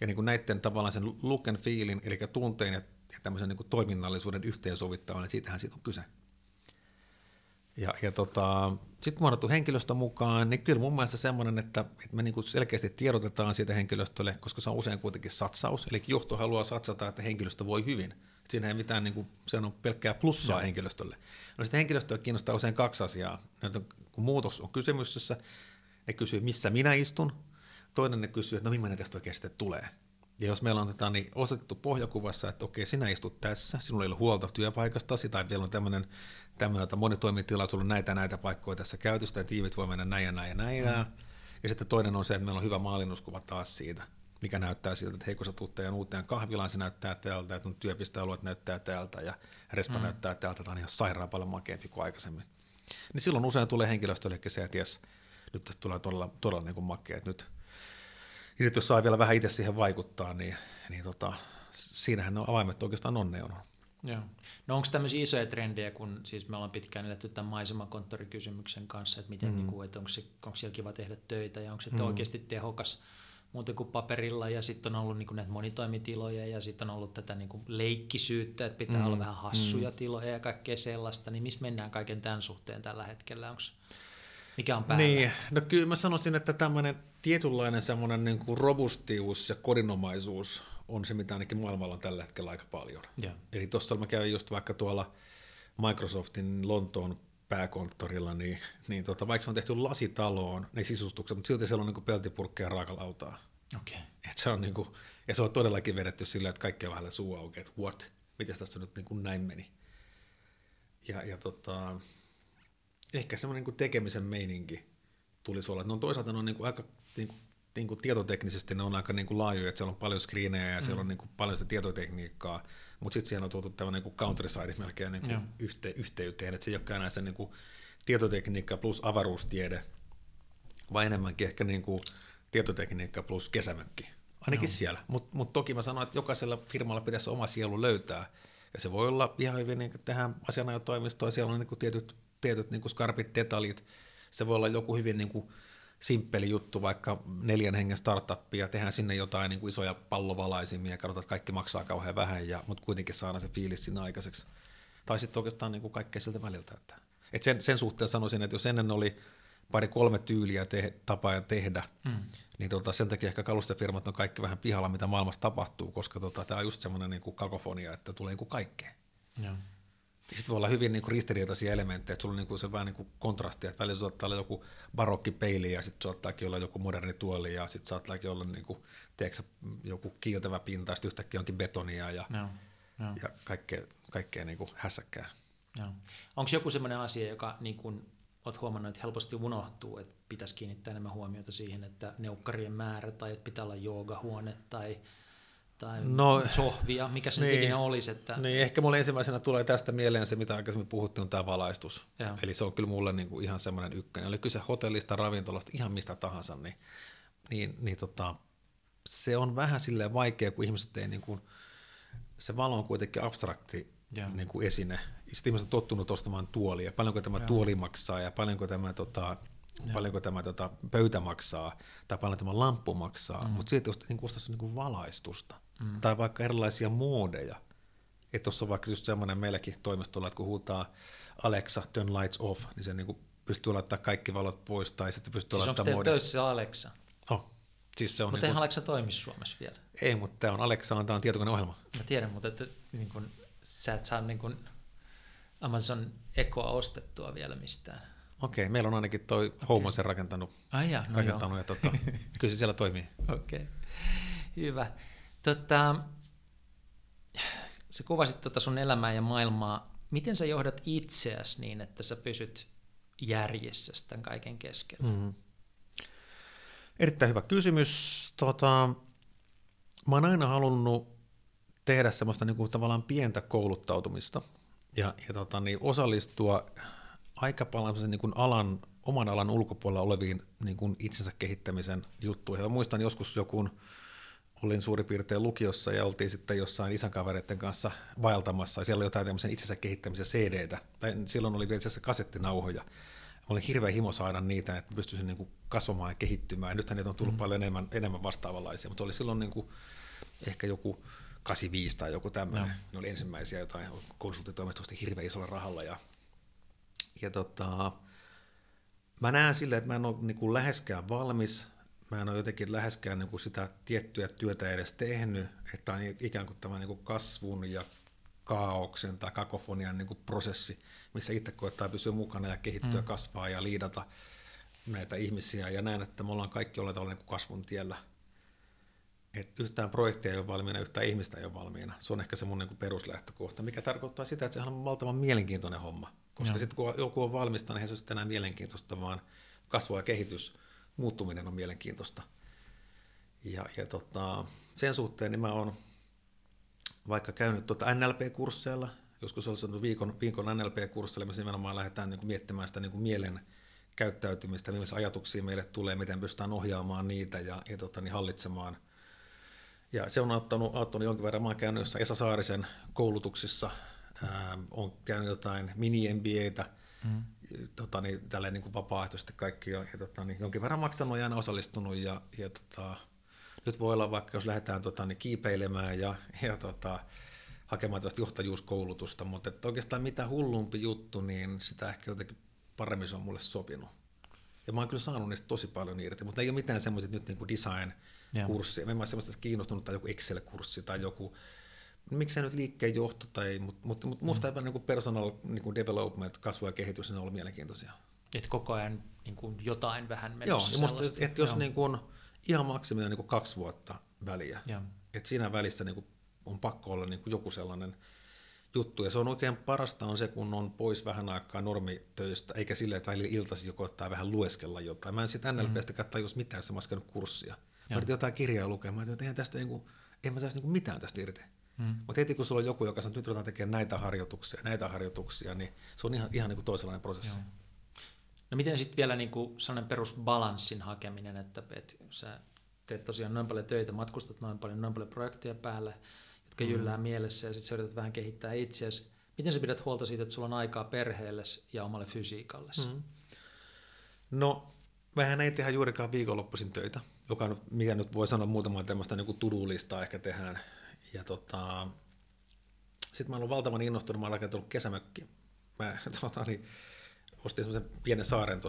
Ja niin kuin näiden tavallaan sen look and feelin, eli tunteen ja, ja tämmöisen niin kuin toiminnallisuuden yhteensovittaminen, niin siitähän siitä on kyse. Ja, ja tota, sitten muodottu henkilöstö mukaan, niin kyllä mun mielestä semmoinen, että, että me niinku selkeästi tiedotetaan siitä henkilöstölle, koska se on usein kuitenkin satsaus, eli johto haluaa satsata, että henkilöstö voi hyvin. Siinä ei mitään, niin kuin, se on pelkkää plussaa no. henkilöstölle. No sitten henkilöstöä kiinnostaa usein kaksi asiaa. Kun muutos on kysymyksessä, ne kysyy, missä minä istun. Toinen ne kysyy, että no millainen tästä oikeasti tulee. Ja jos meillä on tota, niin osoitettu pohjakuvassa, että okei, sinä istut tässä, sinulla ei ole huolta työpaikastasi, tai vielä on tämmöinen, tämmöinen että monitoimitila, sulla on näitä näitä paikkoja tässä käytössä, ja tiimit voi mennä näin ja näin ja näin. Mm. Ja sitten toinen on se, että meillä on hyvä maalinnuskuva taas siitä, mikä näyttää siltä, että hei kun sä tuut teidän uuteen kahvilaan, se näyttää täältä, että työpistealueet näyttää täältä, ja respa mm. näyttää täältä, tämä on ihan sairaan paljon makeampi kuin aikaisemmin. Niin silloin usein tulee henkilöstöllekin se, että jes, nyt tästä tulee todella, todella niin kuin makea, että nyt ja sitten jos saa vielä vähän itse siihen vaikuttaa, niin, niin tota, siinähän ne avaimet oikeastaan onneen on. Joo. No onko tämmöisiä isoja trendejä, kun siis me ollaan pitkään eletty tämän maisemakonttorikysymyksen kanssa, että, miten, mm. niin kuin, että onko, se, onko siellä kiva tehdä töitä ja onko se mm. oikeasti tehokas muuten kuin paperilla ja sitten on ollut niin kuin näitä monitoimitiloja ja sitten on ollut tätä niin kuin leikkisyyttä, että pitää mm. olla vähän hassuja mm. tiloja ja kaikkea sellaista, niin missä mennään kaiken tämän suhteen tällä hetkellä? Onko mikä on päällä? Niin, no kyllä mä sanoisin, että tämmöinen tietynlainen semmoinen niin kuin robustius ja kodinomaisuus on se, mitä ainakin maailmalla on tällä hetkellä aika paljon. Yeah. Eli tuossa mä kävin just vaikka tuolla Microsoftin Lontoon pääkonttorilla, niin, niin tota, vaikka se on tehty lasitaloon, ne sisustukset, mutta silti siellä on niin peltipurkkeja ja raakalautaa. Okay. Et se on niin kuin, ja se on todellakin vedetty silleen, että kaikki on vähän suu auki, että what, miten tässä nyt niin kuin näin meni. Ja, ja tota, ehkä semmoinen niin tekemisen meininki tulisi olla. Ne on toisaalta ne on niin kuin aika niin kuin, niin kuin tietoteknisesti ne on aika niin kuin laajoja, että siellä on paljon screenejä ja mm. siellä on niin kuin paljon sitä tietotekniikkaa, mutta sitten siellä on tuotu tämmöinen niin countryside melkein niin kuin yhte, yhteyteen, että se ei olekaan enää se niin kuin tietotekniikka plus avaruustiede, vaan enemmänkin ehkä niin kuin tietotekniikka plus kesämökki, ainakin Joo. siellä. Mutta mut toki mä sanoin, että jokaisella firmalla pitäisi oma sielu löytää, ja se voi olla ihan hyvin niin kuin tehdään asianajotoimistoa, siellä on niin kuin tietyt, tietyt niin kuin skarpit detaljit, se voi olla joku hyvin niin kuin simppeli juttu, vaikka neljän hengen startuppia, tehdään sinne jotain niin kuin isoja pallovalaisimia ja katsotaan, että kaikki maksaa kauhean vähän, ja, mutta kuitenkin saadaan se fiilis sinne aikaiseksi. Tai sitten oikeastaan niin kuin kaikkea siltä väliltä. Että, että sen, sen suhteen sanoisin, että jos ennen oli pari-kolme tyyliä te, tapaa tehdä, mm. niin tota, sen takia ehkä kalustefirmat on kaikki vähän pihalla, mitä maailmassa tapahtuu, koska tota, tämä on just semmoinen niin kakofonia, että tulee niin kuin kaikkea. Joo. Sitten voi olla hyvin niin kuin ristiriitaisia elementtejä, että sulla on niin kuin se vähän niin kuin kontrasti, että välillä saattaa olla joku barokkipeili ja sitten saattaakin olla joku moderni tuoli ja sitten saattaakin olla niin kuin, tiedätkö, joku kiiltävä pinta ja sitten yhtäkkiä onkin betonia ja, no, no. ja kaikkea, kaikkea niin kuin hässäkkää. No. Onko joku sellainen asia, joka niin kuin olet huomannut, että helposti unohtuu, että pitäisi kiinnittää enemmän huomiota siihen, että neukkarien määrä tai että pitää olla joogahuone tai tai no, sohvia, mikä se niin, olisi. Että... Niin, ehkä mulle ensimmäisenä tulee tästä mieleen se, mitä aikaisemmin puhuttiin, on tämä valaistus. Ja. Eli se on kyllä mulle niin kuin ihan semmoinen ykkönen. Oli kyse hotellista, ravintolasta, ihan mistä tahansa, niin, niin, niin tota, se on vähän silleen vaikea, kun ihmiset ei niin kuin, se valo on kuitenkin abstrakti ja. niin kuin esine. Sitten ihmiset on tottunut ostamaan tuolia, paljonko tämä ja. tuoli maksaa ja paljonko tämä tota, ja. paljonko tämä tota, pöytä maksaa tai paljon tämä lamppu maksaa, mm. mutta jos niin ostaisi niin valaistusta mm. tai vaikka erilaisia moodeja, että tuossa on vaikka just semmoinen meilläkin toimistolla, että kun huutaa Alexa, turn lights off, niin se niin kuin pystyy laittamaan kaikki valot pois tai sitten pystyy siis laittamaan moode. Siis onko Alexa? Oh. Siis se on mutta niin kuin... Alexa toimi Suomessa vielä. Ei, mutta tämä on Alexa, tämä on tietokoneohjelma. Mä tiedän, mutta että, niin kuin, sä et saa niin kuin Amazon Ekoa ostettua vielä mistään. Okei, meillä on ainakin toi okay. Home sen rakentanut, Ai ja, no rakentanut ja tota, kyllä se siellä toimii. Okei, okay. hyvä. Tota, sä kuvasit tota sun elämää ja maailmaa. Miten sä johdat itseäsi niin, että sä pysyt järjessä tämän kaiken keskellä? Mm-hmm. Erittäin hyvä kysymys. Tota, mä oon aina halunnut tehdä semmoista niin kuin tavallaan pientä kouluttautumista ja, ja tota, niin osallistua aika paljon niin kuin alan, oman alan ulkopuolella oleviin niin kuin itsensä kehittämisen juttuihin. Mä muistan joskus joku, olin suurin piirtein lukiossa ja oltiin sitten jossain isänkavereiden kanssa vaeltamassa ja siellä oli jotain tämmöisen itsensä kehittämisen CD-tä, tai silloin oli itse asiassa kasettinauhoja. Mä olin hirveän himo saada niitä, että pystyisin niin kuin kasvamaan ja kehittymään. Ja nythän niitä on tullut mm. paljon enemmän, enemmän vastaavanlaisia, mutta oli silloin niin kuin ehkä joku 85 tai joku tämmöinen. No. Ne oli ensimmäisiä jotain konsulttitoimistosta hirveän isolla rahalla. Ja, ja tota, mä näen silleen, että mä en ole niin kuin läheskään valmis, mä en ole jotenkin läheskään niin kuin sitä tiettyä työtä edes tehnyt, että on ikään kuin tämä niin kuin kasvun ja kaauksen tai kakofonian niin kuin prosessi, missä itse koettaa pysyä mukana ja kehittyä, mm. kasvaa ja liidata näitä ihmisiä. Ja näen, että me ollaan kaikki olleet niin kasvun tiellä – että yhtään projektia ei ole valmiina, yhtään ihmistä ei ole valmiina. Se on ehkä se mun niin peruslähtökohta, mikä tarkoittaa sitä, että sehän on valtavan mielenkiintoinen homma. Koska sitten kun joku on valmista, niin se on sitten enää mielenkiintoista, vaan kasvu ja kehitys, muuttuminen on mielenkiintoista. Ja, ja tota, sen suhteen niin mä oon vaikka käynyt tuota NLP-kursseilla, joskus sanonut viikon, viikon NLP-kursseilla, missä nimenomaan lähdetään niin kuin miettimään sitä niin kuin mielen käyttäytymistä, millaisia ajatuksia meille tulee, miten pystytään ohjaamaan niitä ja, ja tota, niin hallitsemaan – ja se on auttanut, auttanut jonkin verran. Mä oon käynyt jossain Esa Saarisen koulutuksissa, ää, on käynyt jotain mini-MBAtä, mm. Tota, niin, tälleen niin kuin vapaaehtoisesti kaikki, ja, ja tota, niin, jonkin verran maksanut ja aina osallistunut, ja, ja tota, nyt voi olla vaikka, jos lähdetään tota, niin kiipeilemään ja, ja tota, hakemaan tällaista johtajuuskoulutusta, mutta että oikeastaan mitä hullumpi juttu, niin sitä ehkä jotenkin paremmin se on mulle sopinut. Ja mä oon kyllä saanut niistä tosi paljon irti, mutta ei ole mitään semmoiset nyt niin kuin design kurssi. Mä en ole semmoista kiinnostunut tai joku Excel-kurssi tai joku, miksei nyt liikkeen johto, tai, mutta mut, mut musta mm. niin personal niin kuin development, kasvu ja kehitys, ne on ollut mielenkiintoisia. Et koko ajan niin kuin jotain vähän menossa Joo, musta, että et jos niin kuin, ihan maksimia niin kaksi vuotta väliä, että siinä välissä niin kuin, on pakko olla niin kuin joku sellainen juttu, ja se on oikein parasta on se, kun on pois vähän aikaa normitöistä, eikä sille, että välillä iltaisin joku ottaa vähän lueskella jotain. Mä en sitten NLPstä mm. tajus mitään, jos mä kurssia. Mä jotain kirjaa lukemaan, että eihän tästä niinku, en mä saisi niinku mitään tästä irti. Hmm. Mutta heti kun sulla on joku, joka sanoo, että nyt ruvetaan tekemään näitä harjoituksia, näitä harjoituksia, niin se on ihan, ihan niinku toisenlainen prosessi. Joo. No miten sitten vielä niinku sellainen perusbalanssin hakeminen, että, että sä teet tosiaan noin paljon töitä, matkustat noin paljon, noin paljon projekteja päälle, jotka mm. jyllää mielessä ja sitten sä yrität vähän kehittää itseäsi. Miten sä pidät huolta siitä, että sulla on aikaa perheelle ja omalle fysiikalle? Mm. No, vähän ei tehdä juurikaan viikonloppuisin töitä joka, mikä nyt voi sanoa muutamaa tämmöistä niin tudulistaa ehkä tehdään. Ja tota, sitten mä olen valtavan innostunut, mä olen rakentanut kesämökki. Mä tota, niin, ostin semmoisen pienen saaren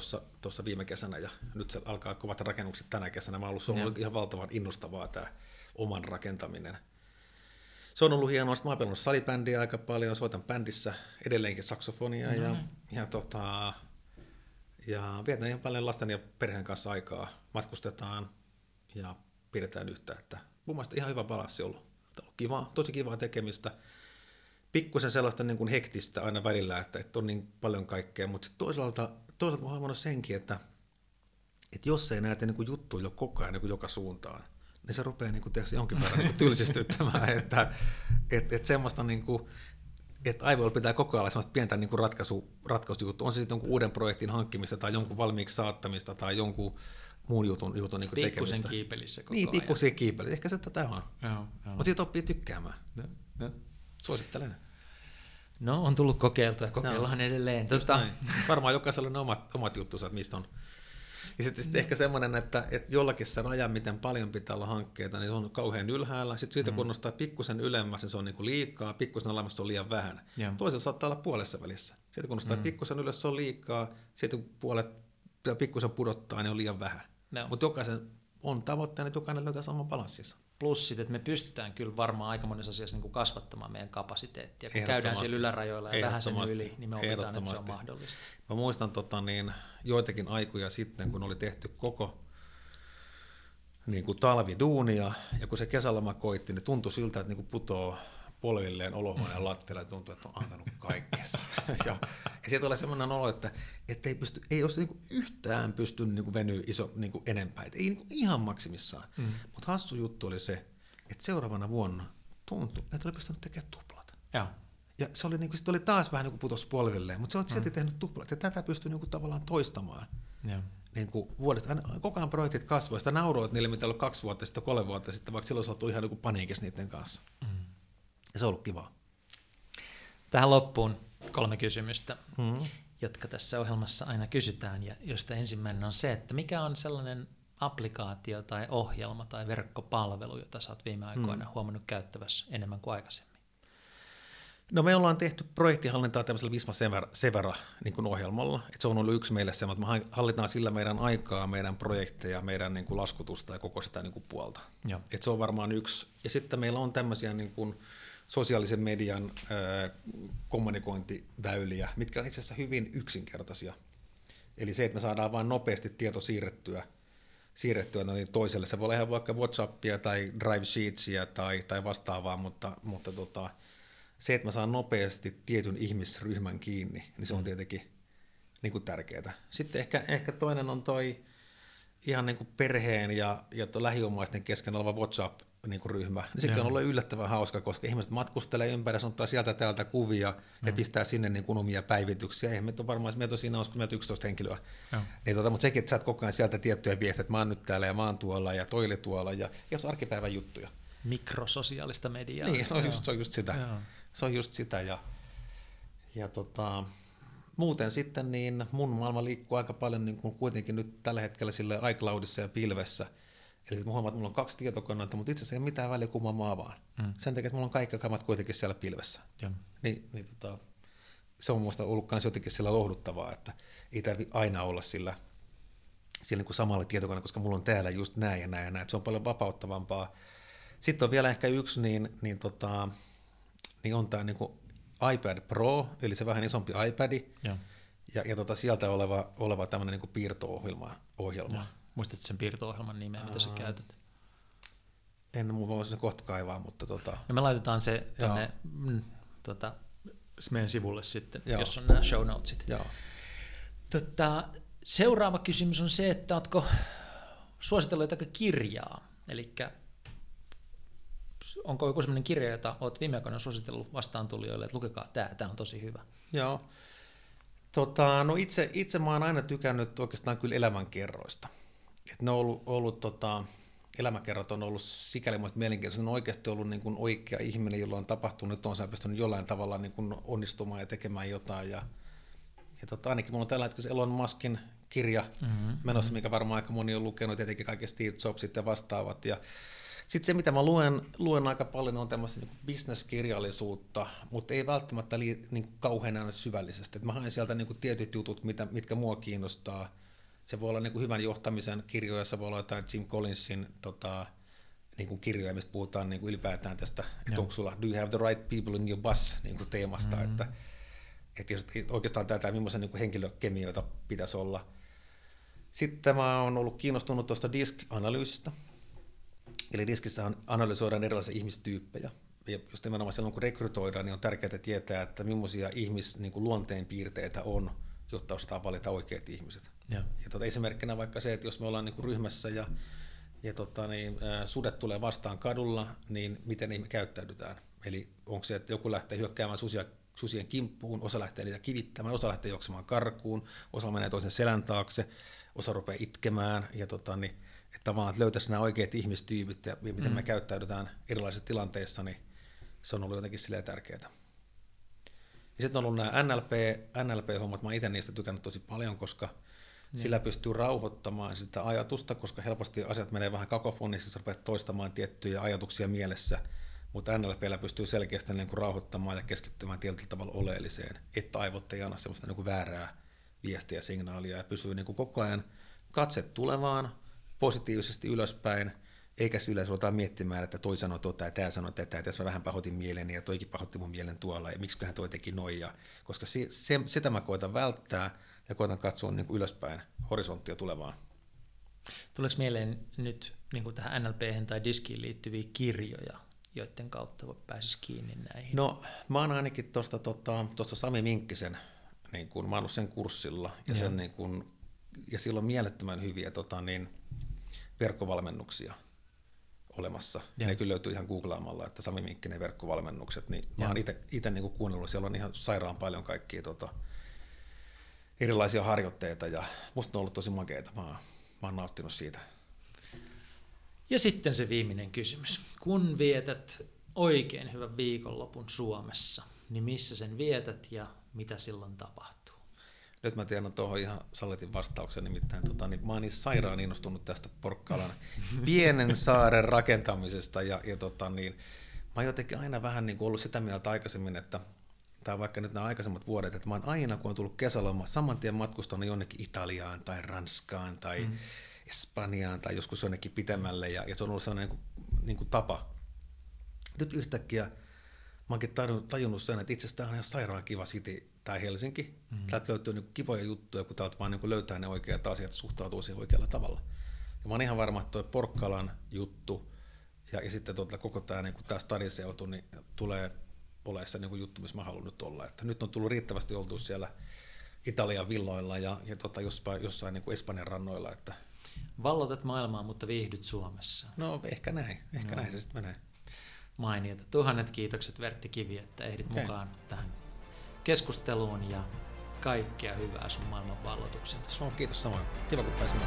tuossa viime kesänä ja nyt se alkaa kovat rakennukset tänä kesänä. Mä ollut, se on ollut ihan valtavan innostavaa tämä oman rakentaminen. Se on ollut hienoa, mä oon salibändiä aika paljon, soitan bändissä edelleenkin saksofonia no, ja, ja, tota, ja vietän ihan paljon lasten ja perheen kanssa aikaa. Matkustetaan, ja pidetään yhtä. Että mun mielestä ihan hyvä balanssi ollut. Kiva, tosi kivaa tekemistä. Pikkusen sellaista niin kuin hektistä aina välillä, että, että on niin paljon kaikkea, mutta toisaalta, toisaalta mä huomannut senkin, että, että jos ei näitä niin juttuja ole koko ajan niin joka suuntaan, niin se rupeaa niin kuin, jonkin verran niin tylsistyttämään, että että että semmoista niin kuin, että aivoilla pitää koko ajan semmoista pientä niin ratkaisu, ratkaisujuttu. On se sitten jonkun uuden projektin hankkimista tai jonkun valmiiksi saattamista tai jonkun muun jutun, jutun niin pikkusen tekemistä. kiipelissä koko Niin, pikkusen kiipelissä. Ehkä se tätä on. Mutta siitä oppii tykkäämään. Ja, ja. Suosittelen. No, on tullut kokeiltua ja kokeillaan no. edelleen. Tuota... Varmaan jokaisella on omat, omat juttunsa, että mistä on. Ja sitten sit ehkä semmoinen, että, että jollakin se raja, miten paljon pitää olla hankkeita, niin se on kauhean ylhäällä. Sitten siitä mm. kun nostaa pikkusen ylemmäs, niin se on niin kuin liikaa, pikkusen alemmas se on liian vähän. Yeah. Toisella saattaa olla puolessa välissä. Sitten kun nostaa mm. pikkusen ylös, se on liikaa. Sitten kun puolet pikkusen pudottaa, niin on liian vähän. No. Mutta jokaisen on tavoitteena, että jokainen löytää saman balanssinsa. Plus sitten, että me pystytään kyllä varmaan aika monessa asiassa niin kuin kasvattamaan meidän kapasiteettia. Kun käydään siellä ylärajoilla ja vähän sen yli, niin me opitaan, että se on mahdollista. Mä muistan tota, niin, joitakin aikoja sitten, kun oli tehty koko niin kuin talviduunia, ja kun se kesäloma koitti, niin tuntui siltä, että niin kuin putoo polvilleen olohuoneen lattialle ja tuntuu, että on antanut kaikkensa. ja, ja sieltä tulee sellainen olo, että, että ei, pysty, ei olisi niinku yhtään pystynyt niinku venyä iso niinku enempää. Et ei niinku ihan maksimissaan. Mm. Mutta hassu juttu oli se, että seuraavana vuonna tuntui, että oli pystynyt tekemään tuplat. Joo. Ja se oli, niin kuin, oli taas vähän niin kuin putosi polvilleen, mutta se on silti mm. tehnyt tuplat. Ja tätä pystyy niin kuin, tavallaan toistamaan. Joo. Niin kuin vuodesta, aina, koko ajan projektit kasvoivat. Sitä nauroit niille, mitä oli kaksi vuotta sitten, kolme vuotta sitten, vaikka silloin sä ihan niin paniikissa niiden kanssa. Mm. Ja se on ollut kivaa. Tähän loppuun kolme kysymystä, mm. jotka tässä ohjelmassa aina kysytään, ja josta ensimmäinen on se, että mikä on sellainen applikaatio tai ohjelma tai verkkopalvelu, jota sä oot viime aikoina mm. huomannut käyttävässä enemmän kuin aikaisemmin? No me ollaan tehty projektihallintaa tämmöisellä Visma Severa, Severa niin kuin ohjelmalla. Et se on ollut yksi meille se, että me hallitaan sillä meidän aikaa, meidän projekteja, meidän niin kuin laskutusta ja koko sitä niin kuin puolta. Et se on varmaan yksi. Ja sitten meillä on tämmöisiä niin kuin sosiaalisen median kommunikointiväyliä, mitkä on itse asiassa hyvin yksinkertaisia. Eli se, että me saadaan vain nopeasti tieto siirrettyä, siirrettyä no niin toiselle. Se voi olla ihan vaikka WhatsAppia tai Drive Sheetsia tai, tai vastaavaa, mutta, mutta tota, se, että mä saan nopeasti tietyn ihmisryhmän kiinni, niin se on mm. tietenkin niin kuin tärkeää. Sitten ehkä, ehkä toinen on toi ihan niin kuin perheen ja, ja lähiomaisten kesken oleva WhatsApp niin kuin ryhmä. Niin sekin on ollut yllättävän hauska, koska ihmiset matkustelee ympäri, ottaa sieltä täältä kuvia mm. ja pistää sinne niin kuin omia päivityksiä. Eihän meitä on varmaan, meitä on siinä olisiko meitä 11 henkilöä. Niin, tota, mutta sekin, että saat koko ajan sieltä tiettyjä viestejä, että mä oon nyt täällä ja mä oon tuolla ja toili tuolla ja jos arkipäivän juttuja. Mikrososiaalista mediaa. Niin, se on, just, se on just sitä. Joo se on just sitä. Ja, ja tota, muuten sitten niin mun maailma liikkuu aika paljon niin kuin kuitenkin nyt tällä hetkellä sille iCloudissa ja pilvessä. Eli mä huomaan, että mulla on kaksi tietokoneita, mutta itse asiassa ei mitään väliä, kun mä vaan. Mm. Sen takia, että mulla on kaikki kamat kuitenkin siellä pilvessä. Ja. Niin, niin tota, se on minusta ollut myös jotenkin sillä lohduttavaa, että ei tarvi aina olla sillä, sillä niin kuin samalla tietokoneella, koska mulla on täällä just näin ja näin ja näin. Se on paljon vapauttavampaa. Sitten on vielä ehkä yksi, niin, niin tota, niin on tämä niin iPad Pro, eli se vähän isompi iPad, ja, ja, ja tota sieltä oleva, oleva tämmöinen niin piirto-ohjelma. Ohjelma. Muistatko sen piirto-ohjelman nimeä, mitä sä käytät? En voisi sen kohta kaivaa, mutta tota... No me laitetaan se tuonne mm, tota, meidän sivulle sitten, Joo. jos on nämä show notesit. Joo. Tota, seuraava kysymys on se, että oletko suositellut jotakin kirjaa? Eli onko joku sellainen kirja, jota olet viime aikoina suositellut vastaantulijoille, että lukekaa tämä, tämä on tosi hyvä? Joo. Tota, no itse, itse mä oon aina tykännyt oikeastaan kyllä elämänkerroista. Et ne on ollut, ollut tota, elämäkerrat on ollut sikäli mielenkiintoista. Ne on oikeasti ollut niin kuin oikea ihminen, jolla on tapahtunut, että on se pystynyt jollain tavalla niin kuin onnistumaan ja tekemään jotain. Ja, ja tota, ainakin mulla on tällä hetkellä Elon Muskin kirja mm-hmm, menossa, mikä varmaan aika moni on lukenut, tietenkin kaikki Steve Jobsit ja vastaavat. Ja sitten se, mitä mä luen, luen aika paljon, on tämmöistä niin bisneskirjallisuutta, mutta ei välttämättä li, niin kauhean syvällisesti. Et mä haen sieltä niin tietyt jutut, mitä, mitkä mua kiinnostaa. Se voi olla niin kuin hyvän johtamisen kirjoja, se voi olla jotain Jim Collinsin tota, niin kuin kirjoja, mistä puhutaan niin kuin ylipäätään tästä, että onko sulla, do you have the right people in your bus niin kuin teemasta, mm-hmm. että, että jos, oikeastaan tätä, millaisen niin henkilökemioita pitäisi olla. Sitten mä oon ollut kiinnostunut tuosta disk-analyysistä, Eli diskissä analysoidaan erilaisia ihmistyyppejä. Ja just nimenomaan silloin, kun rekrytoidaan, niin on tärkeää tietää, että millaisia ihmis, niin kuin luonteen piirteitä on, jotta osataan valita oikeat ihmiset. Ja, ja tuota, esimerkkinä vaikka se, että jos me ollaan niin kuin ryhmässä ja, ja tota, niin, ä, sudet tulee vastaan kadulla, niin miten niihin käyttäydytään. Eli onko se, että joku lähtee hyökkäämään susia, susien kimppuun, osa lähtee niitä kivittämään, osa lähtee juoksemaan karkuun, osa menee toisen selän taakse, osa rupeaa itkemään ja tota, niin, että tavallaan että löytäisi nämä oikeat ihmistyypit ja miten mm. me käyttäydytään erilaisissa tilanteissa, niin se on ollut jotenkin silleen tärkeää. Ja sitten on ollut nämä NLP, NLP-hommat, mä oon itse niistä tykännyt tosi paljon, koska mm. sillä pystyy rauhoittamaan sitä ajatusta, koska helposti asiat menee vähän kakofoniksi, jos rupeat toistamaan tiettyjä ajatuksia mielessä, mutta NLPllä pystyy selkeästi niin kuin rauhoittamaan ja keskittymään tietyllä tavalla oleelliseen, että aivot ei anna sellaista niin kuin väärää viestiä ja signaalia ja pysyy niin kuin koko ajan katse tulevaan, positiivisesti ylöspäin, eikä sillä ruvetaan miettimään, että toi sanoi tota ja tämä sanoi tätä, ja tässä mä vähän pahoitin mieleni ja toikin pahoitti mun mielen tuolla, ja miksiköhän toi teki noin, ja, koska se, se, sitä mä koitan välttää, ja koitan katsoa niin kuin ylöspäin horisonttia tulevaan. Tuleeko mieleen nyt niin kuin tähän NLP tai diskiin liittyviä kirjoja, joiden kautta pääsisi kiinni näihin? No, mä oon ainakin tuosta tota, Sami Minkkisen, niin kun, mä oon sen kurssilla, ja, sen, niin kun, ja sillä on mielettömän hyviä tota, niin, verkkovalmennuksia. olemassa. Ja. Ne kyllä löytyy ihan googlaamalla, että Sami Minkkinen verkkovalmennukset, niin ja. mä oon itse niin kuunnellut, siellä on ihan sairaan paljon kaikkia tota, erilaisia harjoitteita ja musta on ollut tosi makeita. Mä, mä oon nauttinut siitä. Ja sitten se viimeinen kysymys. Kun vietät oikein hyvän viikonlopun Suomessa, niin missä sen vietät ja mitä silloin tapahtuu? Nyt mä tiedän tuohon ihan Saletin vastauksen, nimittäin tota, niin mä oon niin sairaan innostunut tästä Porkkalan pienen saaren rakentamisesta ja, ja tota, niin, mä oon jotenkin aina vähän niin kuin ollut sitä mieltä aikaisemmin, että tai vaikka nyt nämä aikaisemmat vuodet, että mä oon aina, kun on tullut kesäloma, saman tien matkustanut jonnekin Italiaan tai Ranskaan tai mm. Espanjaan tai joskus jonnekin pitemmälle, ja, ja se on ollut sellainen niin kuin, niin kuin tapa. Nyt yhtäkkiä mä oonkin tajunnut sen, että itse asiassa tämä on ihan sairaan kiva city, tämä Helsinki. Mm-hmm. Täältä löytyy niin kivoja juttuja, kun täältä vaan niin löytää ne oikeat asiat suhtautuu siihen oikealla tavalla. Ja mä oon ihan varma, että tuo Porkkalan juttu ja, ja sitten tuota, koko tämä, niin stadiseutu niin tulee ole se niin juttu, missä mä haluan nyt olla. Että nyt on tullut riittävästi oltu siellä Italian villoilla ja, ja tota, jossain, jossain niin Espanjan rannoilla. Että... Vallotat maailmaa, mutta viihdyt Suomessa. No ehkä näin, ehkä no. näin se sitten menee. Mainiota. Tuhannet kiitokset Vertti Kivi, että ehdit okay. mukaan tähän keskusteluun ja kaikkea hyvää sun maailmanvalloituksellesi. No, kiitos samoin. Kiva kun pääsin.